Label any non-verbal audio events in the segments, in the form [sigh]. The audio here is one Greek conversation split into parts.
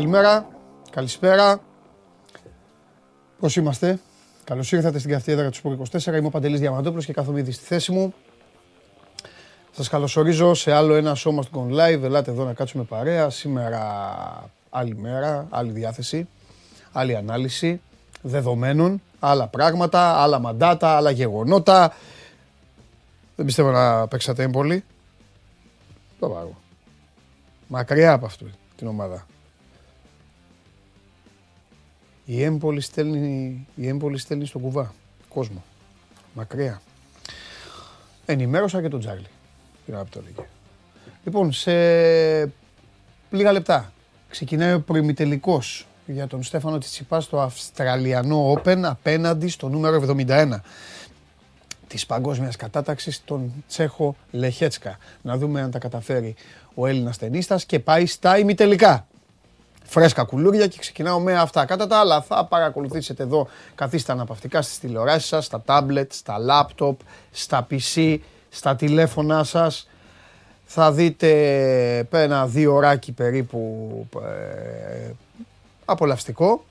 Καλημέρα, καλησπέρα. Πώς είμαστε, Καλώς ήρθατε στην καυτή έδρα του Σπορ 24. Είμαι ο Παντελής Διαμαντόπουλος και κάθομαι ήδη στη θέση μου. Σας καλωσορίζω σε άλλο ένα σώμα του Gone Live. Ελάτε εδώ να κάτσουμε παρέα. Σήμερα άλλη μέρα, άλλη διάθεση, άλλη ανάλυση δεδομένων, άλλα πράγματα, άλλα μαντάτα, άλλα γεγονότα. Δεν πιστεύω να παίξατε έμπολη. Το πάρω. Μακριά από αυτού την ομάδα. Η έμπολη στέλνει, η έμπολη στέλνει στον κουβά. Κόσμο. Μακριά. Ενημέρωσα και τον Τζάρλι. από το Λοιπόν, σε λίγα λεπτά ξεκινάει ο προημιτελικός για τον Στέφανο Τσιτσιπά στο Αυστραλιανό Open απέναντι στο νούμερο 71 της παγκόσμιας κατάταξης, τον Τσέχο Λεχέτσκα. Να δούμε αν τα καταφέρει ο Έλληνας ταινίστας και πάει στα ημιτελικά. Φρέσκα κουλούρια και ξεκινάω με αυτά. Κατά τα άλλα θα παρακολουθήσετε εδώ, καθίστε αναπαυτικά στις τηλεοράσεις σας, στα τάμπλετ, στα λάπτοπ, στα PC, στα τηλέφωνά σας. Θα δείτε ένα δύο ωράκι περίπου ε, απολαυστικό,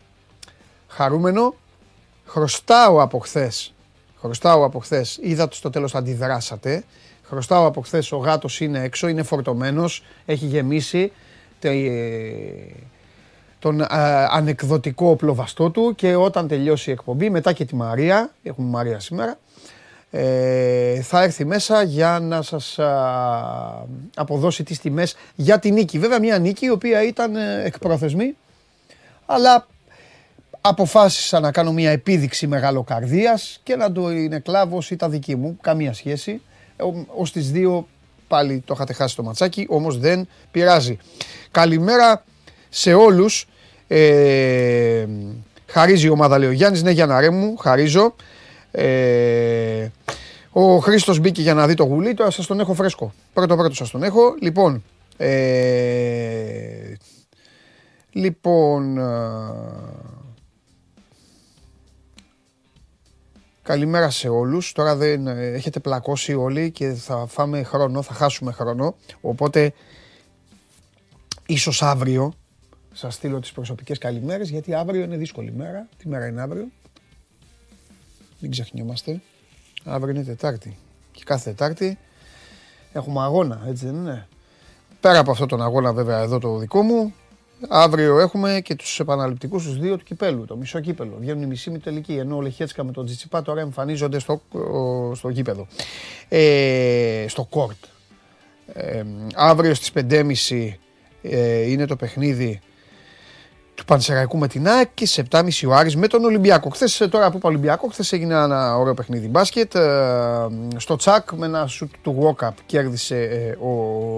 χαρούμενο. Χρωστάω από χθες. Χρωστάω από χθες. Είδα το στο τέλος αντιδράσατε. Χρωστάω από χθες. Ο γάτος είναι έξω, είναι φορτωμένος, έχει γεμίσει τον ανεκδοτικό οπλοβαστό του και όταν τελειώσει η εκπομπή, μετά και τη Μαρία, έχουμε Μαρία σήμερα, ε, θα έρθει μέσα για να σας αποδώσει τις τιμές για την νίκη. Βέβαια μια νίκη η οποία ήταν ε, εκπρόθεσμη αλλά αποφάσισα να κάνω μια επίδειξη μεγαλοκαρδίας και να το είναι κλάβος τα δική μου, καμία σχέση. Ε, ως τις δύο πάλι το είχατε χάσει το ματσάκι, όμως δεν πειράζει. Καλημέρα σε όλους. Ε, χαρίζει η ομάδα λέει ο Γιάννης, ναι Γιάννα μου, χαρίζω. Ε, ο Χρήστος μπήκε για να δει το γουλί, τώρα σας τον έχω φρέσκο. Πρώτο πρώτο σας τον έχω. Λοιπόν, ε, Λοιπόν, καλημέρα σε όλους. Τώρα δεν ε, έχετε πλακώσει όλοι και θα φάμε χρόνο, θα χάσουμε χρόνο. Οπότε, ίσως αύριο σας στείλω τις προσωπικές καλημέρες, γιατί αύριο είναι δύσκολη μέρα. Τι μέρα είναι αύριο; Μην ξεχνιόμαστε. Αύριο είναι Τετάρτη. Και κάθε Τετάρτη έχουμε αγώνα, έτσι δεν είναι; Πέρα από αυτόν τον αγώνα βέβαια εδώ το δικό μου, Αύριο έχουμε και τους επαναληπτικούς τους δύο του κυπέλου, το μισό κύπελο. Βγαίνουν οι μισοί με τελική. Ενώ ο Λεχέτσκα με τον Τζιτσιπά τώρα εμφανίζονται στο, στο γήπεδο. Ε, στο κόρτ. Ε, αύριο στις 5.30 ε, είναι το παιχνίδι του Πανσεραϊκού με την ΑΕΚ και σε 7.30 ο Άρης με τον Ολυμπιακό. Χθες τώρα που είπα Ολυμπιακό, χθες έγινε ένα ωραίο παιχνίδι μπάσκετ. Ε, στο τσακ με ένα σουτ του walk-up κέρδισε ε, ο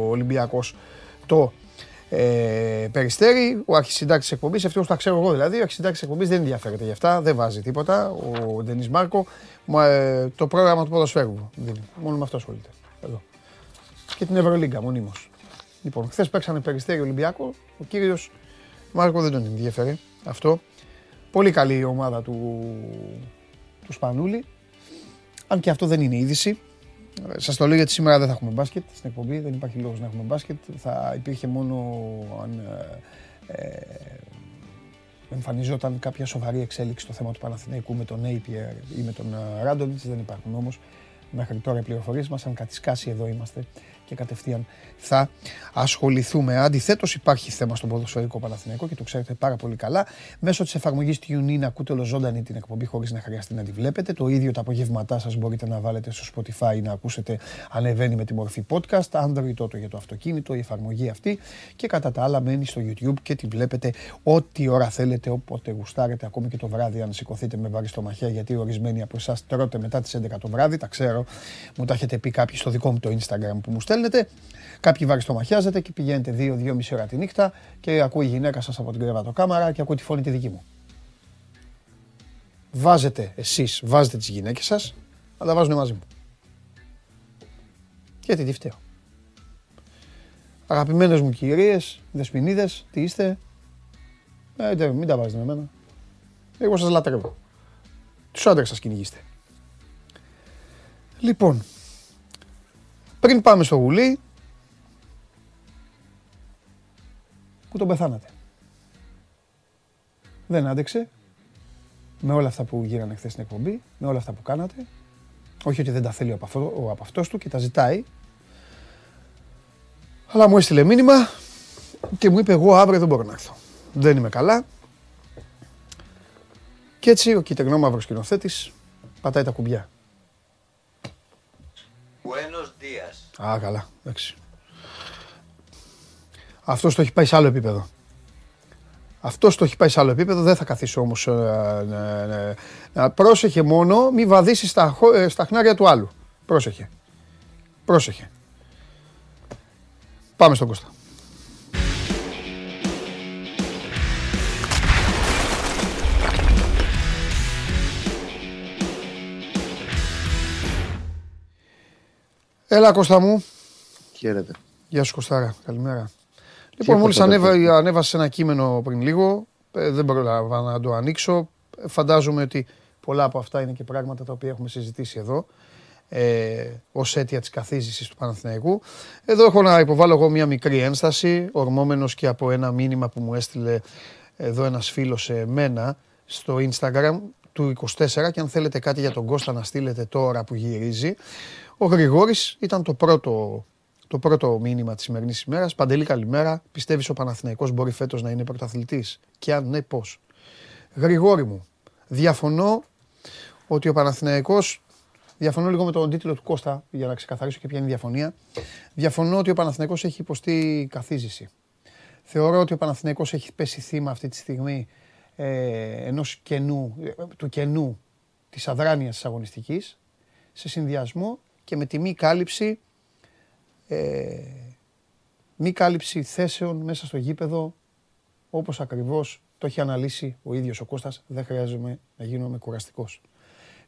Ολυμπιακός το ε, Περιστέρη, ο αρχισυντάκτης της εκπομπής, αυτό τα ξέρω εγώ δηλαδή. Ο αρχισυντάκτης της εκπομπής δεν ενδιαφέρεται γι' αυτά, δεν βάζει τίποτα. Ο Ντενής Μάρκο, ε, το πρόγραμμα του ποδοσφαίρου δίνει. Μόνο με αυτό ασχολείται. Εδώ. Και την Ευρωλίγκα μονίμως. Λοιπόν, χθες παίξανε Περιστέρη Ολυμπιακό. Ο κύριος Μάρκο δεν τον ενδιαφέρει αυτό. Πολύ καλή η ομάδα του, του Σπανούλη. Αν και αυτό δεν είναι είδηση. Σας το λέω γιατί σήμερα δεν θα έχουμε μπάσκετ στην εκπομπή, δεν υπάρχει λόγος να έχουμε μπάσκετ. Θα υπήρχε μόνο αν ε, ε εμφανιζόταν κάποια σοβαρή εξέλιξη στο θέμα του Παναθηναϊκού με τον Napier ή με τον ε, Ράντονιτς. Δεν υπάρχουν όμως μέχρι τώρα οι πληροφορίες μας. Αν κατησκάσει εδώ είμαστε και κατευθείαν θα ασχοληθούμε. Αντιθέτως, υπάρχει θέμα στον ποδοσφαιρικό Παναθηναϊκό και το ξέρετε πάρα πολύ καλά. Μέσω της εφαρμογής TuneIn ακούτε ολοζώντανη την εκπομπή χωρίς να χρειαστεί να τη βλέπετε. Το ίδιο τα απογεύματά σας μπορείτε να βάλετε στο Spotify να ακούσετε ανεβαίνει με τη μορφή podcast. Android τότε για το αυτοκίνητο, η εφαρμογή αυτή. Και κατά τα άλλα μένει στο YouTube και τη βλέπετε ό,τι ώρα θέλετε, όποτε γουστάρετε, ακόμη και το βράδυ, αν σηκωθείτε με βάρη στο μαχαία, γιατί ορισμένοι από εσάς τρώτε μετά τις 11 το βράδυ. Τα ξέρω, μου τα έχετε πει κάποιοι στο δικό μου το Instagram που μου στέλνετε στέλνετε. Κάποιοι βαριστομαχιάζετε και πηγαίνετε 2-2,5 ώρα τη νύχτα και ακούει η γυναίκα σας από την κρεβατοκάμαρα και ακούει τη φωνή τη δική μου. Βάζετε εσείς, βάζετε τις γυναίκες σας, αλλά τα βάζουν μαζί μου. Γιατί τι φταίω. Αγαπημένες μου κυρίες, δεσποινίδες, τι είστε; Ε, μην τα βάζετε με εμένα. Εγώ σας λατρεύω. Τους άντρες σας κυνηγήστε. Λοιπόν, πριν πάμε στο γουλί, που τον πεθάνατε. Δεν άντεξε. Με όλα αυτά που γίνανε χθες στην εκπομπή, με όλα αυτά που κάνατε. Όχι ότι δεν τα θέλει από, αυτό, από αυτός του και τα ζητάει. Αλλά μου έστειλε μήνυμα και μου είπε εγώ αύριο δεν μπορώ να έρθω. Δεν είμαι καλά. Και έτσι ο κυτρινόμαυρος σκηνοθέτης πατάει τα κουμπιά. Buenos días. Α, καλά, εντάξει. Αυτός το έχει πάει σε άλλο επίπεδο. Αυτός το έχει πάει σε άλλο επίπεδο. Δεν θα καθίσω όμως. Ε, ε, πρόσεχε μόνο, μη βαδίσει στα, ε, στα χνάρια του άλλου. Πρόσεχε. Πρόσεχε. Πάμε στον Κώστα. Έλα Κώστα μου. Χαίρετε. Γεια σου Κωστάρα. Καλημέρα. Λοιπόν, μόλις ανέβα, ανέβασε ένα κείμενο πριν λίγο, ε, δεν πρόλαβα να το ανοίξω. Φαντάζομαι ότι πολλά από αυτά είναι και πράγματα τα οποία έχουμε συζητήσει εδώ ε, ως αίτια της καθίζησης του Παναθηναϊκού. Εδώ έχω να υποβάλω εγώ μια μικρή ένσταση, ορμόμενος και από ένα μήνυμα που μου έστειλε εδώ ένας φίλος σε μένα στο Instagram του 24 και αν θέλετε κάτι για τον Κώστα να στείλετε τώρα που γυρίζει. Ο Γρηγόρης ήταν το πρώτο το πρώτο μήνυμα της σημερινής ημέρας. Παντελή, καλημέρα. Πιστεύεις ο Παναθηναϊκός μπορεί φέτος να είναι πρωταθλητής; Και αν ναι, πώς; Γρηγόρη μου, διαφωνώ ότι ο Παναθηναϊκός Διαφωνώ λίγο με τον τίτλο του Κώστα για να ξεκαθαρίσω και ποια είναι η διαφωνία. Διαφωνώ ότι ο Παναθηναϊκός έχει υποστεί καθίζηση. Θεωρώ ότι ο Παναθηναϊκός έχει πέσει θύμα αυτή τη στιγμή ε, ενός κενού, του κενού της αδράνειας της αγωνιστικής σε συνδυασμό και με τη μη κάλυψη ε, μη κάλυψη θέσεων μέσα στο γήπεδο όπως ακριβώς το έχει αναλύσει ο ίδιος ο Κώστας, δεν χρειάζομαι να γίνομαι κουραστικός.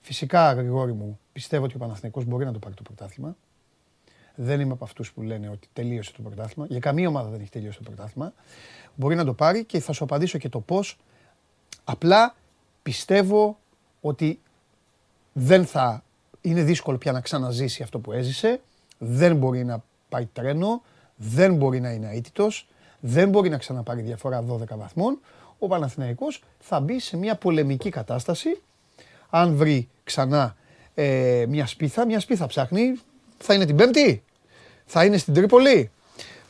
Φυσικά, Γρηγόρη μου, πιστεύω ότι ο Παναθηναϊκός μπορεί να το πάρει το πρωτάθλημα. Δεν είμαι από αυτούς που λένε ότι τελείωσε το πρωτάθλημα. Για καμία ομάδα δεν έχει τελειώσει το πρωτάθλημα. Μπορεί να το πάρει και θα σου απαντήσω και το πώς. Απλά πιστεύω ότι δεν θα είναι δύσκολο πια να ξαναζήσει αυτό που έζησε. Δεν μπορεί να πάει τρένο, δεν μπορεί να είναι αίτητος, δεν μπορεί να ξαναπάρει διαφορά 12 βαθμών. Ο Παναθηναϊκός θα μπει σε μια πολεμική κατάσταση. Αν βρει ξανά ε, μια σπίθα, μια σπίθα ψάχνει, θα είναι την Πέμπτη, θα είναι στην Τρίπολη.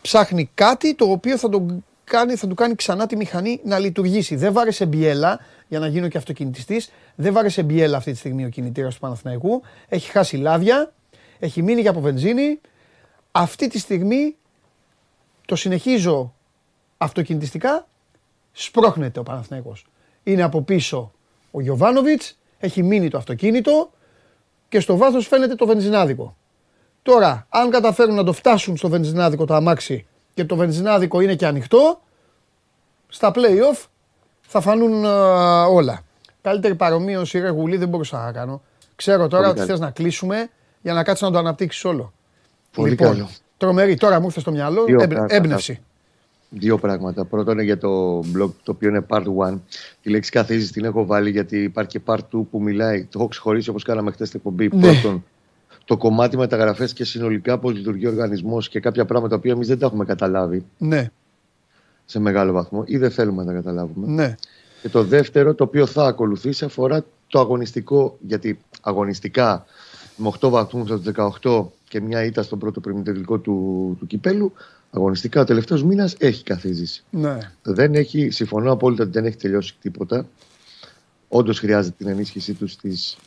Ψάχνει κάτι το οποίο θα, τον κάνει, θα του κάνει ξανά τη μηχανή να λειτουργήσει. Δεν βάρεσε μπιέλα για να γίνω και αυτοκινητιστής. Δεν βάρεσε μπιέλα αυτή τη στιγμή ο κινητήρας του Παναθηναϊκού. Έχει χάσει λάδια, έχει μείνει για από βενζίνη, αυτή τη στιγμή το συνεχίζω αυτοκινητιστικά, σπρώχνεται ο Παναθηναϊκός. Είναι από πίσω ο Γιωβάνοβιτς, έχει μείνει το αυτοκίνητο και στο βάθος φαίνεται το βενζινάδικο. Τώρα, αν καταφέρουν να το φτάσουν στο βενζινάδικο το αμάξι και το βενζινάδικο είναι και ανοιχτό, στα play-off θα φανούν όλα. Καλύτερη παρομοίωση ρε γουλή δεν μπορούσα να κάνω. Ξέρω τώρα ότι θες να κλείσουμε για να κάτσεις να το αναπτύξεις όλο. Πολύ λοιπόν, καλό. Τρομερή. Τώρα μου ήρθε στο μυαλό έμπνευση. Δύο πράγματα. Πρώτο είναι για το blog το οποίο είναι part 1. Τη λέξη καθίζεις την έχω βάλει γιατί υπάρχει και part 2 που μιλάει. Το έχω ξεχωρίσει όπως κάναμε χθες στην εκπομπή. Ναι. Πρώτον, το κομμάτι μεταγραφές και συνολικά πώς λειτουργεί ο οργανισμός και κάποια πράγματα που εμείς δεν τα έχουμε καταλάβει. Ναι. Σε μεγάλο βαθμό ή δεν θέλουμε να τα καταλάβουμε. Ναι. Και το δεύτερο, το οποίο θα ακολουθήσει, αφορά το αγωνιστικό. Γιατί αγωνιστικά με 8 βαθμούς από το 18 και μια ήττα στον πρώτο πριμητελικό του, του κυπέλου, αγωνιστικά ο τελευταίος μήνας έχει καθίζηση. Ναι. Δεν έχει, συμφωνώ απόλυτα ότι δεν έχει τελειώσει τίποτα. Όντως χρειάζεται την ενίσχυσή του στις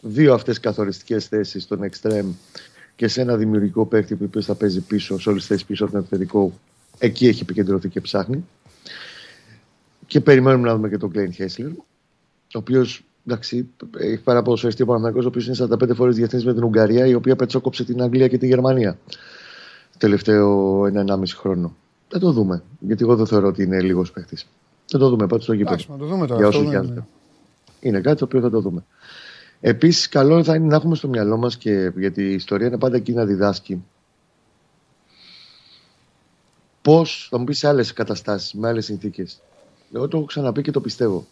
δύο αυτές καθοριστικές θέσεις, στον Extreme και σε ένα δημιουργικό παίκτη που θα παίζει πίσω, σε όλες τις θέσεις πίσω από τον επιθετικό. Εκεί έχει επικεντρωθεί και ψάχνει. Και περιμένουμε να δούμε και τον Κλέιν Χέσλερ, ο οποίος εντάξει, έχει πάρα ποδοσφαιριστή ο Παναθηναϊκός, ο οποίος είναι 45 φορές διεθνής με την Ουγγαρία, η οποία πετσόκοψε την Αγγλία και τη Γερμανία τελευταίο 1,5 χρόνο. Δεν το δούμε. Γιατί εγώ δεν θεωρώ ότι είναι λίγος παίχτη. Δεν το δούμε πάντως στο γήπεδο. το δούμε τώρα. Για είναι. είναι κάτι το οποίο θα το δούμε. Επίσης, καλό θα είναι να έχουμε στο μυαλό μας και γιατί η ιστορία είναι πάντα εκεί να διδάσκει. Πώς θα μου πεις σε άλλες καταστάσεις, με άλλες συνθήκες. Εγώ το έχω ξαναπεί και το πιστεύω.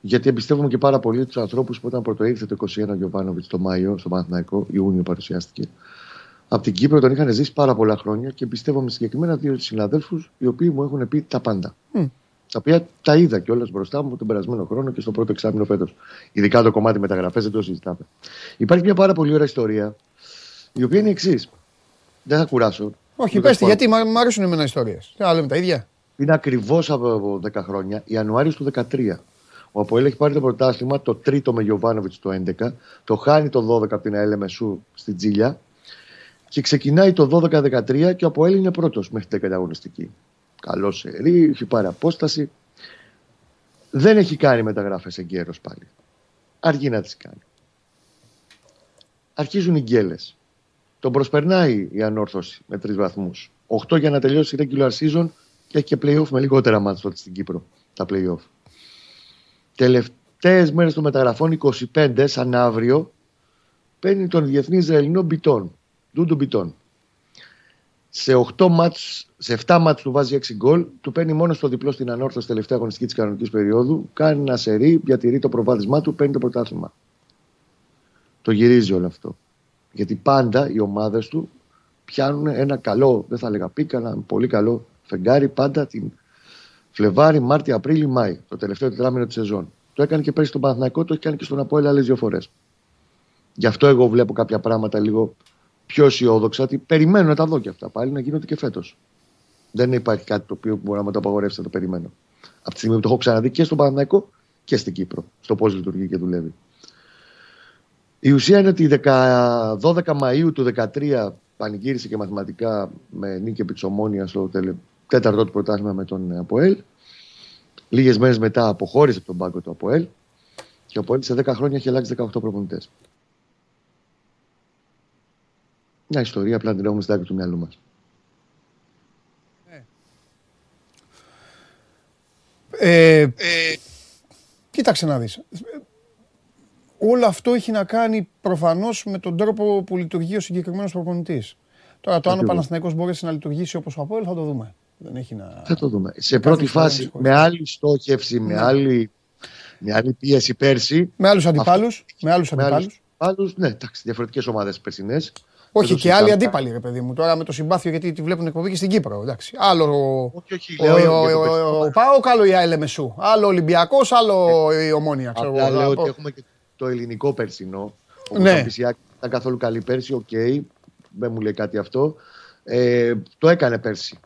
Γιατί εμπιστεύομαι και πάρα πολύ τους ανθρώπους που όταν πρωτοήρθε το 21 ο Γιωβάνοβιτς το Μάιο, στο Παναθηναϊκό, Ιούνιο παρουσιάστηκε. Από την Κύπρο τον είχαν ζήσει πάρα πολλά χρόνια και εμπιστεύομαι συγκεκριμένα δύο συναδέλφους οι οποίοι μου έχουν πει τα πάντα. Τα οποία τα είδα κιόλας μπροστά μου τον περασμένο χρόνο και στο πρώτο εξάμεινο φέτος. Ειδικά το κομμάτι μεταγραφές δεν το συζητάμε. Υπάρχει μια πάρα πολύ ωραία ιστορία, η οποία είναι εξής. Δεν θα κουράσω. Όχι, πες γιατί μου αρέσουν εμένα ιστορίες. Τι να λέμε τα ίδια; Είναι ακριβώς από 10 χρόνια, Ιανουάριος του 2013. Ο Αποέλ έχει πάρει το πρωτάθλημα το τρίτο με Γιωβάνοβιτς το 11, το χάνει το 12 από την ΑΕΛ Μεσού στην Τζίλια και ξεκινάει το 12-13 και ο Αποέλ είναι πρώτος μέχρι την 10 αγωνιστική. Καλό σερή, έχει πάρει απόσταση. Δεν έχει κάνει μεταγράφε εγκαίρως πάλι. Αργεί να τις κάνει. Αρχίζουν οι γκέλες. Τον προσπερνάει η ανόρθωση με τρεις βαθμούς. 8 για να τελειώσει η regular season και έχει και playoff με λιγότερα μάτια τότε στην Κύπρο. Τα playoff. Τελευταίες μέρες των μεταγραφών, 25 σαν αύριο, παίρνει τον διεθνή Ισραηλινό Μπιτόν. Ντούντου Μπιτόν. Σε, 8 μάτς, σε 7 μάτς του βάζει 6 γκολ, του παίρνει μόνος στο διπλό στην ανόρθωση τελευταία αγωνιστική της κανονικής περίοδου, κάνει ένα σερί, διατηρεί το προβάδισμά του, παίρνει το πρωτάθλημα. Το γυρίζει όλο αυτό. Γιατί πάντα οι ομάδες του πιάνουν ένα καλό, δεν θα έλεγα πίκα, ένα πολύ καλό φεγγάρι πάντα την Φλεβάρι, Μάρτιο, Απρίλιο, Μάη, το τελευταίο τετράμινο της σεζόν. Το έκανε και πέρυσι στον Παναθηναϊκό, το έχει κάνει και στον Απόελ άλλες δύο φορές. Γι' αυτό εγώ βλέπω κάποια πράγματα λίγο πιο αισιόδοξα ότι περιμένω να τα δω και αυτά πάλι να γίνονται και φέτος. Δεν υπάρχει κάτι το οποίο μπορεί να με το απαγορεύσει να το περιμένω. Από τη στιγμή που το έχω ξαναδεί και στον Παναθηναϊκό και στην Κύπρο, στο πώς λειτουργεί και δουλεύει. Η ουσία είναι ότι 12 Μαου του 2013 πανηγύρισε και μαθηματικά με νίκη επί στο τέταρτο του πρωτάθλημα με τον Αποέλ. Λίγες μέρες μετά αποχώρησε από τον πάγκο του Αποέλ και ο Αποέλ σε 10 χρόνια έχει αλλάξει 18 προπονητές. Μια ιστορία απλά την έχουμε στην άκρη του μυαλού μας. Ε, ε, κοίταξε να δεις. Όλο αυτό έχει να κάνει προφανώς με τον τρόπο που λειτουργεί ο συγκεκριμένος προπονητής. Τώρα το αν ο Παναθηναϊκός μπορέσει να λειτουργήσει όπως ο Αποέλ θα το δούμε. Δεν έχει να... Θα το δούμε. Σε πρώτη φάση, με άλλη στόχευση, με, ναι. άλλη, με άλλη πίεση πέρσι. Με άλλους αντιπάλους. Με άλλους αντιπάλους. Ναι, εντάξει, διαφορετικές ομάδες περσινές. Όχι και άλλοι αντίπαλοι, ρε παιδί μου. Τώρα με το συμπάθειο γιατί τη βλέπουν εκπομπή και στην Κύπρο. Εντάξει. Άλλο όχι, όχι, ο ΠΑΟ, άλλο η ΑΕΛ Λεμεσού. Άλλο Ολυμπιακός, άλλο η Ομόνια. Απλά λέω ότι έχουμε και το ελληνικό περσινό. Ναι. ήταν καθόλου καλή πέρσι, οκ. Δεν μου λέει κάτι αυτό. Ε, το έκανε πέρσι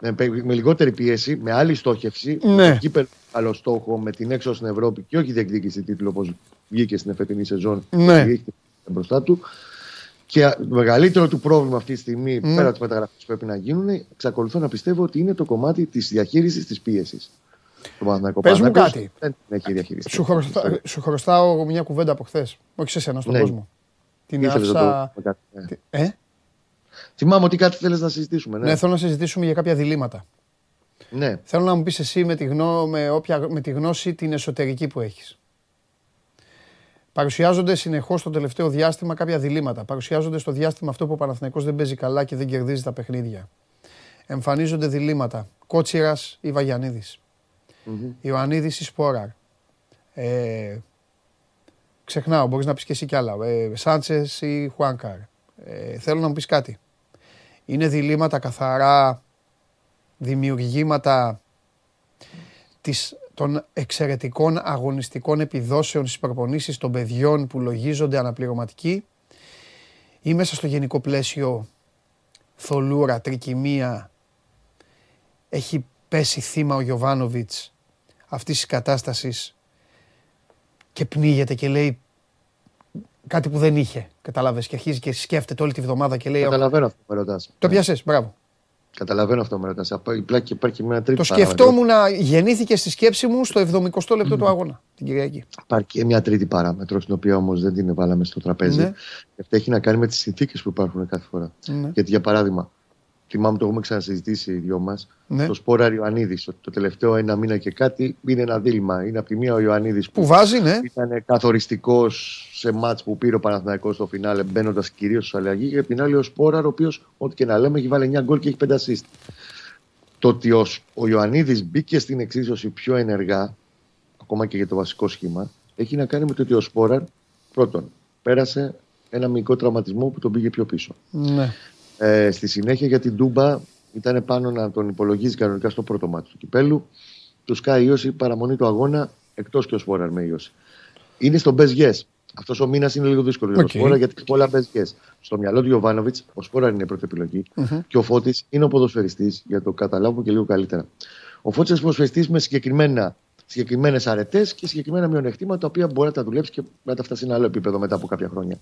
με, με λιγότερη πίεση, με άλλη στόχευση. Ναι. Με άλλο στόχο, με την έξω στην Ευρώπη και όχι διεκδίκηση τίτλου όπως βγήκε στην εφετινή σεζόν. Ναι. μπροστά του. Και το μεγαλύτερο του πρόβλημα αυτή τη στιγμή, ναι. πέρα από τις μεταγραφές που πρέπει να γίνουν, εξακολουθώ να πιστεύω ότι είναι το κομμάτι της διαχείρισης της πίεσης. Πες μου κάτι. Δεν έχει διαχειριστεί. Σου, χρωστά, σου χρωστάω μια κουβέντα από χθες. Όχι σε σένα, στον ναι. κόσμο. Την άφησα. Ε; Θυμάμαι ότι κάτι θέλεις να συζητήσουμε. Ναι. ναι, θέλω να συζητήσουμε για κάποια διλήμματα. Ναι. Θέλω να μου πεις εσύ με τη, γνώ, με, όποια, με τη γνώση την εσωτερική που έχεις. Παρουσιάζονται συνεχώς το τελευταίο διάστημα κάποια διλήμματα. Παρουσιάζονται στο διάστημα αυτό που ο Παναθηναϊκός δεν παίζει καλά και δεν κερδίζει τα παιχνίδια. Εμφανίζονται διλήμματα. Κότσιρας ή Βαγιανίδη. Mm-hmm. Ιωαννίδης ή Σπόραρ. Ε, ξεχνάω, μπορείς να πεις και εσύ κι άλλα. Ε, Σάντσες ή Χουάνκαρ. Ε, θέλω να μου πεις κάτι είναι διλήμματα καθαρά δημιουργήματα της, των εξαιρετικών αγωνιστικών επιδόσεων στις προπονήσεις των παιδιών που λογίζονται αναπληρωματικοί ή μέσα στο γενικό πλαίσιο θολούρα, τρικυμία έχει πέσει θύμα ο Γιωβάνοβιτς αυτής της κατάστασης και πνίγεται και λέει κάτι που δεν είχε. Κατάλαβες και αρχίζει και σκέφτεται όλη τη βδομάδα και λέει. Καταλαβαίνω αυτό που με ρωτάς. Το πιασέ, μπράβο. Καταλαβαίνω αυτό που με ρωτά. Υπάρχει μια τρίτη. Το σκεφτόμουν να γεννήθηκε στη σκέψη μου στο 70 λεπτό του αγώνα την Κυριακή. Υπάρχει και μια τρίτη παράμετρο, την οποία όμως δεν την βάλαμε στο τραπέζι. Ναι. Αυτή έχει να κάνει με τις συνθήκες που υπάρχουν κάθε φορά. Ναι. Γιατί για παράδειγμα, θυμάμαι το έχουμε ξανασυζητήσει οι δυο μας. Ναι. Το σπόρα Ιωαννίδη. Το τελευταίο ένα μήνα και κάτι είναι ένα δίλημα. Είναι από τη μία ο Ιωαννίδη που, που βάζει, ναι. ήταν καθοριστικός σε μάτς που πήρε ο Παναθηναϊκός στο φινάλε, μπαίνοντας κυρίως στο αλλαγή. Και την άλλη ο Σπόρα, ο οποίος, ό,τι και να λέμε, έχει βάλει 9 γκολ και έχει 5 assist. Το ότι ο, ο Ιωαννίδη μπήκε στην εξίσωση πιο ενεργά, ακόμα και για το βασικό σχήμα, έχει να κάνει με το ότι ο Σπόρα πρώτον πέρασε ένα μικρό τραυματισμό που τον πήγε πιο πίσω. Ναι. Ε, στη συνέχεια για την Τούμπα ήταν πάνω να τον υπολογίζει κανονικά στο πρώτο μάτι του κυπέλου. του σκάει ίωση παραμονή του αγώνα εκτός και ο Σπόραρ με ίωση. Είναι στο best yes. Αυτός ο μήνας είναι λίγο δύσκολο για τον Σπόρα γιατί έχει πολλά best yes. Στο μυαλό του Ιωβάνοβιτς, ο Σπόρα είναι η πρώτη επιλογή mm-hmm. και ο Φώτης είναι ο ποδοσφαιριστής για το καταλάβουμε και λίγο καλύτερα. Ο Φώτης είναι ποδοσφαιριστής με συγκεκριμένα συγκεκριμένες αρετές και συγκεκριμένα μειονεκτήματα τα οποία μπορεί να τα δουλέψει και να τα φτάσει σε ένα άλλο επίπεδο μετά από κάποια χρόνια.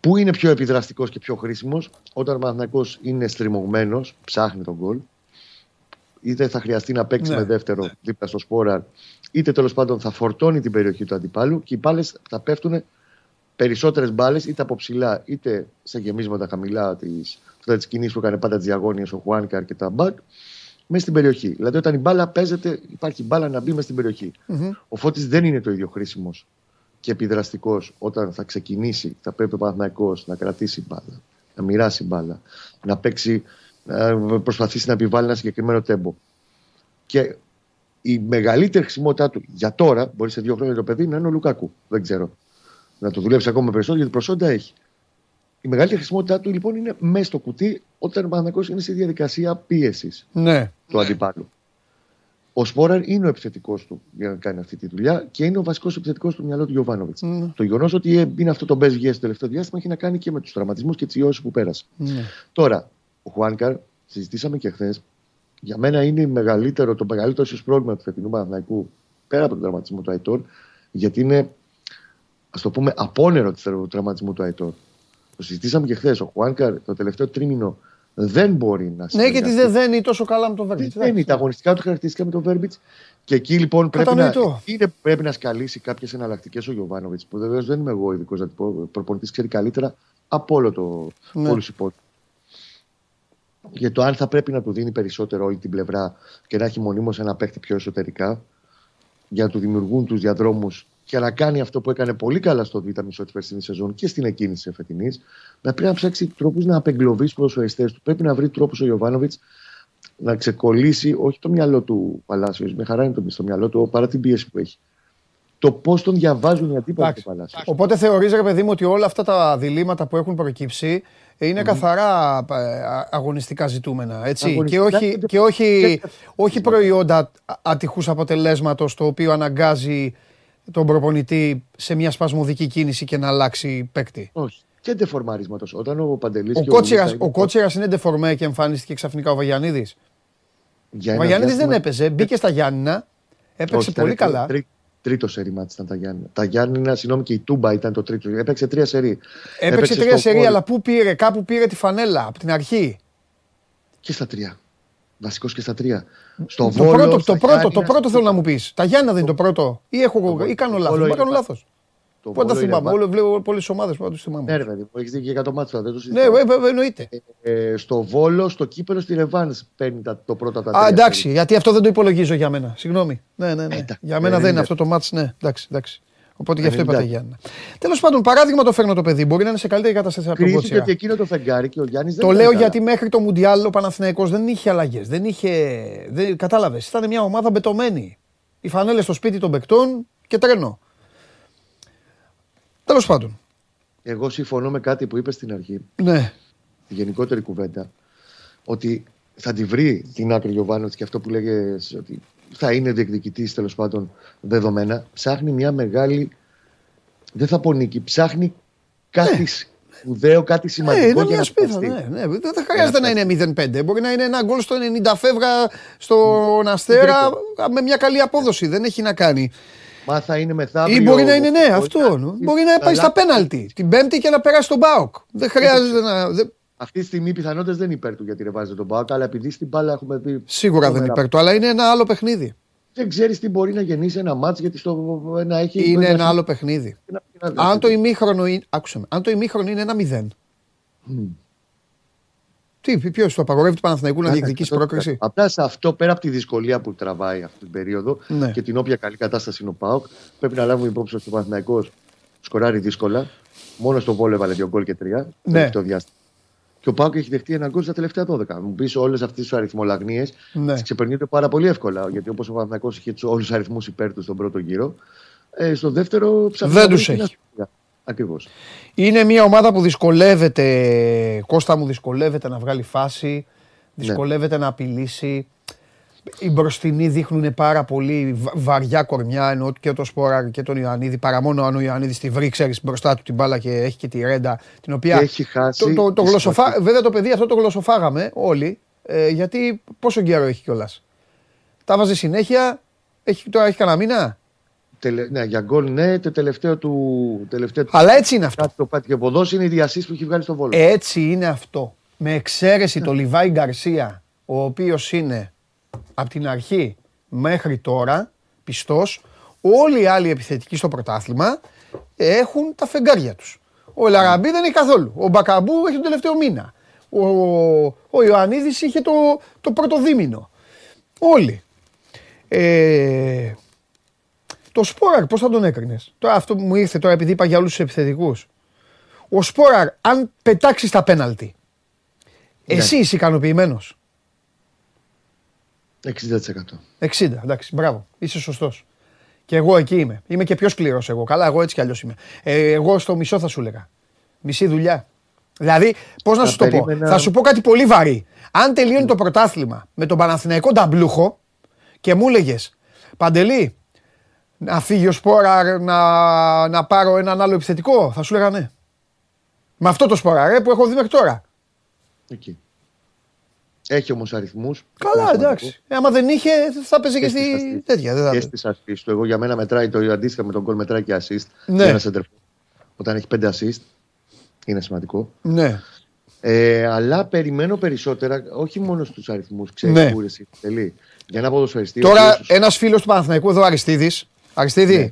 Πού είναι πιο επιδραστικός και πιο χρήσιμος; Όταν ο Μαθηνακό είναι στριμωγμένος, ψάχνει τον γκολ, είτε θα χρειαστεί να παίξει ναι, με δεύτερο ναι. δίπλα στο σπόρα, είτε τέλος πάντων θα φορτώνει την περιοχή του αντιπάλου και οι μπάλες θα πέφτουν περισσότερες μπάλες είτε από ψηλά είτε σε γεμίσματα χαμηλά της κινήση που έκανε πάντα τις διαγώνιες ο Χουάνκαρ και τα μπακ μέσα στην περιοχή. Δηλαδή, όταν η μπάλα παίζεται, υπάρχει μπάλα να μπει μέσα στην περιοχή. Mm-hmm. Ο Φώτης δεν είναι το ίδιο χρήσιμος και επιδραστικός όταν θα ξεκινήσει. Θα πρέπει ο Παναθυναϊκό να κρατήσει μπάλα, να μοιράσει μπάλα, να παίξει, να προσπαθήσει να επιβάλλει ένα συγκεκριμένο τέμπο. Και η μεγαλύτερη χρησιμότητά του για τώρα, μπορεί σε δύο χρόνια το παιδί, να είναι ο Λουκάκου. Δεν ξέρω. Να το δουλέψει ακόμα περισσότερο γιατί προσόντα έχει. Η μεγαλύτερη χρησιμότητά του λοιπόν είναι μέσα στο κουτί όταν ο Παναγιώ είναι στη διαδικασία πίεσης ναι. του ναι. αντιπάλου. Ο Σπόραρ είναι ο επιθετικός του για να κάνει αυτή τη δουλειά και είναι ο βασικός επιθετικός του μυαλό του Γιωβάνοβιτς. Ναι. Το γεγονός ότι είναι αυτό το best guess το τελευταίο διάστημα έχει να κάνει και με τους τραυματισμούς και τις ιώσεις που πέρασε. Ναι. Τώρα, ο Χουάνκαρ, συζητήσαμε και χθες, για μένα είναι μεγαλύτερο, το μεγαλύτερο ίσως πρόβλημα του φετινού Παναθηναϊκού πέρα από τον τραυματισμό του Αϊτόρ, γιατί είναι, ας το πούμε, απόνερο του τραυματισμού του Αϊτόρ. Το συζητήσαμε και χθες. Ο Χουάνκαρ το τελευταίο τρίμηνο δεν μπορεί να Ναι, γιατί δεν δένει τόσο καλά με τον Βέρμπιτς. Δεν είναι τα αγωνιστικά του χαρακτηριστικά με τον Βέρμπιτς. Και εκεί λοιπόν πρέπει να, είναι, πρέπει να σκαλίσει κάποιες εναλλακτικές ο Γιωβάνοβιτς. Που βεβαίως δεν είμαι εγώ ειδικός να την πω. Προπονητής ξέρει καλύτερα από όλο το ναι. όλους Για το αν θα πρέπει να του δίνει περισσότερο όλη την πλευρά και να έχει μονίμως ένα παίχτη πιο εσωτερικά για να του δημιουργούν τους διαδρόμους και να κάνει αυτό που έκανε πολύ καλά στο β' μισό της περσινής σεζόν και στην εκείνη της εφετινής, να πρέπει να ψάξει τρόπους να απεγκλωβίσει του ποδοσφαιριστές του. Πρέπει να βρει τρόπους ο Ιωβάνοβιτς να ξεκολλήσει όχι το μυαλό του Παλάσιος, με χαρά είναι το στο μυαλό του, παρά την πίεση που έχει. Το πώς τον διαβάζουν οι αντίπαλοι του Παλάσιο. Οπότε θεωρείς, ρε παιδί μου, ότι όλα αυτά τα διλήμματα που έχουν προκύψει είναι καθαρά ε, αγωνιστικά ζητούμενα. Έτσι; Και όχι, και όχι, όχι προϊόντα ατυχούς αποτελέσματος το οποίο αναγκάζει τον προπονητή σε μια σπασμωδική κίνηση και να αλλάξει παίκτη. Όχι. Και ντεφορμαρίσματο. Όταν ο Παντελής. Ο, Κότσιρα ο Κότσιρας είναι ντεφορμέ και εμφανίστηκε ξαφνικά ο Βαγιανίδης. Ο Βαγιανίδης δεν έπαιζε. Μπήκε στα Γιάννηνα. Έπαιξε πολύ καλά. Τρί, τρίτος σερί μάτι ήταν τα Γιάννηνα. Τα Γιάννηνα, συγγνώμη, και η Τούμπα ήταν το τρίτο. Έπαιξε τρία σερί. Έπαιξε, τρία σερί, αλλά πού πήρε, κάπου πήρε τη φανέλα από την αρχή. Και στα τρία. Βασικός και στα τρία. Στο το Βόλος, πρώτο, το, πρώτο, το πρώτο θέλω να μου πεις. Τα Γιάννα δεν είναι το πρώτο. Ή, έχω, ή κάνω λάθος. Μπορεί κάνω λάθος. Πού τα θυμάμαι; Όλο βλέπω πολλές ομάδες που τους θυμάμαι. Ναι, ρε παιδί έχεις δει και για το μάτσο. Δεν το Ναι, βέβαια εννοείται. Ε, ε, στο Βόλο, στο κύπελο, στη Ρεβάν παίρνει το πρώτο τα Α, εντάξει, γιατί αυτό δεν το υπολογίζω για μένα. Συγγνώμη. Ναι, ναι, ναι. Για μένα δεν είναι αυτό το μάτσο. Ναι, εντάξει, εντάξει. Οπότε γι' αυτό είπατε Γιάννη. Τέλος πάντων, παράδειγμα το φέρνω το παιδί. Μπορεί να είναι σε καλύτερη κατάσταση από τον Κότσιρα. και εκείνο το φεγγάρι και ο Γιάννης δεν Το λέω γιατί μέχρι το Μουντιάλ ο Παναθηναϊκός δεν είχε αλλαγές. Δεν είχε. Δεν... Κατάλαβες. Ήταν μια ομάδα μπετωμένη. Οι φανέλες στο σπίτι των παικτών και τρένο. Τέλος πάντων. Εγώ συμφωνώ με κάτι που είπες στην αρχή. Ναι. Τη γενικότερη κουβέντα. Ότι θα τη βρει την άκρη Γιωβάνο και αυτό που λέγες ότι θα είναι διεκδικητής τέλος πάντων δεδομένα. Ψάχνει μια μεγάλη. Δεν θα πω νίκη, ψάχνει κάτι ναι. σπουδαίο, κάτι σημαντικό. Ναι, για να σπίθα, ναι, ναι. Δεν χρειάζεται να είναι 0-5. Μπορεί να είναι ένα γκολ στο 90 φεύγα στον Αστέρα με μια καλή απόδοση. Δεν έχει να κάνει. Μα θα είναι μεθαύριο. Ή μπορεί να είναι ναι, αυτό. Μπορεί να πάει στα πέναλτι την Πέμπτη και να περάσει τον Μπάουκ. Δεν χρειάζεται να. Αυτή τη στιγμή οι πιθανότητες δεν είναι υπέρ του γιατί ρεβάζει τον Πάοκ, αλλά επειδή στην μπάλα έχουμε δει. Σίγουρα δεν είναι υπέρ του, αλλά είναι ένα άλλο παιχνίδι. Δεν ξέρεις τι μπορεί να γεννήσει ένα μάτς γιατί στο ένα έχει. Είναι ένα άλλο παιχνίδι. αν, το ημίχρονο είναι, άκουσε με, αν το ημίχρονο είναι ένα μηδέν. Mm. Τι, ποιος το απαγορεύει του Παναθηναϊκού να διεκδικήσει πρόκριση; Απλά σε αυτό, πέρα από τη δυσκολία που τραβάει αυτή την περίοδο ναι. και την όποια καλή κατάσταση είναι ο Πάοκ, πρέπει να λάβουμε υπόψη ότι ο Παναθηναϊκός σκοράρει δύσκολα. Μόνος στο βόλο έβαλε δύο γκολ και τρία. Ναι. Το διάστημα. Και ο Πάουκ έχει δεχτεί έναν γκολ στα τελευταία 12. Μου πεις όλες αυτές τις αριθμολαγνίες ναι. ξεπερνούνται πάρα πολύ εύκολα. Γιατί όπως ο Παναθυνακό είχε όλους τους αριθμούς υπέρ του στον πρώτο γύρο, ε, στο δεύτερο ψάχνει. Δεν τους έχει. Ακριβώς. Είναι μια ομάδα που δυσκολεύεται, Κώστα μου, δυσκολεύεται να βγάλει φάση, δυσκολεύεται ναι. να απειλήσει. Οι μπροστινοί δείχνουν πάρα πολύ βαριά κορμιά ενώ και το Σπόρα και τον Ιωαννίδη. Παρά μόνο αν ο Ιωαννίδης τη βρει, ξέρεις μπροστά του την μπάλα και έχει και τη ρέντα. Την οποία. Έχει χάσει. Το, το, το Βέβαια το παιδί αυτό το γλωσσοφάγαμε όλοι. Ε, γιατί πόσο καιρό έχει κιόλας. Τα βάζει συνέχεια. Έχει, τώρα έχει κανένα μήνα; Τελε, ναι, για γκολ ναι, το τελευταίο του. Τελευταίο Αλλά έτσι είναι αυτό. Το πάτη και ποδός είναι η διασύση που έχει βγάλει στο βόλο. Έτσι είναι αυτό. Με εξαίρεση το Λιβάη Γκαρσία, ο οποίος είναι από την αρχή μέχρι τώρα πιστός, όλοι οι άλλοι επιθετικοί στο πρωτάθλημα έχουν τα φεγγάρια τους. Ο Λαραμπή δεν έχει καθόλου. Ο Μπακαμπού έχει τον τελευταίο μήνα. Ο, ο Ιωαννίδης είχε το, το πρώτο δίμηνο. Όλοι. Ε, το Σπόραρ πώς θα τον έκρινες; Τώρα αυτό που μου ήρθε τώρα επειδή είπα για όλους τους επιθετικούς. Ο Σπόραρ αν πετάξεις τα πέναλτι. Ναι. Εσύ είσαι ικανοποιημένος; 60%. 60, εντάξει, μπράβο. Είσαι σωστός. Και εγώ εκεί είμαι. Είμαι και πιο σκληρός εγώ. Καλά, εγώ έτσι κι αλλιώς είμαι. Ε, εγώ στο μισό θα σου έλεγα. Μισή δουλειά. Δηλαδή, πώς να σου το πω; Θα σου πω κάτι πολύ βαρύ. Αν τελειώνει το πρωτάθλημα με τον Παναθηναϊκό Νταμπλούχο και μου έλεγες Παντελή, να φύγει ο Σπόρα να, να πάρω έναν άλλο επιθετικό, θα σου έλεγα ναι. Με αυτό το Σπόρα που έχω δει μέχρι τώρα. Εκεί. Έχει όμως αριθμούς. Καλά, εντάξει. Ε, άμα δεν είχε, θα παίζει και, στη τέτοια. Δεν και στις assist του. Εγώ για μένα μετράει το αντίστοιχο με τον γκολ μετράει και assist. Ναι. Ένα Όταν έχει πέντε assist, είναι σημαντικό. Ναι. Ε, αλλά περιμένω περισσότερα, όχι μόνο στους αριθμούς. Ξέρεις ναι. που είναι Για ένα ποδοσφαιριστή. Τώρα, οποίος... ένας φίλος του Παναθηναϊκού εδώ, Αριστίδης. Αριστίδη, ναι.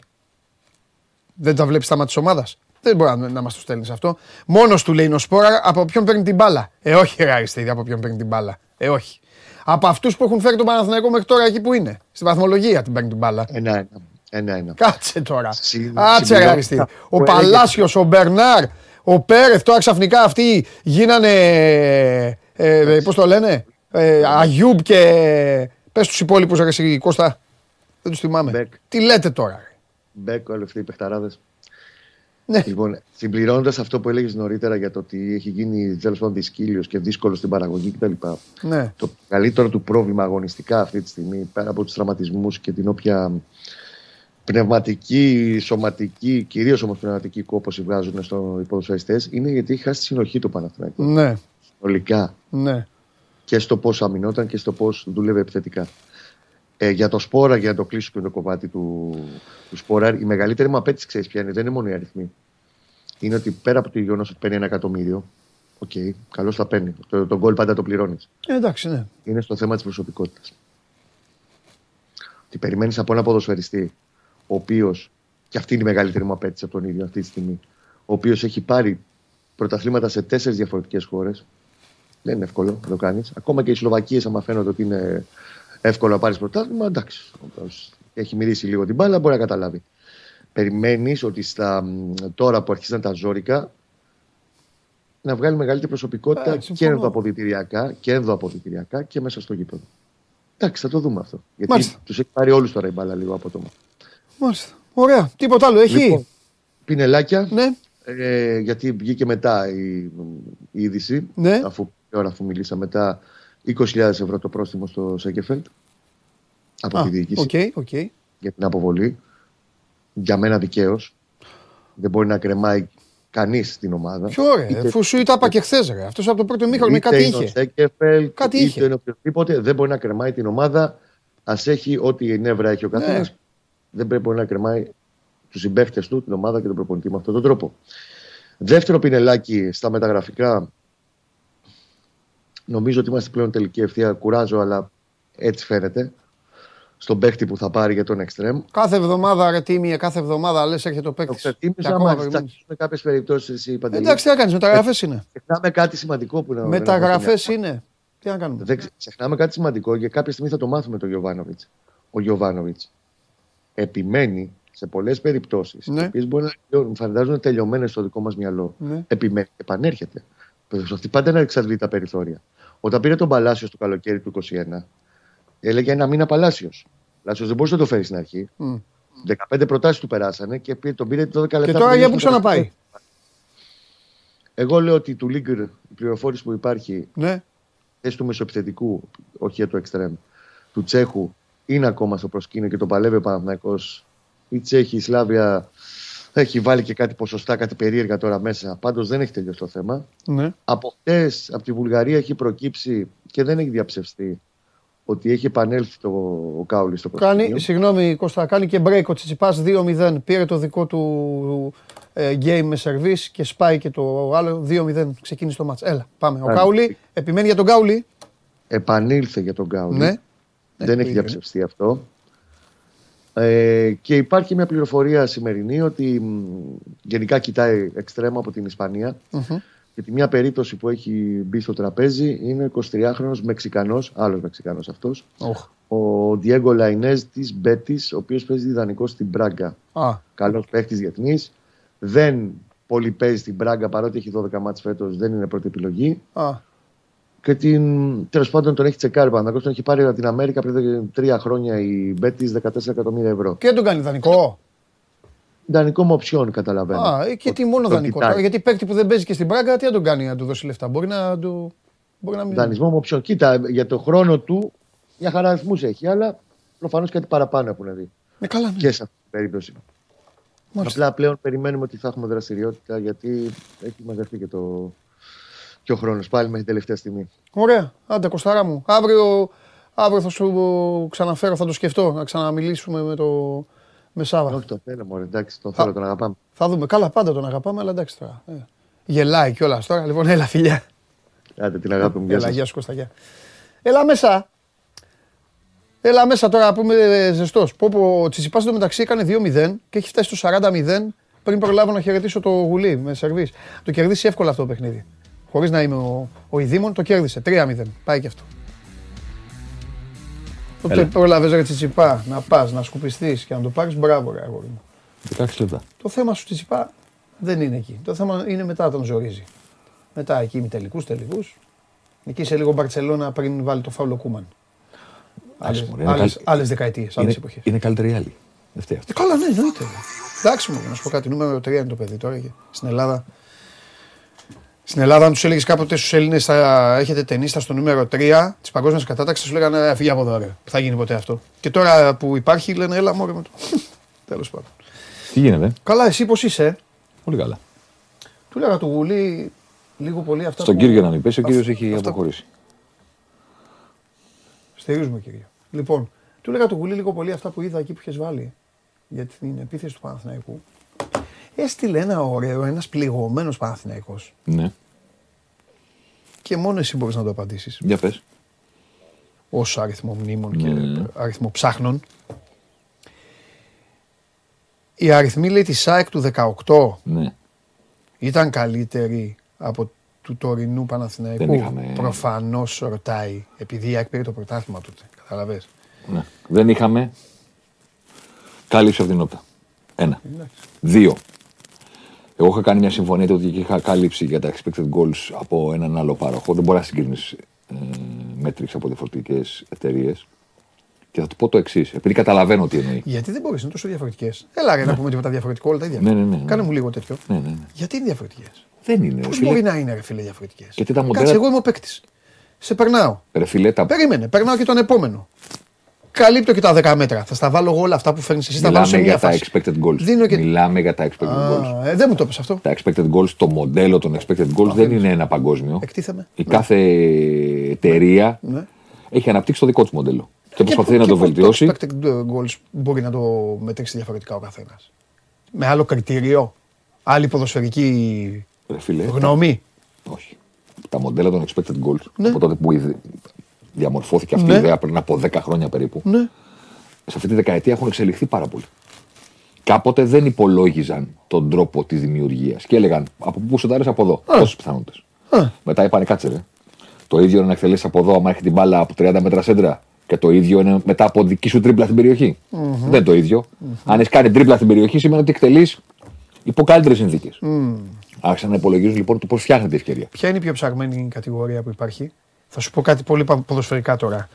δεν τα βλέπεις τα μάτια της ομάδας; Δεν μπορεί να, να μας το στέλνεις αυτό. Μόνος του λέει ο Σπόρα από ποιον παίρνει την μπάλα. Ε, όχι, ρε Αριστίδη, από ποιον παίρνει την μπάλα. Ε, όχι. Από αυτούς που έχουν φέρει τον Παναθηναϊκό μέχρι τώρα εκεί που είναι. Στη βαθμολογία την παίρνει την μπάλα. Ένα, ένα. ένα, ένα. Κάτσε τώρα. Κάτσε, ρε Αριστίδη. Ο Παλάσιος, ο Μπερνάρ, ο Πέρεθ, τώρα ξαφνικά αυτοί γίνανε. Ε, ε, Πώς το λένε, ε, Αγιούμπ και. Πες τους υπόλοιπους, ρε Κώστα. Δεν τους θυμάμαι. Τι λέτε τώρα. Μπέκ, όλοι αυτοί οι παιχταράδες. Ναι. Λοιπόν, συμπληρώνοντας αυτό που έλεγες νωρίτερα για το ότι έχει γίνει τέλος πάντων δυσκοίλιος και δύσκολο στην παραγωγή κτλ. Ναι. Το καλύτερο του πρόβλημα αγωνιστικά αυτή τη στιγμή, πέρα από τους τραυματισμούς και την όποια πνευματική, σωματική, κυρίως όμως πνευματική κόπωση βγάζουν στο υποδοσφαιριστέ, είναι γιατί έχει χάσει τη συνοχή του Παναθηναϊκού. Ναι. Συνολικά. Ναι. Και στο πώς αμυνόταν και στο πώς δούλευε επιθετικά. Ε, για το σπόρα, για να το κλείσω και το κομμάτι του, του σπόρα, η μεγαλύτερη μου απέτηση ξέρεις ποια είναι, δεν είναι μόνο οι αριθμοί. Είναι ότι πέρα από το γεγονός ότι παίρνει ένα εκατομμύριο, OK, okay, καλώς θα παίρνει. Το, το γκολ πάντα το πληρώνεις. Ε, εντάξει, ναι. Είναι στο θέμα της προσωπικότητας. Ότι περιμένεις από ένα ποδοσφαιριστή, ο οποίος, και αυτή είναι η μεγαλύτερη μου απαίτηση από τον ίδιο αυτή τη στιγμή, ο οποίος έχει πάρει πρωταθλήματα σε τέσσερις διαφορετικές χώρες. Δεν είναι εύκολο να το κάνεις. Ακόμα και οι Σλοβακίες, άμα φαίνονται ότι είναι εύκολο να πάρεις πρωτάθλημα, εντάξει. Έχει μυρίσει λίγο την μπάλα, μπορεί να καταλάβει. Περιμένεις ότι στα, τώρα που αρχίσαν τα ζώρικα να βγάλει μεγαλύτερη προσωπικότητα ε, και ενδοαποδητηριακά και ενδοαποδητηριακά και μέσα στο γήπεδο. Εντάξει, θα το δούμε αυτό. Γιατί τους έχει πάρει όλους τώρα η μπάλα λίγο από το Μάλιστα. Ωραία. Τίποτα άλλο έχει; Λοιπόν, πινελάκια. Ναι. Ε, γιατί βγήκε μετά η, η είδηση. Ναι. Αφού, ώρα αφού μιλήσαμε μετά 20.000 ευρώ το πρόστιμο στο Σέκεφελτ από τη διοίκηση okay, okay. για την αποβολή. Για μένα δικαίως. Δεν μπορεί να κρεμάει κανείς την ομάδα. Ποιο ωραία, αφού σου τα είπα και χθες. Αυτός από το πρώτο μήχρονο κάτι είχε. Ο Σέκεφελτ, κάτι είχε. Είναι οποιοδήποτε, δεν μπορεί να κρεμάει την ομάδα. Α έχει ό,τι νεύρα έχει ο καθένας. Ναι. Δεν πρέπει να κρεμάει τους συμπαίχτες του, την ομάδα και τον προπονητή με αυτόν τον τρόπο. Δεύτερο πινελάκι στα μεταγραφικά Νομίζω ότι είμαστε πλέον τελική ευθεία. Κουράζω, αλλά έτσι φαίνεται. Στον παίχτη που θα πάρει για τον Extreme. Κάθε εβδομάδα, ρε τίμια, κάθε εβδομάδα λες έρχεται το παίχτη. Το προτίμησα, άμα με κάποιες περιπτώσεις εσύ παντελή. Εντάξει, τι να κάνεις, μεταγραφές είναι. Ξεχνάμε κάτι σημαντικό που είναι. Μεταγραφές είναι. Τι να κάνουμε. Δεν ξεχνάμε κάτι σημαντικό και κάποια στιγμή θα το μάθουμε τον Γιωβάνοβιτς. Ο Γιωβάνοβιτς επιμένει σε πολλές περιπτώσεις, ναι. οι οποίες μπορεί να φαντάζονται τελειωμένες στο δικό μας μυαλό. Ναι. Επιμένει, επανέρχεται. Προσπαθεί πάντα να εξαντλεί τα περιθώρια. Όταν πήρε τον Παλάσιος το καλοκαίρι του 2021, έλεγε ένα μήνα Παλάσιος. Παλάσιο δεν μπορούσε να το φέρεις στην αρχή. Mm. 15 προτάσεις του περάσανε και τον πήρε 12 λεπτά. Και τώρα για πού ξαναπάει; Εγώ λέω ότι του Λίγκρ η πληροφόρηση που υπάρχει ναι. θέση του μεσοεπιθετικού, όχι για το εξτρέμ, του Τσέχου είναι ακόμα στο προσκήνιο και τον παλεύει ο Παναθηναϊκός. Η Τσέχη, η Σλάβια έχει βάλει και κάτι ποσοστά, κάτι περίεργα τώρα μέσα. Πάντως δεν έχει τελειώσει το θέμα. Ναι. Από χτες, από τη Βουλγαρία έχει προκύψει και δεν έχει διαψευστεί ότι έχει επανέλθει το, ο Κάουλης στο προσκήνιο. Κάνει, συγγνώμη Κώστα, κάνει και break ο Τσιτσιπάς 2-0. Πήρε το δικό του ε, game με σερβίς και σπάει και το άλλο 2-0. Ξεκίνησε το μάτς. Έλα, πάμε. Ο Κάνει. Κάουλη, επιμένει για τον Κάουλη. Επανήλθε για τον Κάουλη. Ναι. Δεν Ε, έχει πήγε. διαψευστεί αυτό. Ε, και υπάρχει μια πληροφορία σημερινή ότι μ, γενικά κοιτάει εξτρέμα από την Ισπανία. Μμμ. Και τη μια περίπτωση που έχει μπει στο τραπέζι είναι 23χρονος Μεξικανός, άλλος Μεξικανός αυτός, Οχ. ο Διέγκο Λαϊνέζ της Μπέτης, ο οποίος παίζει διδανικό στην Μπράγκα. Α, Καλός παίχτης διεθνής. Δεν πολύ παίζει στην Μπράγκα παρότι έχει 12 μάτς φέτος, δεν είναι πρώτη επιλογή. α, Και την, τέλος πάντων τον έχει τσεκάρει Παναγός, τον έχει πάρει από την Αμέρικα πριν τρία χρόνια η Μπέτης 14 εκατομμύρια ευρώ. και τον κάνει δανεικό. Δανεικό με οψιόν καταλαβαίνω. Α, ε, και τι μόνο Τον δανεικό. κοιτάει. Τώρα, γιατί παίκτη που δεν παίζει και στην Πράγκα, τι να τον κάνει να του δώσει λεφτά. Μπορεί να του. Μπορεί να μην. Δανεισμό με οψιόν. Κοίτα, για το χρόνο του μια χαρά αριθμούς έχει, αλλά προφανώς κάτι παραπάνω έχουν δει. Ε, καλά, ναι. Και σε αυτή την περίπτωση. Μάλιστα. Απλά πλέον περιμένουμε ότι θα έχουμε δραστηριότητα γιατί έχει μαζευτεί και, το... και ο χρόνος πάλι μέχρι την τελευταία στιγμή. Ωραία. Άντε, Κωστάρα μου. Αύριο, αύριο θα σου ξαναφέρω, θα το σκεφτώ, να ξαναμιλήσουμε με το με Σάβα. Όχι, το θέλω, μωρέ, εντάξει, τον Θα- θέλω, τον αγαπάμε. Θα δούμε. Καλά, πάντα τον αγαπάμε, αλλά εντάξει τώρα. Ε. Γελάει κιόλας τώρα. Λοιπόν, έλα, φιλιά. Άντε την αγάπη μου, γεια Έλα, σας. γεια σου Κώστα, γεια. Έλα μέσα. Έλα μέσα τώρα που είμαι ζεστός. Πω πω ο Τσιτσιπάς στο μεταξύ έκανε 2-0 και έχει φτάσει στο 40-0 πριν προλάβω να χαιρετήσω το γουλί με σερβίς. Το κερδίσει εύκολα αυτό το παιχνίδι. Χωρίς να είμαι ο, ο Ιδήμων, το κέρδισε. 3-0. Πάει και αυτό. Τότε Έλα. πρόλαβε ρε Τσιτσιπά να πας, να σκουπιστείς και να το πάρεις. Μπράβο, ρε αγόρι μου. 16 λεπτά. Το θέμα σου Τσιτσιπά δεν είναι εκεί. Το θέμα είναι μετά όταν ζορίζει. Μετά εκεί με τελικούς τελικούς. Εκεί σε λίγο Μπαρσελόνα πριν βάλει το φάουλο Κούμαν. Άσε, μωρέ, είναι καλ- Άλλες δεκαετίες, άλλες Είναι, εποχές. είναι καλύτερη άλλη. Δεν φταίει αυτό. Καλά, ναι, εννοείται. Εντάξει μου, να σου πω κάτι. Νούμερο 3 είναι το παιδί τώρα και στην Ελλάδα. Στην Ελλάδα, αν τους έλεγες κάποτε στους Έλληνες, θα έχετε ταινίστα στο νούμερο 3 της παγκόσμιας κατάταξης, σου λέγανε «Ε, φύγει από εδώ, ρε. Θα γίνει ποτέ αυτό. Και τώρα που υπάρχει, λένε έλα μόνο με το. [laughs] Τέλος πάντων. Τι γίνεται, Καλά, εσύ πώς είσαι; ε; πολύ καλά. Του λέγα του Γουλή λίγο πολύ αυτά Στον που... κύριο να μην πέσει, ο κύριος Αυτά- έχει αυτά- αποχωρήσει. Στηρίζουμε κύριο. Λοιπόν, του λέγα του Γουλή λίγο πολύ αυτά που είδα εκεί που είχες βάλει για την επίθεση του Παναθηναϊκού. Έστειλε ένα ωραίο, ένας πληγωμένος Παναθηναϊκός Ναι, και μόνο εσύ μπορείς να το απαντήσεις. για πες. Όσο αριθμό μνήμων και Ναι. αριθμό ψάχνων. Η αριθμή λέει της ΣΑΕΚ του 18 Ναι. ήταν καλύτερη από του τωρινού Παναθηναϊκού; Δεν είχαμε- Προφανώς ρωτάει, επειδή η ΑΕΚ πήρε το πρωτάθλημα τότε. Καταλαβέ. ναι. Δεν είχαμε κάλυψη από την όπτα. Ένα. Δύο. Εγώ είχα κάνει μια συμφωνία ότι είχα κάλυψη για τα expected goals από έναν άλλο πάροχο. Δεν μπορεί να συγκρίνεις ε, μέτρηξ από διαφορετικές εταιρείες. Και θα του πω το εξής, επειδή καταλαβαίνω τι εννοεί. Γιατί δεν μπορείς, είναι τόσο διαφορετικές. Έλα, ρε, να πούμε τίποτα διαφορετικό, όλα τα ίδια. Ναι, ναι, ναι, ναι. Κάνε μου λίγο τέτοιο. Ναι, ναι, ναι. Γιατί είναι διαφορετικές; Δεν είναι. Πώς ρε φίλε. μπορεί να είναι, ρε φίλε, διαφορετικές; Γιατί τα μοντέλα- Κάτσε, εγώ είμαι ο παίκτης. Σε περνάω. Ρε φίλε, τα... Περίμενε, περνάω και τον επόμενο. Καλύπτω και τα 10 μέτρα. Θα στα βάλω εγώ όλα αυτά που φέρνεις εσύ. Θα βάλω σε Μιλάμε μια για τα φάση. expected goals. Δίνω και... Μιλάμε για τα expected goals. Α, ε, δεν μου το πες αυτό. Τα expected goals, το μοντέλο των expected goals δεν είναι ένα παγκόσμιο. Εκτίθεμαι. Η κάθε εταιρεία Ναι. έχει αναπτύξει το δικό της μοντέλο. Και προσπαθεί να και το πού βελτιώσει. Το expected goals μπορεί να το μετρήσει διαφορετικά ο καθένας. Με άλλο κριτήριο. Άλλη ποδοσφαιρική Ρε φίλε, γνώμη. τα- όχι. Τα μοντέλα των expected goals Ναι. από τότε που ιδ- διαμορφώθηκε αυτή Ναι. η ιδέα πριν από 10 χρόνια περίπου, Ναι. σε αυτή τη δεκαετία έχουν εξελιχθεί πάρα πολύ. Κάποτε δεν υπολόγιζαν τον τρόπο της δημιουργίας και έλεγαν από πού σου από εδώ. Πόσε πιθανότητες. Α. Μετά είπανε κάτσε ρε. Το ίδιο είναι να εκτελέσεις από εδώ, άμα έχει την μπάλα από 30 μέτρα σέντρα. Και το ίδιο είναι μετά από δική σου τρίπλα στην περιοχη Δεν είναι το ίδιο. Αν έχεις κάνει τρίπλα στην περιοχή, σημαίνει ότι εκτελείς υπό καλύτερες συνθήκες. Άρχισαν να υπολογίζουν λοιπόν το πώς φτιάχνεται η ευκαιρία. Ποια είναι η πιο ψαγμένη κατηγορία που υπάρχει; Θα σου πω κάτι πολύ πα- ποδοσφαιρικά τώρα.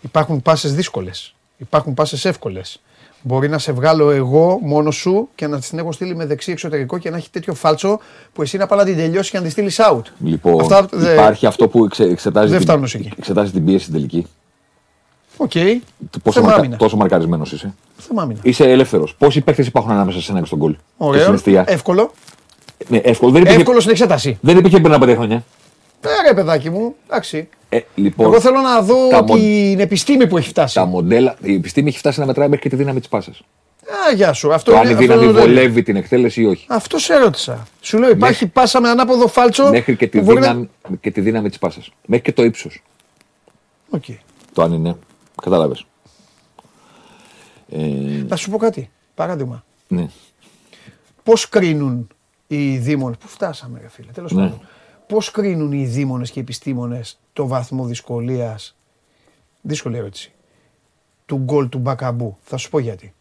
Υπάρχουν πάσες δύσκολες. Υπάρχουν πάσες εύκολες. Μπορεί να σε βγάλω εγώ μόνος σου και να την έχω στείλει με δεξί εξωτερικό και να έχει τέτοιο φάλτσο που εσύ να πάει να την τελειώσεις και να τη στείλεις out. Λοιπόν, Αυτά, δε- υπάρχει αυτό που εξε, εξετάζει, δεν την, φτάνουν σε εκεί. εξετάζει την πίεση στην τελική. Οκ. Πόσο Θέμα μαρκα... άμυνα. τόσο μαρκαρισμένος είσαι. Θέμα άμυνα. Είσαι ελεύθερος. Πόσοι παίκτες υπάρχουν ανάμεσα σε ένα και στο γκολ. Και στην Ωραίο. εστία; Εύκολο. Ναι, εύκολο. Δεν υπήρχε, Εύκολο στην εξέταση. δεν υπήρχε πριν από πέντε χρόνια. Ε, ρε παιδάκι μου. Εντάξει. Ε, λοιπόν, Εγώ θέλω να δω τα μον- την επιστήμη που έχει φτάσει. τα μοντέλα, η επιστήμη έχει φτάσει να μετράει μέχρι και τη δύναμη της πάσας. Α, γεια σου. Αυτό Το αν είναι- η αυτό δύναμη είναι- βολεύει την εκτέλεση ή όχι. Αυτό σε ρώτησα. Σου λέω υπάρχει πάσα με ανάποδο φάλτσο. Μέχρι και τη που μπορεί να- δύναμη, και τη δύναμη της πάσας. Μέχρι και το ύψος. Οκ. Το αν είναι. Κατάλαβες. Ε, Θα σου πω κάτι. Παράδειγμα. ναι. Πώς κρίνουν οι δήμονε. Πού φτάσαμε, ρε φίλε. Τέλος Ναι. πάντων. Πώς κρίνουν οι δήμονες και οι επιστήμονες το βαθμό δυσκολίας; Δύσκολη ερώτηση. Του γκολ του Μπακαμπού. Θα σου πω γιατί.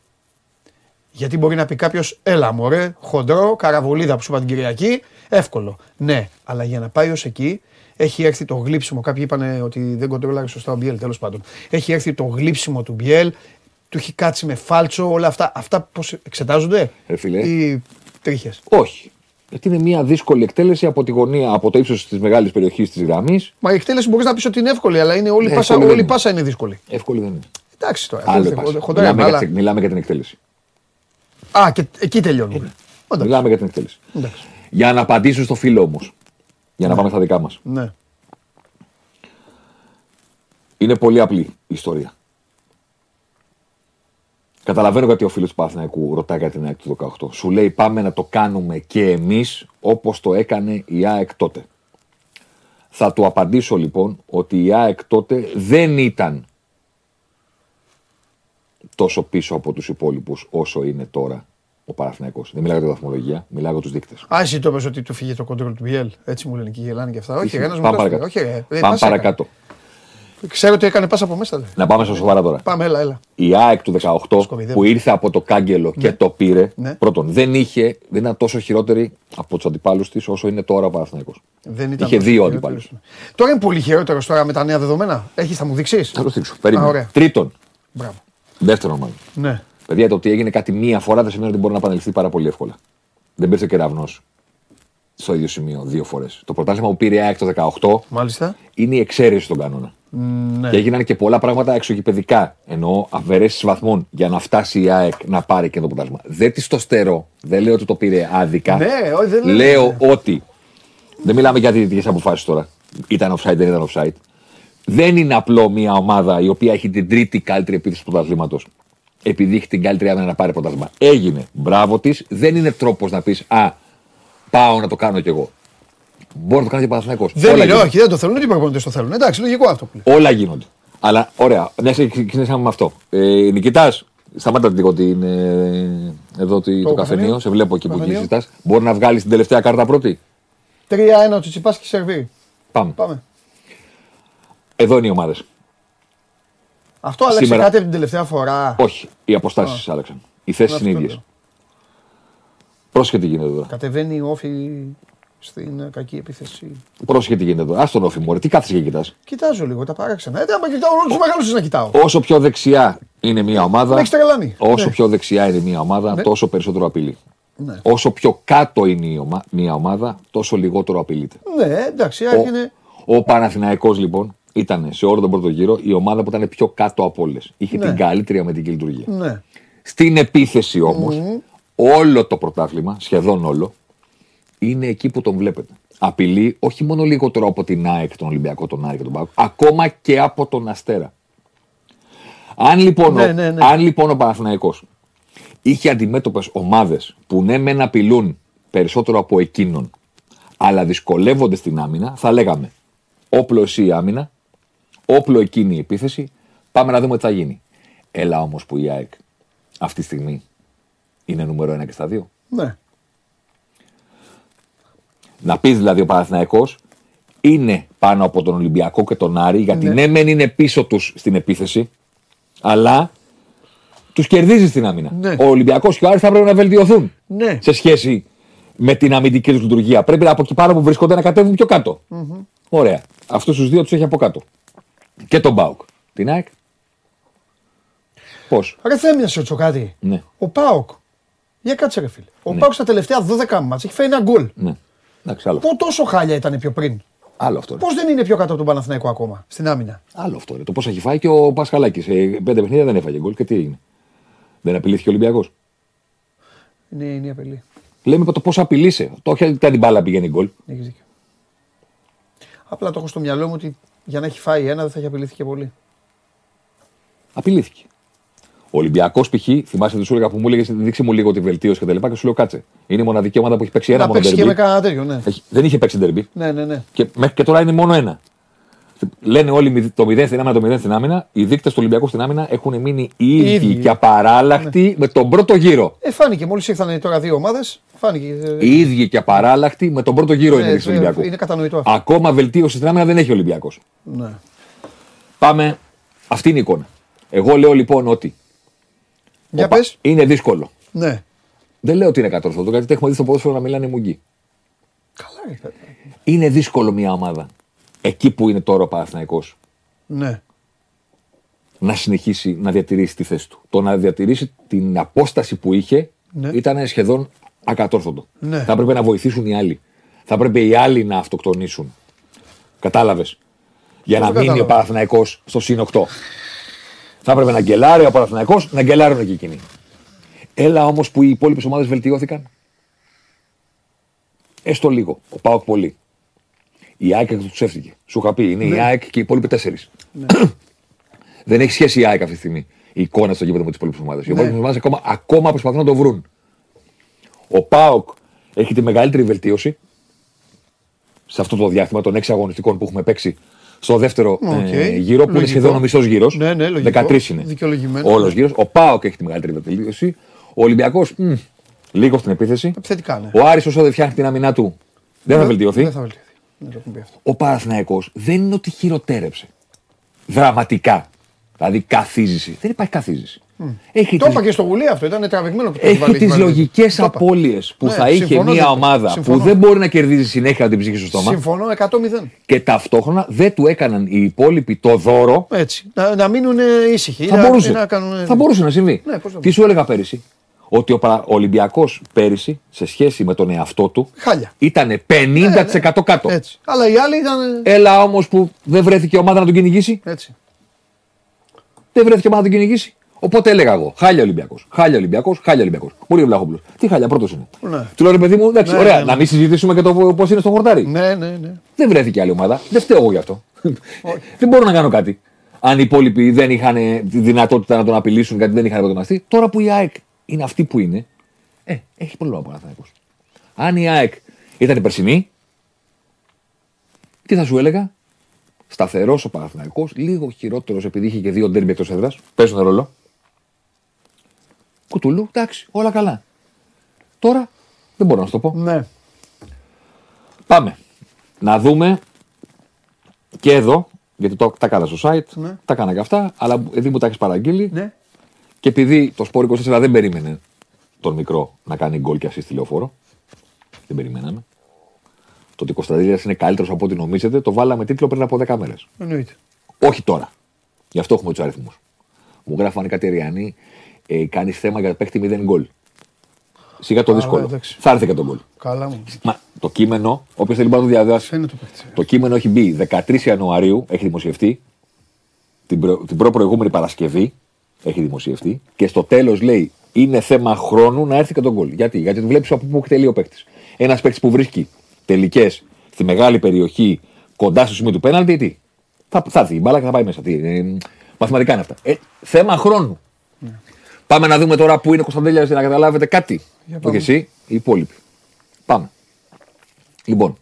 Γιατί μπορεί να πει κάποιος, έλα μωρέ, χοντρό, καραβολίδα που σου είπα την Κυριακή, εύκολο. Ναι, αλλά για να πάει ως εκεί, έχει έρθει το γλύψιμο. Κάποιοι είπαν ότι δεν κοντρόλαρε σωστά ο Μπιέλ, τέλος πάντων. Έχει έρθει το γλύψιμο του Μπιέλ, του έχει κάτσει με φάλτσο, όλα αυτά. Αυτά πώς εξετάζονται, Ρε φίλε. ή τρίχες. Όχι. Γιατί είναι μια δύσκολη εκτέλεση από τη γωνία, από το ύψος της μεγάλης περιοχής της γραμμής. Μα η εκτέλεση μπορείς να πεις ότι είναι εύκολη, αλλά είναι όλη, Ναι, πάσα, εύκολη όλη δεν πάσα είναι δύσκολη. Εύκολη δεν είναι. Εντάξει τώρα. Άλλο δεν- πάσα. χοντρά Μιλάμε, είναι, για, αλλά- μιλάμε για την εκτέλεση. Α, και εκεί τελειώνουμε. Εντάξει. Μιλάμε για την εκτέλεση. Εντάξει. Για να απαντήσω στο φίλο όμω. Για να πάμε στα δικά μας. Ναι. Είναι πολύ απλή η ιστορία. Καταλαβαίνω γιατί ο φίλος του Παναθηναϊκού ρωτάει για την ΑΕΚ του 18. Σου λέει πάμε να το κάνουμε και εμείς όπως το έκανε η ΑΕΚ τότε. Θα του απαντήσω λοιπόν ότι η ΑΕΚ τότε δεν ήταν τόσο πίσω από τους υπόλοιπους όσο είναι τώρα ο Παναθηναϊκός. Δεν μιλάω για τη βαθμολογία, μιλάω για τους δείκτες. Α, εσύ το πες ότι του φύγε το κόντρολ του Μπιέλ. Έτσι μου λένε και γελάνε και αυτά. Όχι, Πάμε ένας μου το έφερε. παρακάτω. Όχι, ρε. Ε, Πάμε πάσα έκανε. παρακάτω. Ξέρω ότι έκανε πάσα από μέσα. Λέει. Να πάμε στα σοβαρά τώρα. Πάμε, έλα, έλα. Η ΑΕΚ του 18 Σκοβιδεύω. που ήρθε από το κάγκελο και το πήρε. Ναι. Πρώτον, δεν είχε, δεν ήταν τόσο χειρότερη από τους αντιπάλους της όσο είναι τώρα ο Παναθηναϊκός. Δεν ήταν Είχε τόσο δύο χειρότερος. αντιπάλους. Τώρα είναι πολύ χειρότερος τώρα με τα νέα δεδομένα. Έχεις, θα μου δείξεις; Θα το στήξω. Α, Περίμενε. ωραία. Τρίτον, Μπράβο. δεύτερον μάλλον. Ναι. Παιδιά, το ότι έγινε κάτι μία φορά δεν σημαίνει ότι μπορεί να επαναληφθεί πάρα πολύ εύκολα. Δεν πήρε ο κεραυνός στο ίδιο σημείο δύο φορές. Το πρωτάθλημα που πήρε η ΑΕΚ το 18 Μάλιστα. είναι η εξαίρεση στον κανόνα. Ναι. Και έγιναν και πολλά πράγματα εξωγηπαιδικά. Εννοώ αφαιρέσει βαθμών για να φτάσει η ΑΕΚ να πάρει και το πρωτάθλημα. Δεν της το στερώ. Δεν λέω ότι το πήρε άδικα. Ναι, όχι, δεν λέω. λέω ότι. Δεν μιλάμε για διαιτητικές αποφάσεις τώρα. Ήταν offside, δεν ήταν offside. Δεν είναι απλό μια ομάδα η οποία έχει την τρίτη καλύτερη επίθεση του πρωταθλήματος. Επειδή έχει την καλύτερη άμυνα να πάρει πρωτάθλημα. Έγινε. Μπράβο της. Δεν είναι τρόπος να πεις Α, πάω να το κάνω κι εγώ. Μπορεί να το κάνει και ο Παναθηναϊκός. Δεν Όλα είναι, γίνονται. όχι, δεν το θέλουν. Οι προπονητέ το θέλουν. Εντάξει, λογικό αυτό που λέει. Όλα γίνονται. Αλλά ωραία, μια και ξεκινήσαμε με αυτό. Ε, Νικητάς, σταμάτα λίγο την, ε, εδώ το, το, καφενείο. καφενείο. Σε βλέπω εκεί που Καφενείο. συζητά. Μπορεί να βγάλεις την τελευταία κάρτα πρώτη; 3-1 ο Τσιτσιπάς και Σερβί. Πάμε. Πάμε. Εδώ είναι οι ομάδες. Αυτό άλλαξε Σήμερα- κάτι από την τελευταία φορά; Όχι, οι αποστάσεις άλλαξαν. Οι θέσεις Αυτό είναι ίδιες. Λέω. Πρόσεχε τι γίνεται τώρα. Κατεβαίνει η όφη στην ε, κακή επίθεση. Πρόσεχε τι γίνεται τώρα. Α τον όφη μου, τι κάθεσαι και κοιτάς; Κοιτάζω λίγο τα παράξενα. Ε, δεν άμα κοιτάω όλους τους μεγάλους να κοιτάω. Όσο πιο δεξιά είναι μια ομάδα, Με έχεις τρελάνει. όσο Ναι. πιο δεξιά είναι μια ομάδα, Ναι. τόσο περισσότερο απειλεί. Ναι. Όσο πιο κάτω είναι η ομα- μια ομάδα, τόσο λιγότερο απειλείται. Ναι, εντάξει, Ο, έγινε. ο Παναθηναϊκός λοιπόν ήταν σε όλο τον πρώτο γύρο η ομάδα που ήταν πιο κάτω από όλες. Είχε Ναι. την καλύτερη αμυντική λειτουργία. Ναι. Στην επίθεση όμως, όλο το πρωτάθλημα, σχεδόν όλο, είναι εκεί που τον βλέπετε. Απειλεί όχι μόνο λιγότερο από την ΑΕΚ, τον Ολυμπιακό, τον Άρη και τον Πάκο, ακόμα και από τον Αστέρα. Αν λοιπόν, Ναι, ο, ναι, ναι. αν λοιπόν ο Παναθηναϊκός είχε αντιμέτωπες ομάδες που ναι, μεν απειλούν περισσότερο από εκείνον, αλλά δυσκολεύονται στην άμυνα, θα λέγαμε όπλο εσύ η άμυνα, όπλο εκείνη η επίθεση, πάμε να δούμε τι θα γίνει. Έλα όμως που η ΑΕΚ αυτή τη στιγμή είναι νούμερο ένα και στα δύο. Ναι. Να πεις δηλαδή ο Παναθηναϊκός είναι πάνω από τον Ολυμπιακό και τον Άρη, γιατί Ναι. ναι, μεν είναι πίσω τους στην επίθεση, αλλά τους κερδίζεις στην άμυνα. Ναι. Ο Ολυμπιακός και ο Άρης θα πρέπει να βελτιωθούν Ναι. σε σχέση με την αμυντική τους λειτουργία. Πρέπει από εκεί πάνω που βρίσκονται να κατέβουν πιο κατω Ωραία. Αυτούς τους δύο τους έχει από κάτω. Και τον Μπάουκ. Την ΑΕΚ. Πώς; Ρε Θέμη, να σε ρωτήσω κάτι. Ναι. Ο Πάοκ. Για κάτσε ρε φίλε. Ο Πάοκ στα τελευταία 12 μάτς έχει φέρει ένα γκολ. Ναι. Εντάξει, άλλο. Πού τόσο χάλια ήταν πιο πριν; Άλλο αυτό. Πώς δεν είναι πιο κάτω από τον Παναθηναϊκό ακόμα στην άμυνα; Άλλο αυτό. Είναι. Το πώς έχει φάει και ο Πασχαλάκης. Σε πέντε παιχνίδια δεν έφαγε γκολ και τι έγινε. Δεν απειλήθηκε ο Ολυμπιακός. Είναι, είναι η απειλή. Λέμε το πώς απειλείσαι. Το όχι ότι την μπάλα πηγαίνει γκολ. Έχεις δίκιο. Απλά το έχω στο μυαλό μου ότι για να έχει φάει ένα δεν θα έχει απειλήθηκε και πολύ. Απειλήθηκε. Ο Ολυμπιακός π.χ. θυμάσαι τι σου έλεγα που μου έλεγες δείξε μου λίγο τη βελτίωση και τα λοιπά και σου λέω κάτσε. Είναι η μοναδική ομάδα που έχει παίξει ένα Να μόνο παίξει και με ντερμπι. κανένα τέτοιο, ναι. Έχει- Δεν είχε παίξει ντερμπι. Ναι, ναι, ναι. Και μέχρι και τώρα είναι μόνο ένα. Λένε όλοι μηδ- το 0 στην άμυνα, το 0 στην άμυνα. Οι δείκτες του Ολυμπιακού στην άμυνα έχουν μείνει οι ίδιοι ίδιοι. και απαράλλαχτοι με τον πρώτο γύρο. Ε, φάνηκε μόλις ήρθαν τώρα δύο ομάδες. Φάνηκε. ε, Οι ίδιοι και απαράλλαχτοι με τον πρώτο γύρο ε, είναι οι δείκτες του ε, Ολυμπιακού. Είναι κατανοητό αυτό. Ακόμα βελτίωση στην άμυνα δεν έχει ο Ολυμπιακός. Ναι. Πάμε. Αυτή είναι η εικόνα. Εγώ λέω λοιπόν ότι Για οπα, πες. είναι δύσκολο. Ναι. Δεν λέω ότι είναι κατόρθωτο, γιατί έχουμε δει στο ποδόσφαιρο να μιλάνε μουγγί. Καλά, ρε, παιδί. Είναι δύσκολο μια ομάδα εκεί που είναι τώρα ο Παναθηναϊκός Ναι. να συνεχίσει να διατηρήσει τη θέση του. Το να διατηρήσει την απόσταση που είχε Ναι. ήταν σχεδόν ακατόρθωτο. Ναι. Θα έπρεπε να βοηθήσουν οι άλλοι. Θα έπρεπε οι άλλοι να αυτοκτονήσουν. Κατάλαβες. Για Πώς να το μείνει ο κατάλαβα. Παναθηναϊκός στο συν 8. Θα έπρεπε να γκελάρει ο Παναθηναϊκός, να γκελάρουν και εκείνοι. Έλα όμως που οι υπόλοιπες ομάδες βελτιώθηκαν. Έστω λίγο. Ο ΠΑΟΚ πολύ. Η ΑΕΚ τους ψεύτηκε. Σου είχα πει, είναι η ΑΕΚ και οι υπόλοιποι τέσσερις. [clears throat] Δεν έχει σχέση η ΑΕΚ αυτή τη στιγμή. Η εικόνα στο γήπεδο με τις υπόλοιπες ομάδες. Οι υπόλοιπες ομάδες ακόμα, ακόμα προσπαθούν να το βρουν. Ο ΠΑΟΚ έχει τη μεγαλύτερη βελτίωση σε αυτό το διάστημα των έξι αγωνιστικών που έχουμε παίξει στο δεύτερο Οκ. ε, γύρο, που είναι Λογικό. σχεδόν ο μισός γύρος. Ναι, ναι, λογικό. 13 είναι. Δικαιολογημένο. Όλος γύρος. Ο ΠΑΟΚ έχει τη μεγαλύτερη βελτίωση. Ο Ολυμπιακός λίγο στην επίθεση. Επιθετικά, ναι. Ο Άρης όσο δεν φτιάχνει την άμυνά του δεν θα βελτιωθεί. Δεν θα βελτιωθεί. Δεν το έχουμε πει αυτό. Ο Παναθηναϊκός δεν είναι ότι χειροτέρεψε. Δραματικά. Δηλαδή καθίζηση. Δεν υπάρχει καθίζηση. Έχει Το τις, είπα και στο γουλί αυτό. Ήταν τραβηγμένο που το έχει βάλει. έχει τις έχει βάλει. λογικές Το είπα. απώλειες που Ναι, θα είχε συμφωνώ, μια δεν- ομάδα συμφωνώ. που δεν μπορεί να κερδίζει συνέχεια την ψυχή στο στόμα Συμφωνώ 100-0. και ταυτόχρονα δεν του έκαναν οι υπόλοιποι το δώρο. Έτσι. Να, να μείνουν ήσυχοι. Θα να, μπορούσε. Να κάνουν... Θα μπορούσε να συμβεί. Ναι, πώς θα Τι σου έλεγα πέρυσι; Ότι ο Πα- Ολυμπιακός πέρυσι σε σχέση με τον εαυτό του Χάλια. ήταν 50% κάτω. Έτσι. Αλλά οι άλλοι ήταν. Έλα όμως που δεν βρέθηκε ομάδα να τον κυνηγήσει. Έτσι. Δεν βρέθηκε ομάδα να τον κυνηγήσει. Οπότε έλεγα εγώ, χάλια Ολυμπιακός. Χάλια Ολυμπιακός, χάλια Ολυμπιακός. Μπορεί ο Βλαχόπουλος. Τι χάλια, πρώτος είναι. Ναι. Του λέω ρε παιδί μου, εντάξει, Ναι, ωραία, ναι, ναι. να μην συζητήσουμε και το πώς είναι στο χορτάρι. Ναι, ναι, ναι. Δεν βρέθηκε άλλη ομάδα. Δεν φταίω εγώ γι' αυτό. [laughs] δεν μπορώ να κάνω κάτι. Αν οι υπόλοιποι δεν είχαν τη δυνατότητα να τον απειλήσουν γιατί δεν είχαν προετοιμαστεί, τώρα που η ΑΕΚ είναι αυτή που είναι, ε, έχει πρόβλημα ο Παναθηναϊκός. Αν η ΑΕΚ ήταν η περσινή, τι θα σου έλεγα, σταθερός ο Παναθηναϊκός, λίγο χειρότερος επειδή είχε και δύο ντέρμπι εκτός έδρας. Παίζουν ρόλο. Κουτούλου, εντάξει, όλα καλά. Τώρα δεν μπορώ να σου το πω. ναι. Πάμε. Να δούμε και εδώ, γιατί το, τα έκανα στο site, Ναι. τα έκανα και αυτά, αλλά επειδή μου τα έχεις παραγγείλει ναι. και επειδή το Σπόρ 24 δεν περίμενε τον μικρό να κάνει γκολ και assist τηλεοφόρο, δεν περιμέναμε. Το ότι ο Κωνσταντίνια είναι καλύτερος από ό,τι νομίζετε, το βάλαμε τίτλο πριν από 10 μέρες. Εννοείται. Όχι τώρα. Γι' αυτό έχουμε τους αριθμούς. Μου γράφανε κάτι Ριάννη, ε, κάνεις θέμα για παίχτη 0 γκολ. Σιγά το Α, δύσκολο. εντάξει. Θα έρθει και τον γκολ. Καλά μου. Μα το κείμενο, όποιος θέλει να το διαβάσει, Φαίνεται το παίχτη. το κείμενο έχει μπει 13 Ιανουαρίου, έχει δημοσιευτεί. Την, προ, την προ-προηγούμενη Παρασκευή έχει δημοσιευτεί. Και στο τέλος λέει: Είναι θέμα χρόνου να έρθει και τον γκολ. Γιατί, Γιατί βλέπεις από πού εκτελεί ο παίκτης. Ένας παίκτης που βρίσκει τελικές στη μεγάλη περιοχή κοντά στο σημείο του πέναλτι, τι; Θα, θα έρθει η μπάλα και θα πάει μέσα. Τι, ε, μαθηματικά είναι αυτά. Ε, θέμα χρόνου. Πάμε να δούμε τώρα πού είναι ο Κωνσταντέλια για να καταλάβετε κάτι. Για Όχι πάμε. εσύ, οι υπόλοιποι. Πάμε. Λοιπόν,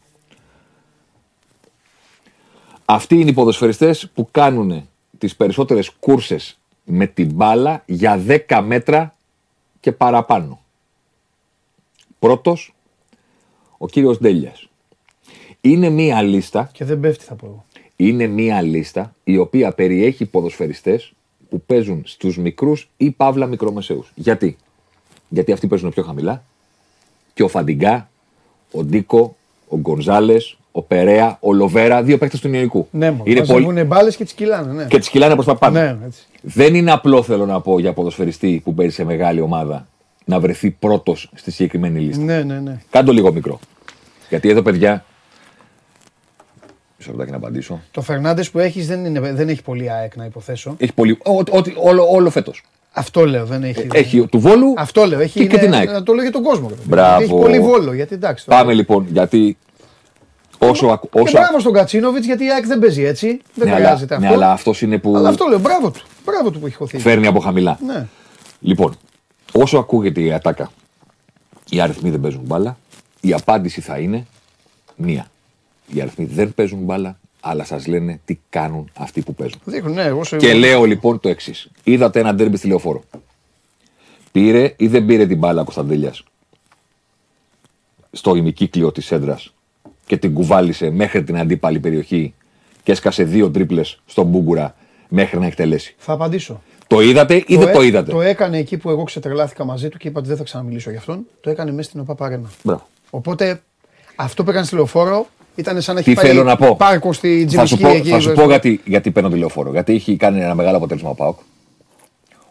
αυτοί είναι οι ποδοσφαιριστές που κάνουν τις περισσότερες κούρσες με την μπάλα για 10 μέτρα και παραπάνω. Πρώτος, ο κύριος Ντέλιας. Είναι μία λίστα, Και δεν πέφτει, θα πω εγώ. είναι μία λίστα η οποία περιέχει ποδοσφαιριστές που παίζουν στους μικρούς ή παύλα μικρομεσαίους. Γιατί; Γιατί αυτοί παίζουν πιο χαμηλά και ο Φαντιγκά, ο Ντίκο, ο Γκονζάλες, ο Περέα, ο Λοβέρα, δύο παίκτες του Ιωνικού. Ναι, μόνο. είναι πολύ... Μαζεύουν μπάλες και τις κυλάνε. Ναι. Και τις κυλάνε προς τα πάνω. Ναι, έτσι. Δεν είναι απλό, θέλω να πω, για ποδοσφαιριστή που παίζει σε μεγάλη ομάδα να βρεθεί πρώτος στη συγκεκριμένη λίστα. Ναι, ναι, ναι. Κάντο λίγο μικρό. Γιατί εδώ, παιδιά, Μισό λεπτάκι να απαντήσω. Το Φερνάντες που έχεις δεν, είναι, δεν έχει πολύ ΑΕΚ να υποθέσω. Έχει πολύ. ό- ό,τι- όλο όλο φέτος. Αυτό λέω, δεν έχει. Έχει του βόλου. Αυτό λέω. Έχει, και, και είναι- την ΑΕΚ. Να το λέω για τον κόσμο. ρε παιδί. Μπράβο. Έχει πολύ βόλο. Γιατί εντάξει. τώρα- Πάμε λοιπόν, γιατί όσο. ακου- Και όσο μπράβο στον Κατσίνοβιτς γιατί η ΑΕΚ δεν παίζει έτσι. Δεν ναι, αλλά, χρειάζεται ναι, αυτό. αλλά αυτός είναι που Αλλά αυτό λέω. Μπράβο του. Μπράβο του που έχει χωθεί. φέρνει από χαμηλά. Ναι. Λοιπόν, όσο ακούγεται η ατάκα, οι αριθμοί δεν παίζουν μπάλα, η απάντηση θα είναι μία. Οι αριθμοί δεν παίζουν μπάλα, αλλά σας λένε τι κάνουν αυτοί που παίζουν. Δείχνουν, ναι, εγώ σε... Και λέω λοιπόν το εξής. Είδατε ένα ντέρμπι στη λεωφόρο. Πήρε ή δεν πήρε την μπάλα ο Κωνσταντέλια στο ημικύκλιο της έδρας και την κουβάλισε μέχρι την αντίπαλη περιοχή και έσκασε δύο τρίπλες στον Μπούγκουρα μέχρι να εκτελέσει. Θα απαντήσω. Το είδατε ή δεν έ- το είδατε; Το έκανε εκεί που εγώ ξετρελάθηκα μαζί του και είπα ότι δεν θα ξαναμιλήσω γι' αυτόν. Το έκανε μέσα στην ΟΠΑ Παρένα. Μπράβο. Οπότε αυτό που έκανε στη λεωφόρο ήταν σαν να έχει Τι πάει θέλω να πω; πάρκο στη Θα σου Τζιμισκή πω, εκεί. θα σου πω γιατί, γιατί παίρνω τηλεοφόρο. Γιατί έχει κάνει ένα μεγάλο αποτέλεσμα ο Πάοκ.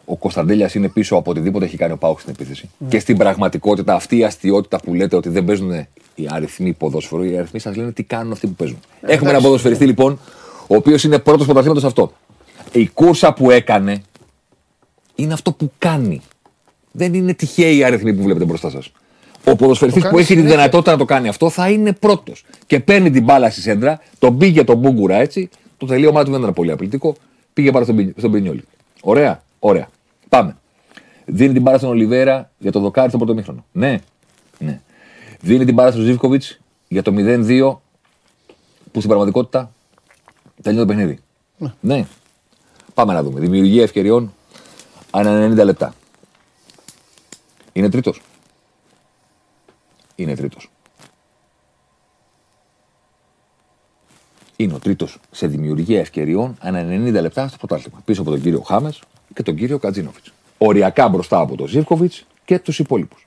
Ο Κωνσταντέλιας είναι πίσω από οτιδήποτε έχει κάνει ο Πάοκ στην επίθεση. Ναι. Και στην πραγματικότητα αυτή η αστείωτητα που λέτε ότι δεν παίζουν οι αριθμοί ποδόσφαιρο, οι αριθμοί σας λένε τι κάνουν αυτοί που παίζουν. Έχουμε εντάξει, έναν ποδοσφαιριστή λοιπόν, ο οποίος είναι πρώτος πρωταθλήματος σε αυτό. Η κούρσα που έκανε είναι αυτό που κάνει. Δεν είναι τυχαίοι οι αριθμοί που βλέπετε μπροστά σας. Ο ποδοσφαιριστής κάνει που έχει τη συνέχεια. δυνατότητα να το κάνει αυτό θα είναι πρώτος. Και παίρνει την μπάλα στη σέντρα, τον πήγε τον Μπούγκουρα έτσι. Το τελείωμά του δεν ήταν πολύ απλητικό. Πήγε πάρα στον, Πι- στον Πινιόλι. Ωραία, ωραία. Πάμε. Δίνει την μπάλα στον Ολιβέρα για το δοκάρι στο πρώτο μήχρονο. Ναι, ναι. Δίνει την μπάλα στον Ζήβκοβιτ για το 0-2 που στην πραγματικότητα τελειώνει το παιχνίδι. Ναι. Πάμε να δούμε. Δημιουργία ευκαιριών ανά 90 λεπτά. Είναι τρίτος. Είναι τρίτος. Είναι ο τρίτος σε δημιουργία ευκαιριών ανά 90 λεπτά στο πρωτάθλημα. Πίσω από τον κύριο Χάμες και τον κύριο Κατζίνοβιτς. Οριακά μπροστά από τον Ζήφκοβιτς και τους υπόλοιπους.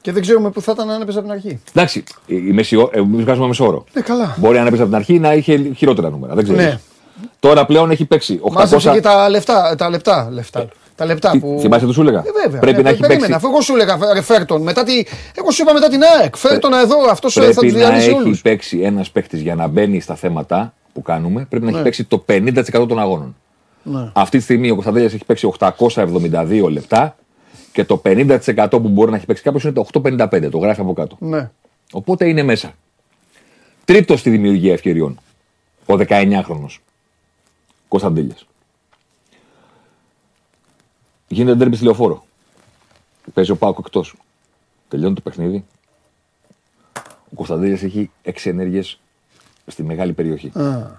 Και δεν ξέρουμε πού θα ήταν αν έπαιζε από την αρχή. Εντάξει, η μεσιο... εμεί βγάζουμε μεσόωρο. Ναι, καλά. Μπορεί να έπαιζε από την αρχή να είχε χειρότερα νούμερα. Δεν ξέρω. Ναι. Τώρα πλέον έχει παίξει 800. Μάζεψε και τα λεφτά. Τα λεπτά. λεφτά. Τα λεπτά Τι- που. θυμάσαι τι σου έλεγα; Ε, βέβαια. Πρέπει Ε, να έχει περίμενα, παίξει. Αφού εγώ σου έλεγα φε- φέρ τον. Μετά τη... Εγώ σου είπα μετά την ΑΕΚ. Φέρ τον εδώ. Αυτός θα Πρέπει τους να διαλύσει έχει όλους. παίξει ένας παίκτης για να μπαίνει στα θέματα που κάνουμε. Πρέπει να έχει Ναι. παίξει το 50% των αγώνων. Ναι. Αυτή τη στιγμή ο Κωνσταντέλιας έχει παίξει 872 λεπτά και το 50% που μπορεί να έχει παίξει κάποιος είναι το 855. Το γράφει από κάτω. Ναι. Οπότε είναι μέσα. Τρίτος στη δημιουργία ευκαιριών. Ο 19χρονο. Κωνσταντέλιας. Γίνεται ντέρμπι στη λεωφόρο. Παίζει ο Πάοκ εκτός. Τελειώνει το παιχνίδι. Ο Κωνσταντέλια έχει 6 ενέργειες στη μεγάλη περιοχή. Α,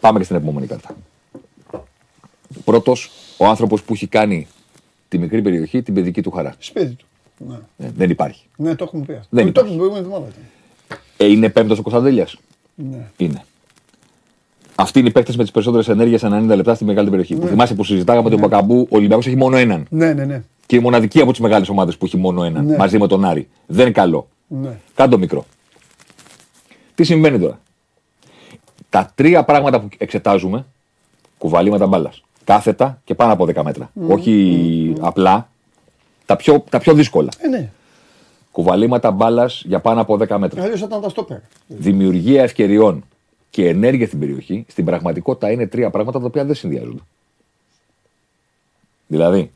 Πάμε και στην επόμενη κάρτα. Πρώτος, ο άνθρωπος που έχει κάνει τη μικρή περιοχή την παιδική του χαρά. Σπίτι του. Ναι. Ε, δεν υπάρχει. Ναι, το έχουμε πει αυτό. Δεν το υπάρχει. έχουμε πει την εβδομάδα. Ε, είναι πέμπτος ο Κωνσταντέλια. Ναι. Είναι. Αυτοί είναι οι παίκτες με τις περισσότερες ενέργειες ανά 90 λεπτά στη μεγάλη περιοχή. Που θυμάσαι που συζητάγαμε ότι ο Μπακαμπού, ο Ολυμπιακός έχει μόνο έναν. Ναι, ναι, ναι. Και η μοναδική από τις μεγάλες ομάδες που έχει μόνο έναν. Ναι. Μαζί με τον Άρη. Δεν είναι καλό. ναι. Κάντο μικρό. Τι συμβαίνει τώρα; Τα τρία πράγματα που εξετάζουμε, κουβαλήματα μπάλας. Κάθετα και πάνω από 10 μέτρα. Όχι απλά. Τα πιο, τα πιο δύσκολα. Ε, ναι. Κουβαλήματα μπάλας για πάνω από 10 μέτρα. Αλλιώς θα ήταν τα στόπερ. Δημιουργία ευκαιριών και ενέργεια στην περιοχή, στην πραγματικότητα είναι τρία πράγματα τα οποία δεν συνδυάζονται. Δηλαδή,